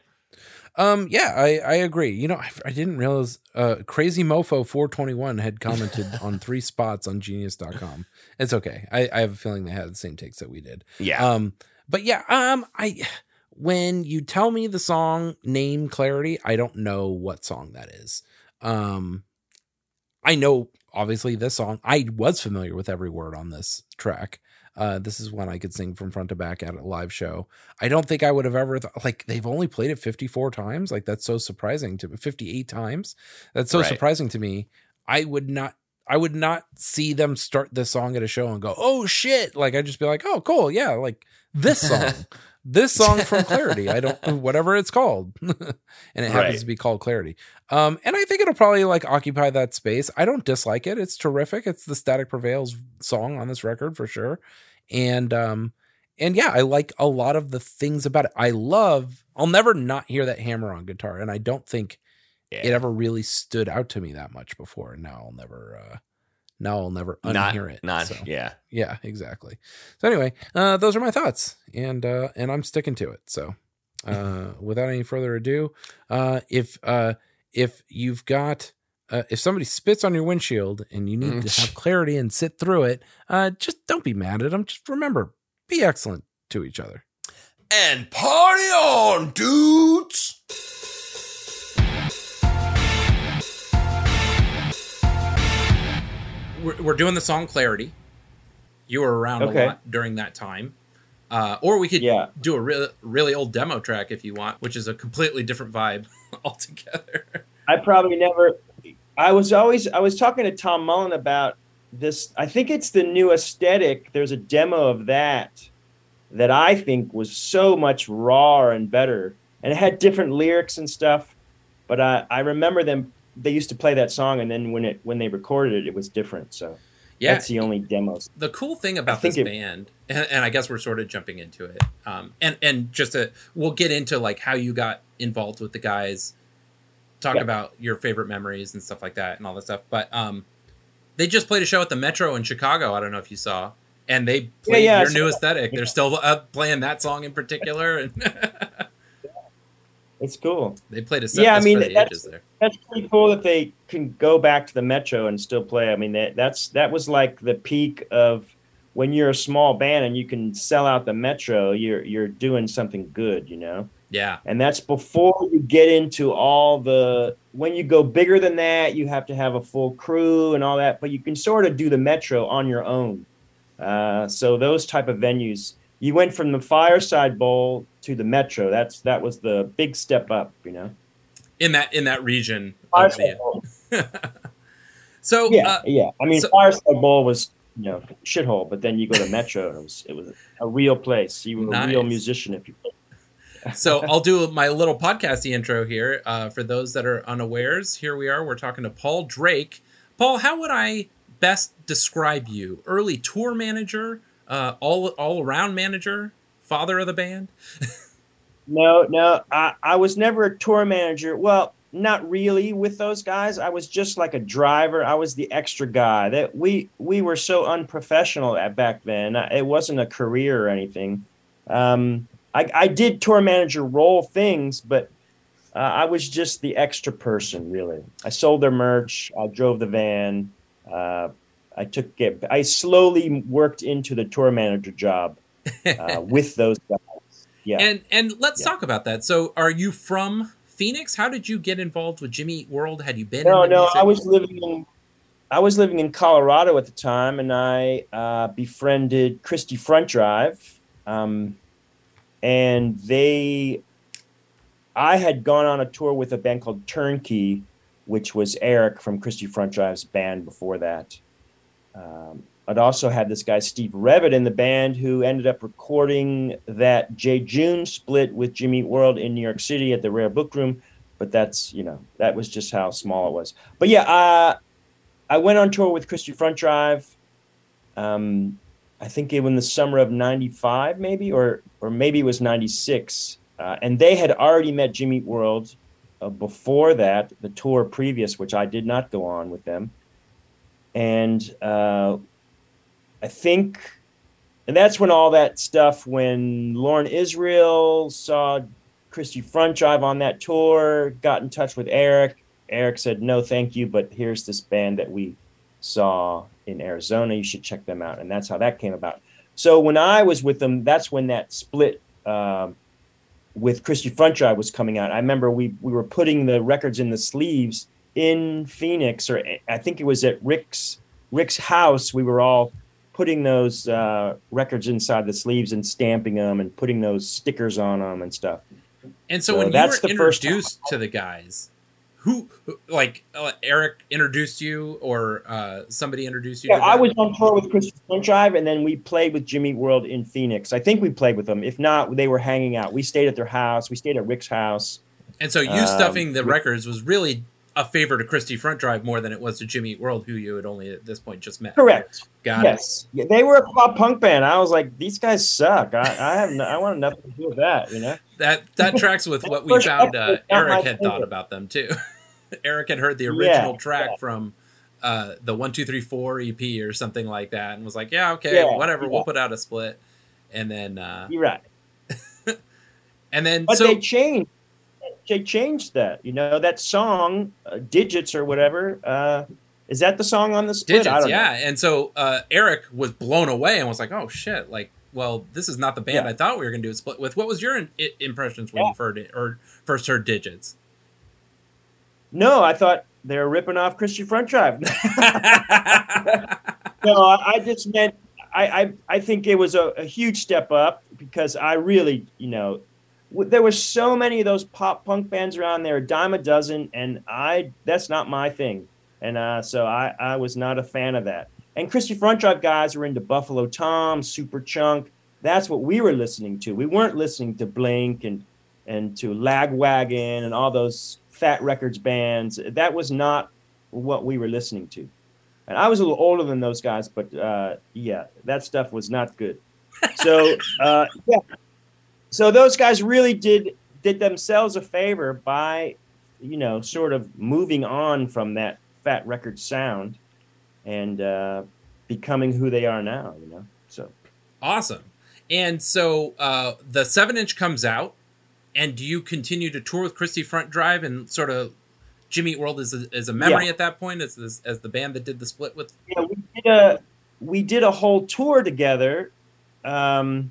Um, yeah, I, I agree. You know, I, I didn't realize uh Crazy Mofo 421 had commented on three spots on genius.com. It's okay. I, I have a feeling they had the same takes that we did. Yeah. Um, but yeah, um, I when you tell me the song name clarity, I don't know what song that is. Um, I know obviously this song. I was familiar with every word on this track. Uh, this is one I could sing from front to back at a live show. I don't think I would have ever th- like they've only played it 54 times. Like that's so surprising to 58 times. That's so Right. surprising to me. I would not I would not see them start this song at a show and go, "Oh shit." Like I'd just be like, "Oh, cool. Yeah, like this song." this song from Clarity. I don't whatever it's called. and it happens to be called Clarity. Um and I think it'll probably like occupy that space. I don't dislike it. It's terrific. It's the Static Prevails song on this record for sure. And um and yeah, I like a lot of the things about it. I love I'll never not hear that hammer on guitar and I don't think it ever really stood out to me that much before. And now I'll never uh now I'll never Not- unhear it. not- So, yeah. Yeah, exactly. So anyway, uh those are my thoughts. And uh and I'm sticking to it. So uh without any further ado, uh if uh if you've got uh, if somebody spits on your windshield and you need to have clarity and sit through it, uh, just don't be mad at them. Just remember, be excellent to each other. And party on, dudes. we're, we're doing the song Clarity. You were around Okay. a lot during that time. Uh, or we could Yeah. do a really, really old demo track if you want, which is a completely different vibe altogether. I probably never. I was always. I was talking to Tom Mullen about this. I think it's the new aesthetic. There's a demo of that that I think was so much raw and better, and it had different lyrics and stuff. But I, I remember them. They used to play that song, and then when it when they recorded it, it was different. So Yeah. that's the only demos. the cool thing about this it- band, and, and I guess we're sort of jumping into it, um, and and just to, we'll get into like how you got involved with the guys, talk Yeah. about your favorite memories and stuff like that, and all that stuff. But um, they just played a show at the Metro in Chicago. I don't know if you saw, and they played yeah, I your new aesthetic. They're still uh, playing that song in particular, and It's cool. they played a set yeah, I mean that's, that's pretty cool that they can go back to the metro and still play. I mean that that's that was like the peak of when you're a small band and you can sell out the metro. You're you're doing something good, you know. Yeah, And that's before you get into all the when you go bigger than that, you have to have a full crew and all that. But you can sort of do the metro on your own. Uh, so those type of venues, you went from the Fireside Bowl to the Metro. That's that was the big step up, you know. in that in that region. Fireside Bowl. so yeah, uh, yeah. I mean, so- Fireside Bowl was you know shithole, but then you go to Metro, and it was it was a real place. You were a real musician if you. so I'll do my little podcasty intro here. Uh, for those that are unawares, here we are. We're talking to Paul Drake. Paul, how would I best describe you? Early tour manager, uh, all all around manager, father of the band. No, no, I, I was never a tour manager. Well, not really with those guys. I was just like a driver. I was the extra guy. That we we were so unprofessional at back then. It wasn't a career or anything. Um, I, I did tour manager role things, but uh, I was just the extra person. Really, I sold their merch. I drove the van. Uh, I took it. I slowly worked into the tour manager job uh, with those guys. Yeah. And and let's talk about that. So, are you from Phoenix? How did you get involved with Jimmy Eat World? Had you been? No, in no. music? I was living in I was living in Colorado at the time, and I uh, befriended Christie Front Drive, um, and they. I had gone on a tour with a band called Turnkey, which was Eric from Christie Front Drive's band before that. Um, I'd also had this guy Steve Revitt in the band who ended up recording that Jejune split with Jimmy World in New York City at the Rare Book Room. But that's you know that was just how small it was. But yeah, uh, I went on tour with Christie Front Drive. Um, I think it was in the summer of '95, maybe, or or maybe it was '96, uh, and they had already met Jimmy World uh, before that, the tour previous, which I did not go on with them, and uh, I think, and that's when all that stuff. When Loren Israel saw Christie Front Drive on that tour, got in touch with Eric. Eric said, "No, thank you, but here's this band that we saw in Arizona. You should check them out." And that's how that came about. So when I was with them, that's when that split um with Christie Front Drive was coming out. I remember we we were putting the records in the sleeves in Phoenix, or I think it was at Rick's Rick's house. We were all putting those uh, records inside the sleeves and stamping them and putting those stickers on them and stuff. And so, So when you were the first time introduced to the guys, who, like uh, Eric introduced you, or uh, somebody introduced you? Yeah, to I was on tour with Christie Front Drive, and then we played with Jimmy World in Phoenix. I think we played with them. If not, they were hanging out. We stayed at their house. We stayed at Rick's house. And so, you Um, stuffing the records was really a favor to Christie Front Drive more than it was to Jimmy Eat World, who you had only at this point just met. Correct. Got yes. Yeah, they were a pop punk band. I was like, these guys suck. I, I have no, I want nothing to do with that. You know. That that tracks with what we found. Uh, Eric had thought about them too. Eric had heard the Yeah, original track yeah. from uh, the One Two Three Four EP or something like that, and was like, "Yeah, okay, Yeah, whatever, yeah. we'll put out a split." And then, uh, You're right. and then, But so they changed. They changed that. You know that song, uh, "Digits" or whatever. Uh, is that the song on the split? I digits, yeah. know. And so uh, Eric was blown away and was like, "Oh shit!" Like, well, this is not the band Yeah. I thought we were going to do a split with. What was your in- impressions when you heard it or first heard digits? No, I thought they were ripping off Christian Front Drive. no, I, just meant I, I I think it was a, a huge step up because I really you know there were so many of those pop punk bands around there, a dime a dozen, and I that's not my thing, and uh, so I I was not a fan of that. And Christie Front Drive guys were into Buffalo Tom, Superchunk. That's what we were listening to. We weren't listening to Blink and and to Lagwagon and all those Fat Records bands. That was not what we were listening to. And I was a little older than those guys, but uh, yeah, that stuff was not good. So uh, yeah, so those guys really did did themselves a favor by, you know, sort of moving on from that Fat Record sound and uh, becoming who they are now. You know, so Awesome. And so uh, the seven inch comes out, and do you continue to tour with Christie Front Drive and sort of Jimmy World is a, is a memory Yeah. at that point as this, as the band that did the split with? yeah, we did a we did a whole tour together. Um,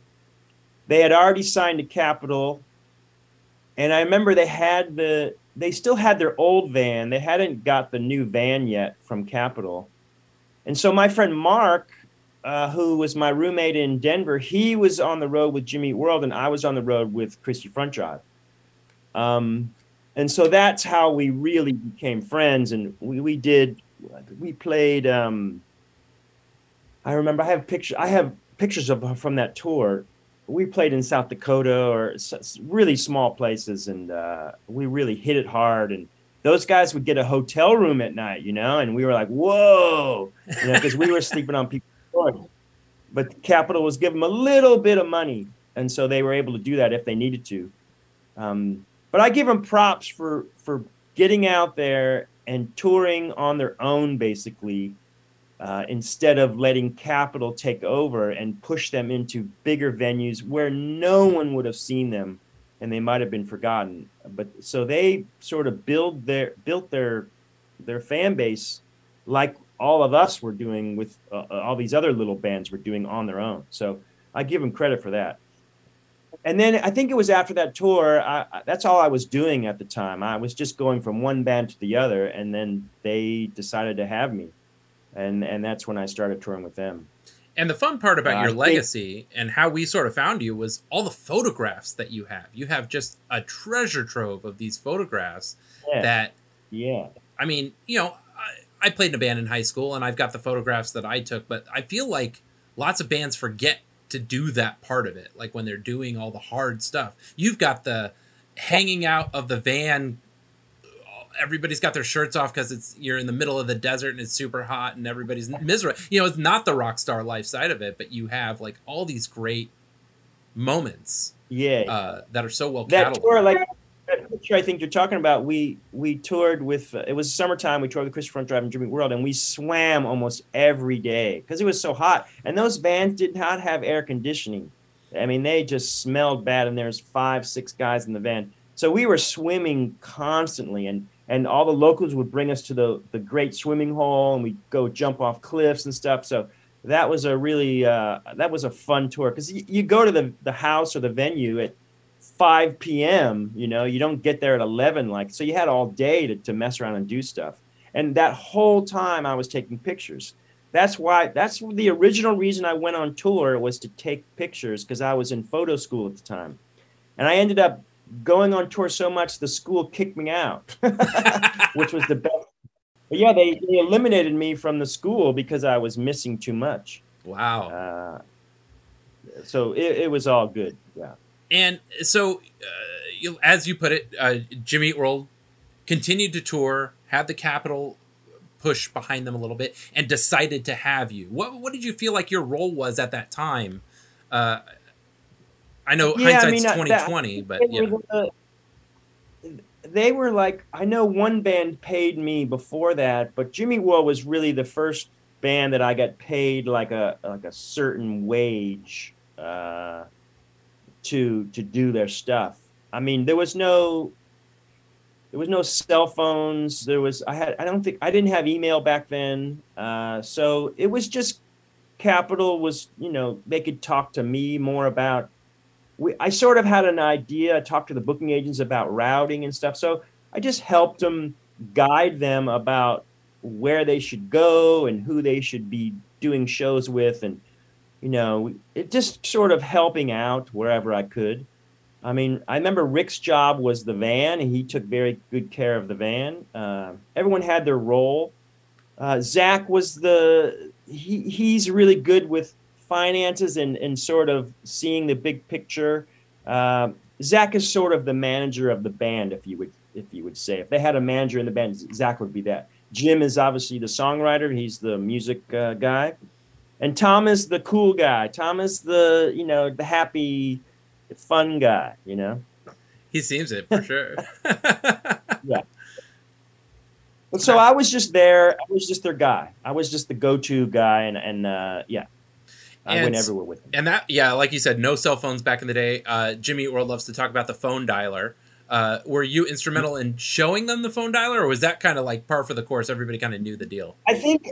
they had already signed to Capitol, and I remember they had the they still had their old van. They hadn't got the new van yet from Capitol, and so my friend Mark, uh, who was my roommate in Denver, he was on the road with Jimmy World, and I was on the road with Christie Front Drive. Um, and so that's how we really became friends, and we, we did we played. Um, I remember I have picture I have pictures of from that tour. We played in South Dakota or really small places, and uh, we really hit it hard. And those guys would get a hotel room at night, you know, and we were like, "Whoa!" You know, because we were sleeping on people's floors. But Capitol was giving them a little bit of money, and so they were able to do that if they needed to. Um, but I give them props for for getting out there and touring on their own, basically, uh, instead of letting Capitol take over and push them into bigger venues where no one would have seen them, and they might have been forgotten. But so they sort of build their built their their fan base like all of us were doing with uh, all these other little bands were doing on their own. So I give them credit for that. and then I think it was after that tour. I, that's all I was doing at the time. I was just going from one band to the other, and then they decided to have me, and and that's when I started touring with them. And the fun part about Uh, your I think- legacy and how we sort of found you was all the photographs that you have. You have just a treasure trove of these photographs Yeah. that Yeah. I mean, you know, I, I played in a band in high school and I've got the photographs that I took, but I feel like lots of bands forget to do that part of it. Like when they're doing all the hard stuff. You've got the hanging out of the van. Everybody's got their shirts off because it's you're in the middle of the desert and it's super hot and everybody's miserable. You know, it's not the rock star life side of it, but you have like all these great moments Yeah. uh, that are so well that cataloged. tour, like that picture I think you're talking about, we we toured with. Uh, it was summertime. We toured with Christopher Front Drive and Jimmy World, and we swam almost every day because it was so hot. And those vans did not have air conditioning. I mean, they just smelled bad, and there's five, six guys in the van. So we were swimming constantly, and and all the locals would bring us to the the great swimming hole, and we'd go jump off cliffs and stuff. So that was a really uh, that was a fun tour because you, you go to the the house or the venue at 5 p.m. You know, you don't get there at 11. Like, so you had all day to, to mess around and do stuff. And that whole time I was taking pictures. That's why, that's the original reason I went on tour was to take pictures because I was in photo school at the time. And I ended up going on tour so much the school kicked me out, which was the best. But yeah, they, they eliminated me from the school because I was missing too much. Wow. Uh, so it, it was all good. Yeah. And so, uh, you, as you put it, uh, Jimmy Eat World continued to tour, had the Capitol push behind them a little bit, and decided to have you. What What did you feel like your role was at that time? I know Yeah, I hindsight's mean, uh, twenty twenty, but were the- they were like I know one band paid me before that, but Jimmy Woo was really the first band that I got paid like a like a certain wage uh, to to do their stuff. I mean, there was no there was no cell phones. There was I had I don't think I didn't have email back then, uh, so it was just Capitol was you know they could talk to me more about we, I sort of had an idea. I talked to the booking agents about routing and stuff. So I just helped them guide them about where they should go and who they should be doing shows with. And, you know, it just sort of helping out wherever I could. I mean, I remember Rick's job was the van, and he took very good care of the van. Uh, everyone had their role. Uh, Zach was the he, he's really good with finances and, and sort of seeing the big picture. Um, Zach is sort of the manager of the band, if you would if you would say. If they had a manager in the band, Zach would be that. Jim is obviously the songwriter; he's the music uh, guy, and Tom is the cool guy. Tom is the you know the happy, fun guy. You know. He seems it for sure. yeah. So I was just there. I was just their guy. I was just the go-to guy, and and uh, yeah, I went And- everywhere with him. And that, yeah, like you said, no cell phones back in the day. Uh, Jimmy Eat World loves to talk about the phone dialer. Uh, were you instrumental in showing them the phone dialer, or was that kind of like par for the course? Everybody kind of knew the deal. I think.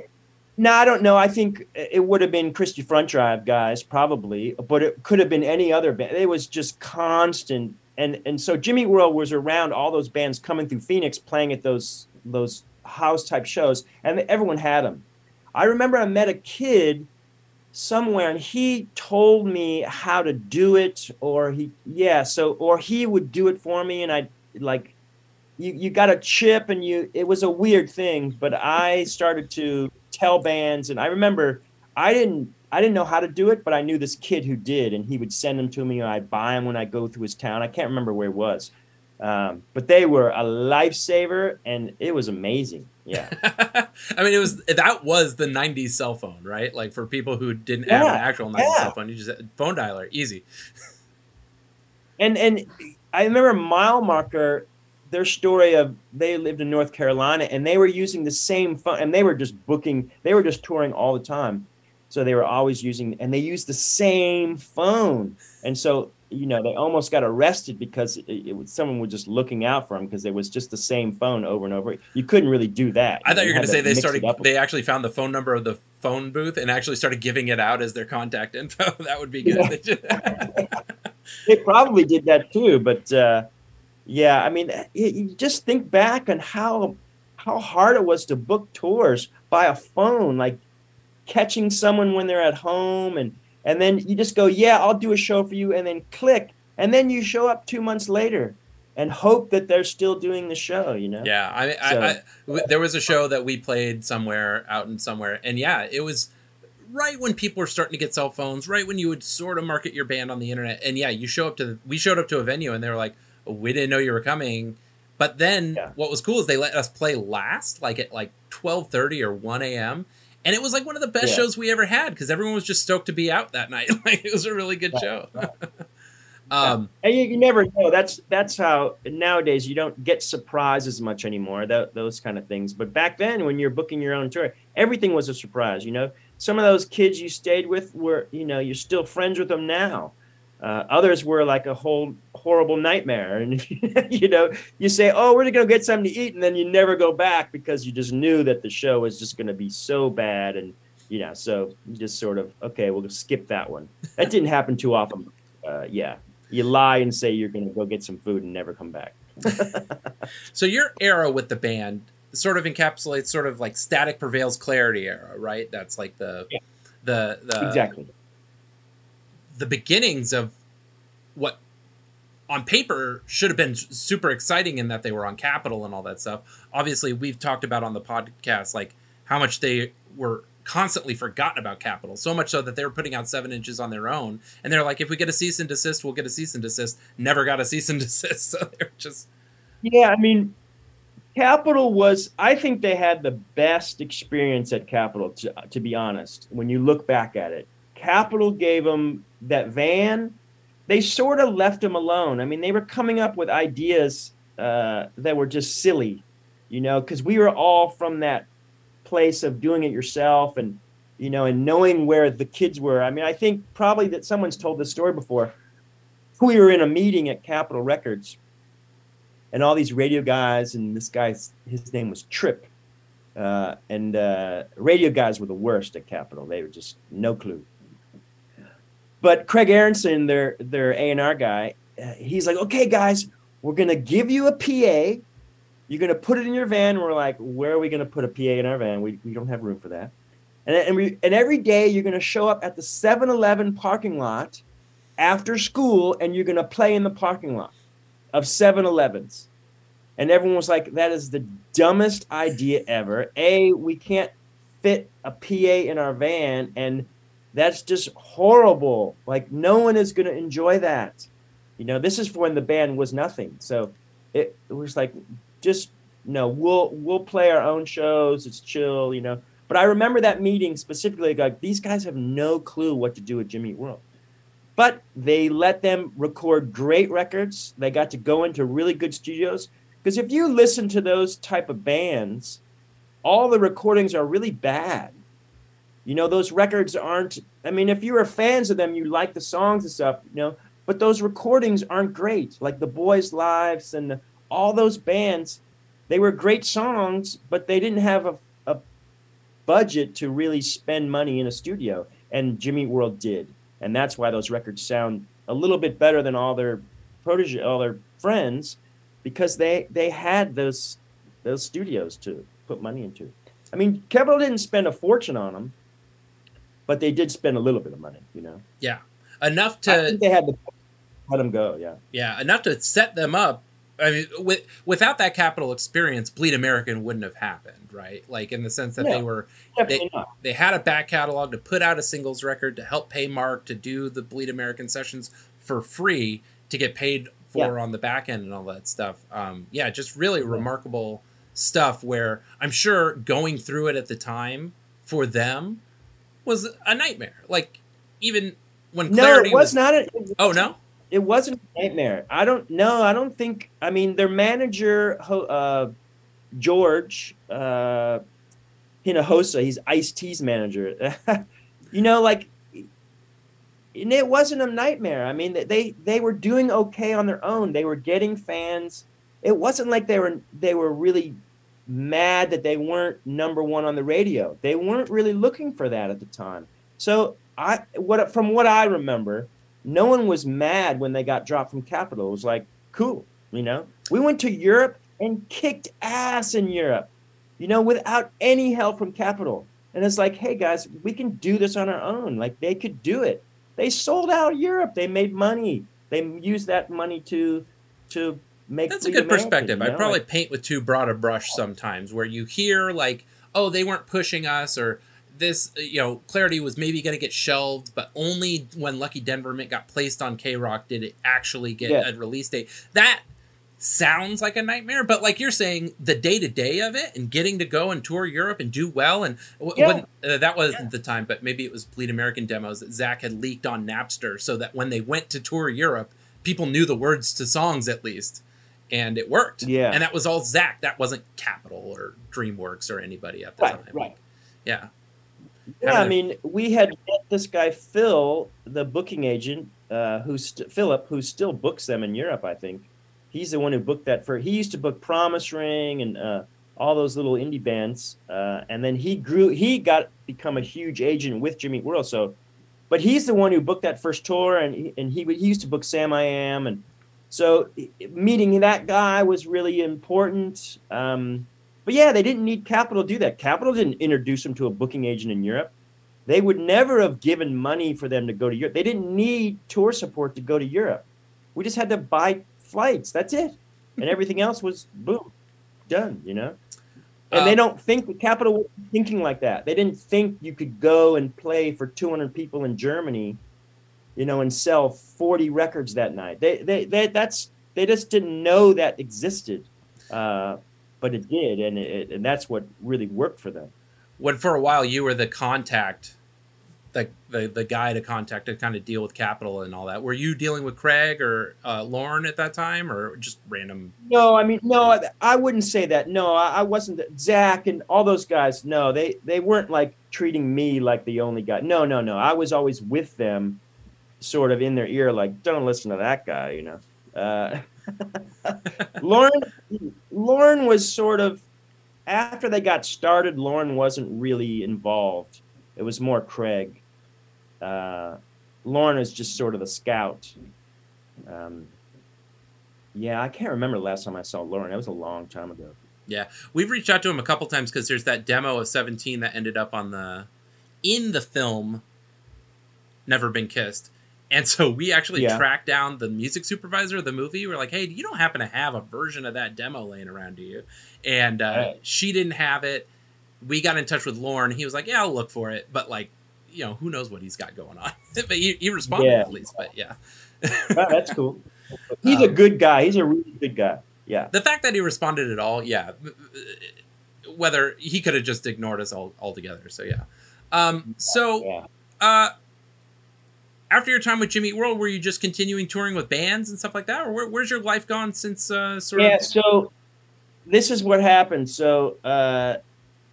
No, I don't know. I think it would have been Christie Front Drive guys, probably, but it could have been any other band. It was just constant, and and so Jimmy World was around all those bands coming through Phoenix, playing at those those house type shows, and everyone had them. I remember I met a kid somewhere, and he told me how to do it, or he yeah, so or he would do it for me, and I like you you got a chip and you it was a weird thing but i started to tell bands and i remember i didn't i didn't know how to do it but i knew this kid who did and he would send them to me and i'd buy them when i go through his town. I can't remember where it was um, but they were a lifesaver and it was amazing yeah I mean, it was that was the '90s cell phone, right? Like for people who didn't have an actual '90s yeah. cell phone, you just phone dialer, easy. and and I remember mile marker their story of they lived in North Carolina and they were using the same phone and they were just booking they were just touring all the time so they were always using and they used the same phone and so you know they almost got arrested because it, it was someone was just looking out for them because it was just the same phone over and over you couldn't really do that I thought you were going to say they started. They actually found the phone number of the phone booth and actually started giving it out as their contact info. that would be good. they probably did that too, but uh, yeah, I mean, you just think back on how how hard it was to book tours by a phone, like catching someone when they're at home, and and then you just go, yeah, I'll do a show for you, and then click, and then you show up two months later and hope that they're still doing the show. You know? Yeah, I, I, So- I w- there was a show that we played somewhere out in somewhere, and yeah, it was right when people were starting to get cell phones, right when you would sort of market your band on the internet, and yeah, you show up to the, we showed up to a venue, and they were like, we didn't know you were coming. But then what was cool is they let us play last, like at like twelve thirty or one a.m. And it was like one of the best Yeah. shows we ever had because everyone was just stoked to be out that night. like it was a really good show. um, and you, you never know. That's that's how nowadays you don't get surprised as much anymore. That those kind of things. But back then, when you're booking your own tour, everything was a surprise. You know, some of those kids you stayed with were, you know, you're still friends with them now. Uh, others were like a whole horrible nightmare, and you know, you say, "Oh, we're gonna get something to eat," and then you never go back because you just knew that the show was just gonna be so bad, and you know, so you just sort of, okay, we'll skip that one. That didn't happen too often. Uh, yeah, you lie and say you're gonna go get some food and never come back. So your era with the band sort of encapsulates sort of like static prevails clarity era, right? That's like the the the exactly the beginnings of what on paper should have been super exciting in that they were on Capitol and all that stuff. Obviously, we've talked about on the podcast like how much they were constantly forgotten about Capitol, so much so that they were putting out seven inches on their own, and they're like, if we get a cease and desist, we'll get a cease and desist. Never got a cease and desist, so they're just Yeah, I mean, Capitol was. I think they had the best experience at Capitol. To, to be honest, when you look back at it, Capitol gave them that van. They sort of left them alone. I mean, they were coming up with ideas uh, that were just silly, you know, because we were all from that place of doing it yourself and you know and knowing where the kids were. I mean, I think probably that someone's told this story before. We were in a meeting at Capitol Records and all these radio guys and this guy's his name was trip uh, and uh, radio guys were the worst at capitol they were just no clue but craig aronson their their a&r guy uh, he's like okay guys we're gonna give you a pa you're gonna put it in your van we're like where are we gonna put a pa in our van we, we don't have room for that and, and, we, and every day you're gonna show up at the 7-eleven parking lot after school and you're gonna play in the parking lot of 7-Elevens. And everyone was like, that is the dumbest idea ever. A, we can't fit a PA in our van, and that's just horrible. Like, no one is going to enjoy that. You know, this is when the band was nothing. So it, it was like, just no, we'll we'll play our own shows. It's chill, you know. But I remember that meeting specifically. Like, these guys have no clue what to do with Jimmy World but they let them record great records they got to go into really good studios because if you listen to those type of bands all the recordings are really bad you know those records aren't i mean if you were fans of them you like the songs and stuff you know but those recordings aren't great like the boys lives and all those bands they were great songs but they didn't have a, a budget to really spend money in a studio and jimmy world did and that's why those records sound a little bit better than all their protege, all their friends, because they they had those those studios to put money into. I mean, Capitol didn't spend a fortune on them, but they did spend a little bit of money. You know, yeah enough I to think they had to let them go. Yeah, yeah enough to set them up. I mean, with, without that Capitol experience, Bleed American wouldn't have happened, right? Like in the sense that No, they were they, not. they had a back catalog to put out a singles record to help pay Mark to do the Bleed American sessions for free to get paid for on the back end and all that stuff. Um, yeah, just really remarkable stuff. Where I'm sure going through it at the time for them was a nightmare. Like even when no, it was, not. A, Oh no, it wasn't a nightmare. I don't know. I don't think. I mean, their manager, uh, George uh, Hinojosa, he's Ice T's manager. you know, like, and it wasn't a nightmare. I mean, they they were doing okay on their own. They were getting fans. It wasn't like they were they were really mad that they weren't number one on the radio. They weren't really looking for that at the time. So I what from what I remember, no one was mad when they got dropped from Capitol. It was like cool, you know. We went to Europe and kicked ass in Europe, you know, without any help from Capitol. And it's like, hey guys, we can do this on our own. Like they could do it. They sold out Europe. They made money. They used that money to to make. That's a good perspective. you I probably Like, paint with too broad a brush sometimes, where you hear like, "Oh, they weren't pushing us," or this, uh, you know, Clarity was maybe going to get shelved, but only when Lucky Denver Mint got placed on KROQ did it actually get Yeah. a release date. That sounds like a nightmare, but like you're saying, the day to day of it and getting to go and tour Europe and do well, and w- Yeah. when uh, that wasn't the time, but maybe it was Bleed American demos that Zach had leaked on Napster, so that when they went to tour Europe, people knew the words to songs at least, and it worked. Yeah. and that was all Zach. That wasn't Capitol or DreamWorks or anybody at the Right, time. right. Yeah. Yeah, Having I a- mean, we had met this guy Phil, the booking agent, uh, who's st- Philip, who still books them in Europe. I think he's the one who booked that for. He used to book Promise Ring and uh, all those little indie bands, uh, and then he grew. He got become a huge agent with Jimmy World. So, but he's the one who booked that first tour, and he, and he, he used to book Samiam, and so meeting that guy was really important. Um, but yeah, they didn't need Capitol to do that. Capitol didn't introduce them to a booking agent in Europe. They would never have given money for them to go to Europe. They didn't need tour support to go to Europe. We just had to buy flights. That's it. And everything else was boom, done, you know? And they Um, don't think the Capitol was thinking like that. They didn't think you could go and play for 200 people in Germany, you know, and sell 40 records that night. They, they, they that's, they just didn't know that existed. Uh, but it did. And it, and that's what really worked for them. when for a while you were the contact, the the, the guy to contact to kind of deal with Capitol and all that. Were you dealing with Craig or uh, Loren at that time, or just random? No, I mean, no, I- I wouldn't say that. No, I, I wasn't. Zach and all those guys. No, they they weren't like treating me like the only guy. No, no, no. I was always with them, sort of in their ear, like, don't listen to that guy, you know. Uh, Loren, Loren was sort of after they got started. Loren wasn't really involved. It was more Craig. Uh, Loren was just sort of the scout. Um, yeah, I can't remember the last time I saw Loren. That was a long time ago. Yeah, we've reached out to him a couple times because there's that demo of Seventeen that ended up on the in the film Never Been Kissed. And so we actually Yeah. tracked down the music supervisor of the movie. We're like, hey, you don't happen to have a version of that demo laying around, do you? And uh, Right. she didn't have it. We got in touch with Loren. He was like, yeah, I'll look for it. But, like, you know, who knows what he's got going on. but he, he responded Yeah. at least. But yeah. Oh, that's cool. He's a good guy. He's a really good guy. Yeah. The fact that he responded at all, yeah. Whether he could have just ignored us all altogether. So yeah. Um, so uh, after your time with Jimmy World, were you just continuing touring with bands and stuff like that, or where, where's your life gone since uh, sort yeah of? so this is what happened. So uh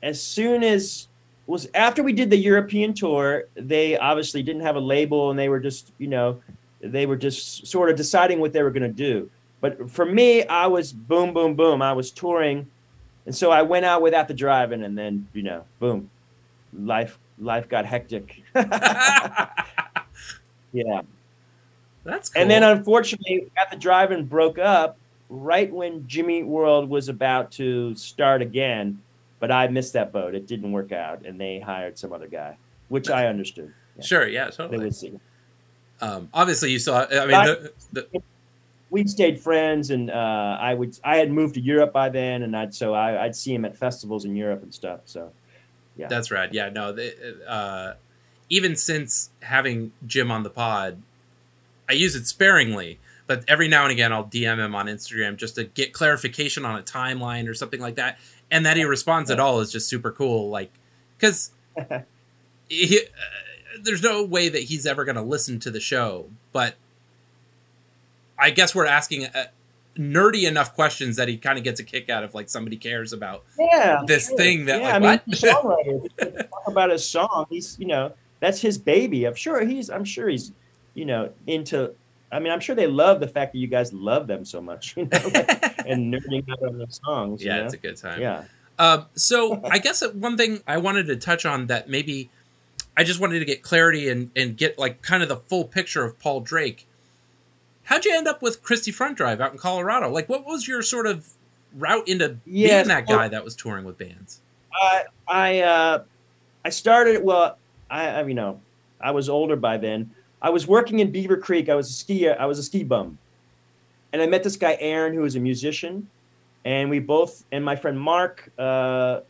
as soon as was after we did the european tour they obviously didn't have a label and they were just you know they were just sort of deciding what they were going to do. But for me i was boom boom boom. I was touring. And so i went out with At the Drive-In and then you know boom life life got hectic yeah That's and then unfortunately, At the Drive-In broke up right when Jimmy World was about to start again. But I missed that boat. It didn't work out, and they hired some other guy, which I understood. Yeah. Sure, yeah, totally. would. Um, obviously, you saw. I mean, the, the, We stayed friends, and uh, I would. I had moved to Europe by then, and I'd so I, I'd see him at festivals in Europe and stuff. So, yeah, That's right. Yeah, no. They, uh, even since having Jim on the pod, I use it sparingly, but every now and again I'll DM him on Instagram just to get clarification on a timeline or something like that, and that he responds at all is just super cool. Like, because uh, there's no way that he's ever going to listen to the show, but I guess we're asking. Uh, nerdy enough questions that he kind of gets a kick out of like somebody cares about yeah, this sure. thing that yeah, like I mean, what a songwriter. talk about his song. He's you know that's his baby. I'm sure he's. I'm sure he's you know into. I mean, I'm sure they love the fact that you guys love them so much, you know, like, and nerding out on their songs. you Yeah, know? it's a good time. Yeah. Um, so I guess one thing I wanted to touch on that maybe I just wanted to get clarity and and get like kind of the full picture of Paul Drake. How'd you end up with Christie Front Drive out in Colorado? Like, what was your sort of route into Yes, being that guy that was touring with bands? I I uh, I started well. I, I you know I was older by then. I was working in Beaver Creek. I was a ski. I was a ski bum, and I met this guy Aaron, who was a musician, and we both and my friend Mark. Uh,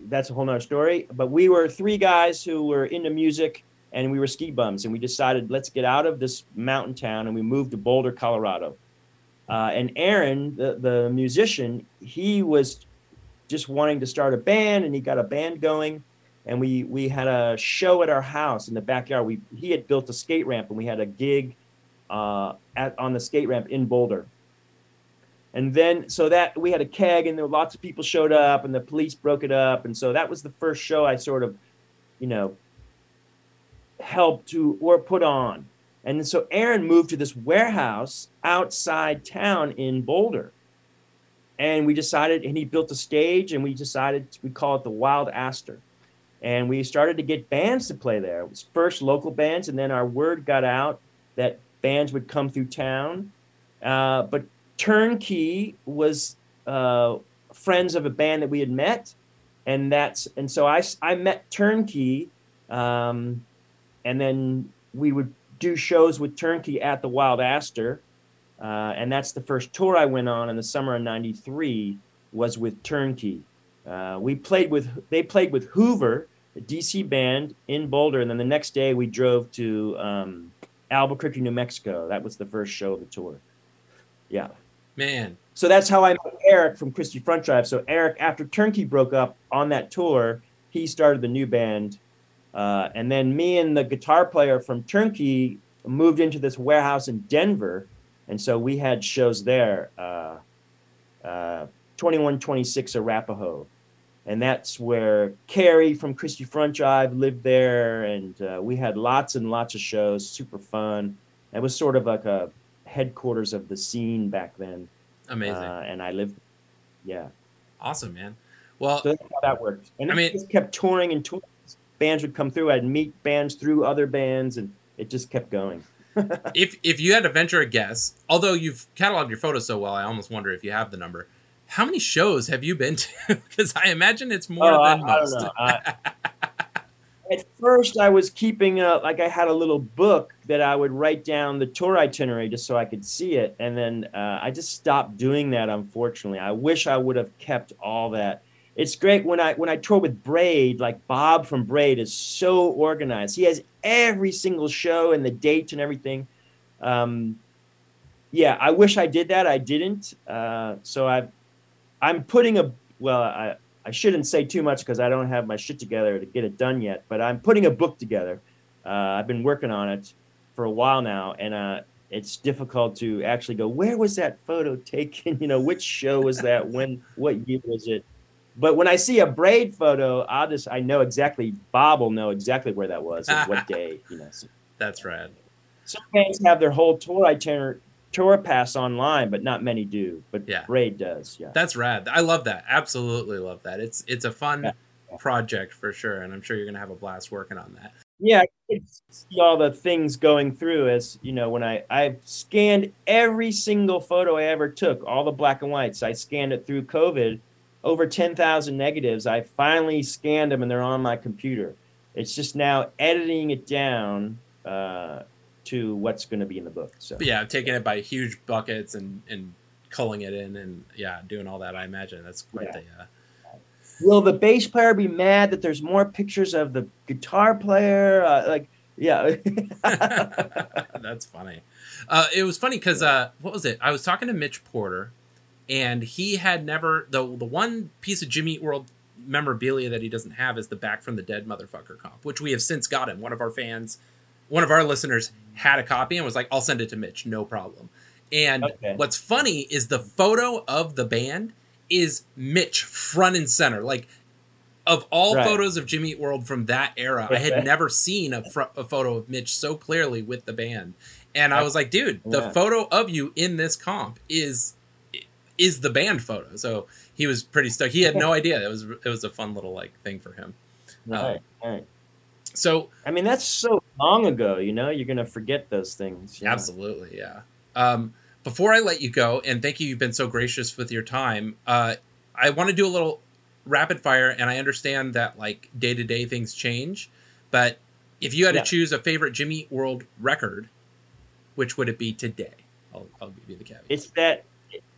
that's a whole nother story. But we were three guys who were into music, and we were ski bums, and we decided let's get out of this mountain town, and we moved to Boulder, Colorado. Uh, and Aaron, the, the musician, he was just wanting to start a band and he got a band going and we we had a show at our house in the backyard. We he had built a skate ramp and we had a gig uh, at on the skate ramp in boulder. And then so that we had a keg and there were lots of people showed up and the police broke it up. And so that was the first show i sort of you know helped to or put on. And so aaron moved to this warehouse outside town in boulder. And we decided and he built a stage and we decided we call it the wild aster and we started to get bands to play there it was first local bands and then our word got out that bands would come through town uh, but turnkey was uh, friends of a band that we had met and that's and so i, I met turnkey um, and then we would do shows with turnkey at the wild aster uh, and that's the first tour I went on in the summer of '93 was with Turnkey. Uh, we played with they played with Hoover, a DC band in Boulder, and then the next day we drove to um, Albuquerque, New Mexico. That was the first show of the tour. Yeah. Man, So that's how I met Eric from Christie Front Drive. So Eric, after Turnkey broke up on that tour, he started the new band, uh, and then me and the guitar player from Turnkey moved into this warehouse in Denver, and so we had shows there. Uh, uh, 2126 Arapahoe, and that's where Carrie from Christie Front Drive lived there, and uh, we had lots and lots of shows, super fun. It was sort of like a headquarters of the scene back then. Amazing. Uh, and I lived, yeah. Awesome, man. Well, so that's how that worked. And I mean- just kept touring and touring. Bands would come through. I'd meet bands through other bands, and it just kept going. if if you had to venture a guess, although you've cataloged your photos so well, I almost wonder if you have the number. How many shows have you been to? Because I imagine it's more Oh, than I most. I- At first, I was keeping a, like I had a little book that I would write down the tour itinerary just so I could see it, and then uh, I just stopped doing that. Unfortunately, I wish I would have kept all that. It's great when I when I tour with Braid. Like Bob from Braid is so organized. He has every single show and the date and everything. Um, yeah, I wish I did that. I didn't. Uh, so I, I'm putting a well. I I shouldn't say too much because I don't have my shit together to get it done yet. But I'm putting a book together. Uh, I've been working on it for a while now, and uh, it's difficult to actually go. Where was that photo taken? You know, which show was that? When? What year was it? But when I see a braid photo, I'll just I know exactly. Bob will know exactly where that was and what day. You know. So That's rad. some bands have their whole tour itinerary tour pass online, but not many do. But Yeah. Braid does. Yeah. That's rad. I love that. Absolutely love that. It's it's a fun project for sure, and I'm sure you're gonna have a blast working on that. yeah, I see all the things going through as you know when I I've scanned every single photo I ever took, all the black and whites. I scanned it through COVID, over ten thousand negatives. I finally scanned them and they're on my computer. It's just now editing it down uh, to what's going to be in the book. So But yeah, taking it by huge buckets and and culling it in, and yeah, doing all that. I imagine that's quite the. Uh, will the bass player be mad that there's more pictures of the guitar player? Uh, like, yeah. That's funny. Uh, it was funny because uh, what was it? I was talking to Mitch Porter, and he had never the the one piece of Jimmy Eat World memorabilia that he doesn't have is the Back from the Dead motherfucker comp, which we have since gotten. One of our fans, one of our listeners, had a copy and was like, "I'll send it to Mitch, no problem." And what's funny is the photo of the band is Mitch front and center, like of all Right. photos of Jimmy Eat World from that era, I had never seen a, fr- a photo of Mitch so clearly with the band. And I was like, dude, the Yeah. photo of you in this comp is is the band photo. So he was pretty stoked. He had no idea. It was it was a fun little like thing for him. Um, Right, right. So I mean, that's so long ago. You know, you're gonna forget those things. yeah. Absolutely, yeah. Um, before I let you go, and thank you, you've been so gracious with your time. Uh, I want to do a little rapid fire, and I understand that like day to day things change, but if you had Yeah. to choose a favorite Jimmy World record, which would it be today? I'll, I'll give you the caveat. It's that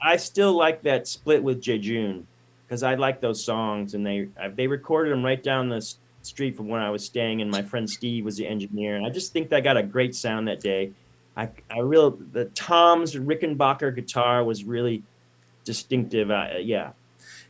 I still like that split with Jejune because I like those songs, and they they recorded them right down the street from where I was staying, and my friend Steve was the engineer, and I just think that got a great sound that day. I I real the Tom's Rickenbacker guitar was really distinctive. Uh, yeah,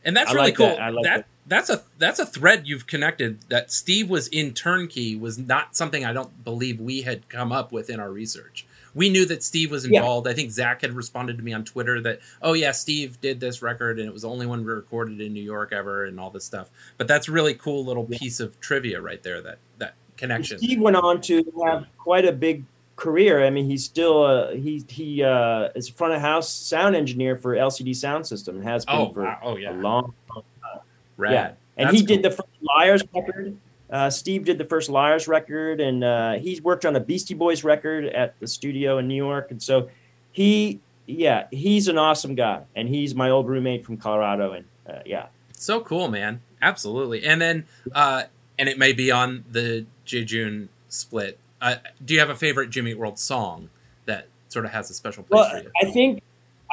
and that's I really like cool. that. I like that that. that's a that's a thread you've connected. That Steve was in Turnkey was not something I don't believe we had come up with in our research. We knew that Steve was Yeah. involved. I think Zach had responded to me on Twitter that, oh yeah, Steve did this record and it was the only one we recorded in New York ever and all this stuff. But that's a really cool little piece of trivia right there. That that connection. Steve went on to have quite a big career. I mean, he's still uh, he he uh, is a front of house sound engineer for LCD Soundsystem and has been Oh, for wow. Oh, yeah. a long, long time. Rad. Yeah, and That's he did the first Liars record. Uh, Steve did the first Liars record, and uh, he's worked on a Beastie Boys record at the studio in New York. And so he, yeah, he's an awesome guy, and he's my old roommate from Colorado. And uh, yeah, So cool, man. Absolutely. And then, uh, and it may be on the Jejune split. Uh, do you have a favorite Jimmy World song that sort of has a special place for well, you? I think,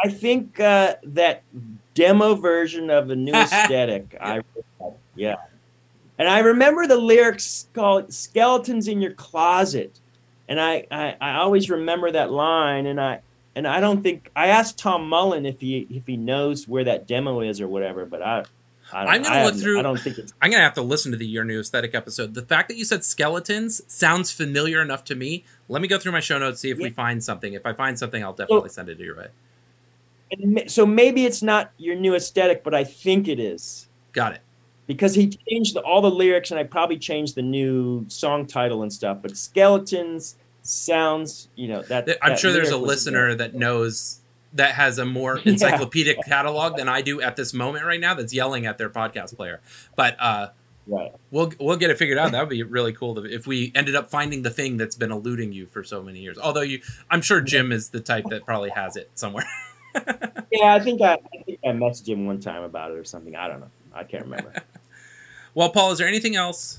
I think uh, that demo version of the new aesthetic. I yeah, and I remember the lyrics called "Skeletons in Your Closet," and I, I I always remember that line, and I and I don't think I asked Tom Mullen if he if he knows where that demo is or whatever, but I. I don't, I'm gonna I look through. I don't think it's. I'm gonna have to listen to the Your New Aesthetic episode. The fact that you said skeletons sounds familiar enough to me. Let me go through my show notes see if we find something. If I find something, I'll definitely send it your way. and So maybe it's not your new aesthetic, but I think it is. Got it. Because he changed the, all the lyrics and I probably changed the new song title and stuff. But skeletons sounds, you know that. I'm that sure there's a listener that knows that has a more Yeah. encyclopedic catalog than I do at this moment right now. That's yelling at their podcast player, but uh, right. we'll we'll get it figured out. That would be really cool to, if we ended up finding the thing that's been eluding you for so many years. Although you, I'm sure Jim is the type that probably has it somewhere. Yeah, I think I, I think I messaged him one time about it or something. I don't know. I can't remember. Well, Paul, is there anything else?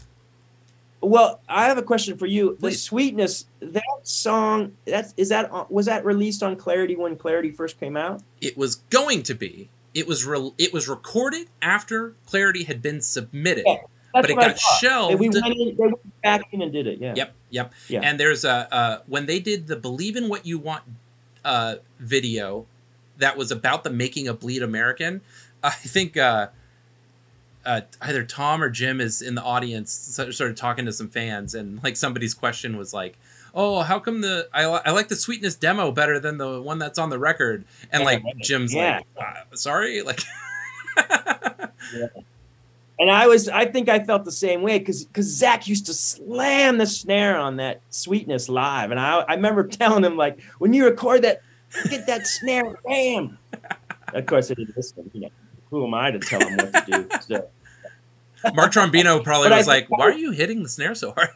well, I have a question for you. The sweetness that song that's is that was that released on Clarity when Clarity first came out? It was going to be. It was re- it was recorded after Clarity had been submitted, Yeah, but it got shelved. And we went in, they went back in and did it. Yeah. Yep, yep. Yeah. And there's a uh, when they did the "Believe in What You Want" uh, video that was about the making of Bleed American. I think uh, uh, either Tom or Jim is in the audience, so- sort of talking to some fans, and like somebody's question was like. Oh, how come the I, li- I like the sweetness demo better than the one that's on the record? And like Jim's Yeah. like, uh, sorry, like And I was, I think I felt the same way because because Zach used to slam the snare on that sweetness live, and I I remember telling him like, when you record that, get that snare, bam. Of course, I didn't listen. You know, who am I to tell him what to do? So, Mark Trombino probably But I was like, "Why are you hitting the snare so hard?"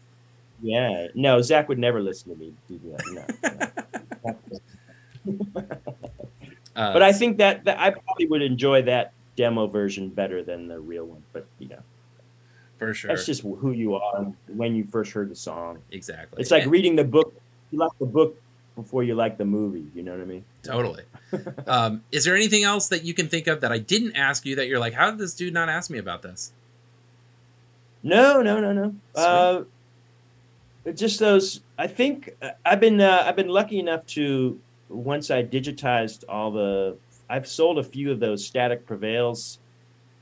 yeah, no, Zach would never listen to me do that. No, no. Uh, but I think that, that I probably would enjoy that demo version better than the real one. But you know, for sure, that's just who you are when you first heard the song. exactly. It's like And- reading the book. You like the book before you like the movie. You know what I mean? Totally. um, is there anything else that you can think of that I didn't ask you that you're like, how did this dude not ask me about this? No, no, no, no. Uh, just those. I think uh, I've been uh, I've been lucky enough to once I digitized all the. I've sold a few of those Static Prevails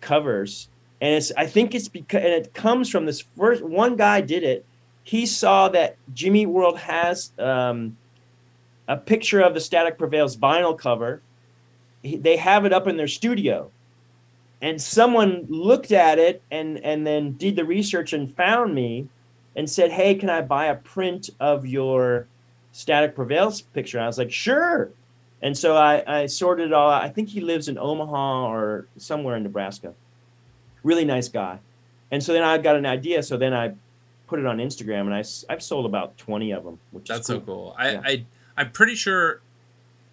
covers, and it's. I think it's because and it comes from this first one guy did it. He saw that Jimmy World has um, a picture of the Static Prevails vinyl cover. They have it up in their studio and someone looked at it and and then did the research and found me and said hey can i buy a print of your static prevails picture and i was like sure and so i i sorted it all out i think he lives in omaha or somewhere in nebraska really nice guy and so then i got an idea so then i put it on Instagram, and I have sold about twenty of them. Which that's cool. so cool. I, Yeah. I I'm pretty sure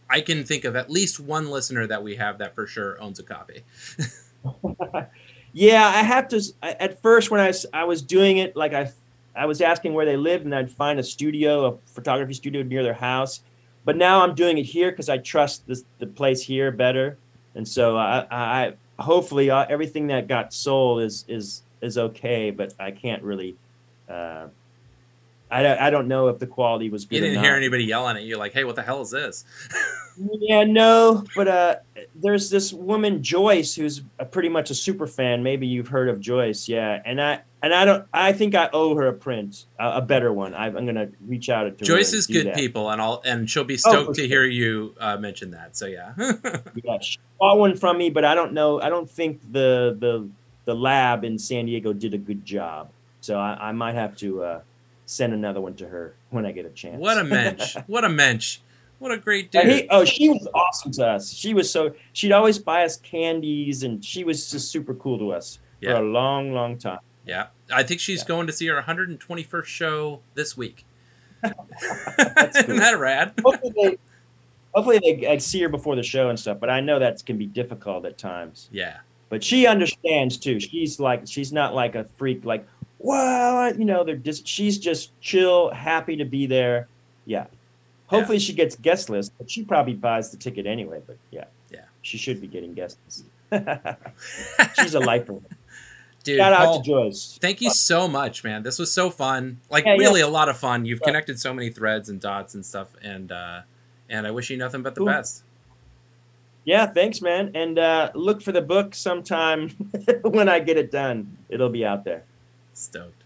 I can think of at least one listener that we have that for sure owns a copy. Yeah, I have to. At first, when I I was doing it, like I, I was asking where they lived, and I'd find a studio, a photography studio near their house. But now I'm doing it here because I trust this, the place here better, and so I, I hopefully uh, everything that got sold is is is okay. But I can't really. Uh, I, don't- I don't know if the quality was good. You didn't hear anybody yelling at you like, "Hey, what the hell is this?" Yeah, no, but uh, there's this woman Joyce who's a, pretty much a super fan. Maybe you've heard of Joyce, yeah. And I and I don't. I think I owe her a print, a, a better one. I, I'm gonna reach out to. Joyce is good that. people, and I'll and she'll be Oh, stoked for to sure. hear you uh, mention that. So yeah, Yeah, she bought one from me, but I don't know. I don't think the the the lab in San Diego did a good job. So I, I might have to uh, send another one to her when I get a chance. what a mensch! What a mensch! What a great dude! he, oh, she was awesome to us. She was so she'd always buy us candies, and she was just super cool to us Yeah. for a long, long time. Yeah, I think she's going to see her 121st show this week. Isn't that rad? hopefully they, hopefully they I see her before the show and stuff. But I know that can be difficult at times. Yeah, But she understands too. She's like she's not like a freak. Like, well, you know, they're just she's just chill, happy to be there. Yeah. Hopefully she gets guest list, but she probably buys the ticket anyway. But yeah, yeah, she should be getting guest list. she's a lifer. dude. Shout out Paul, to Joyce. Thank you so much, man. This was so fun. Like Yeah, yeah. really a lot of fun. You've Yeah. connected so many threads and dots and stuff, and uh, and I wish you nothing but the Cool. best. Yeah, thanks, man. And uh, look for the book sometime when I get it done. It'll be out there. Stoked.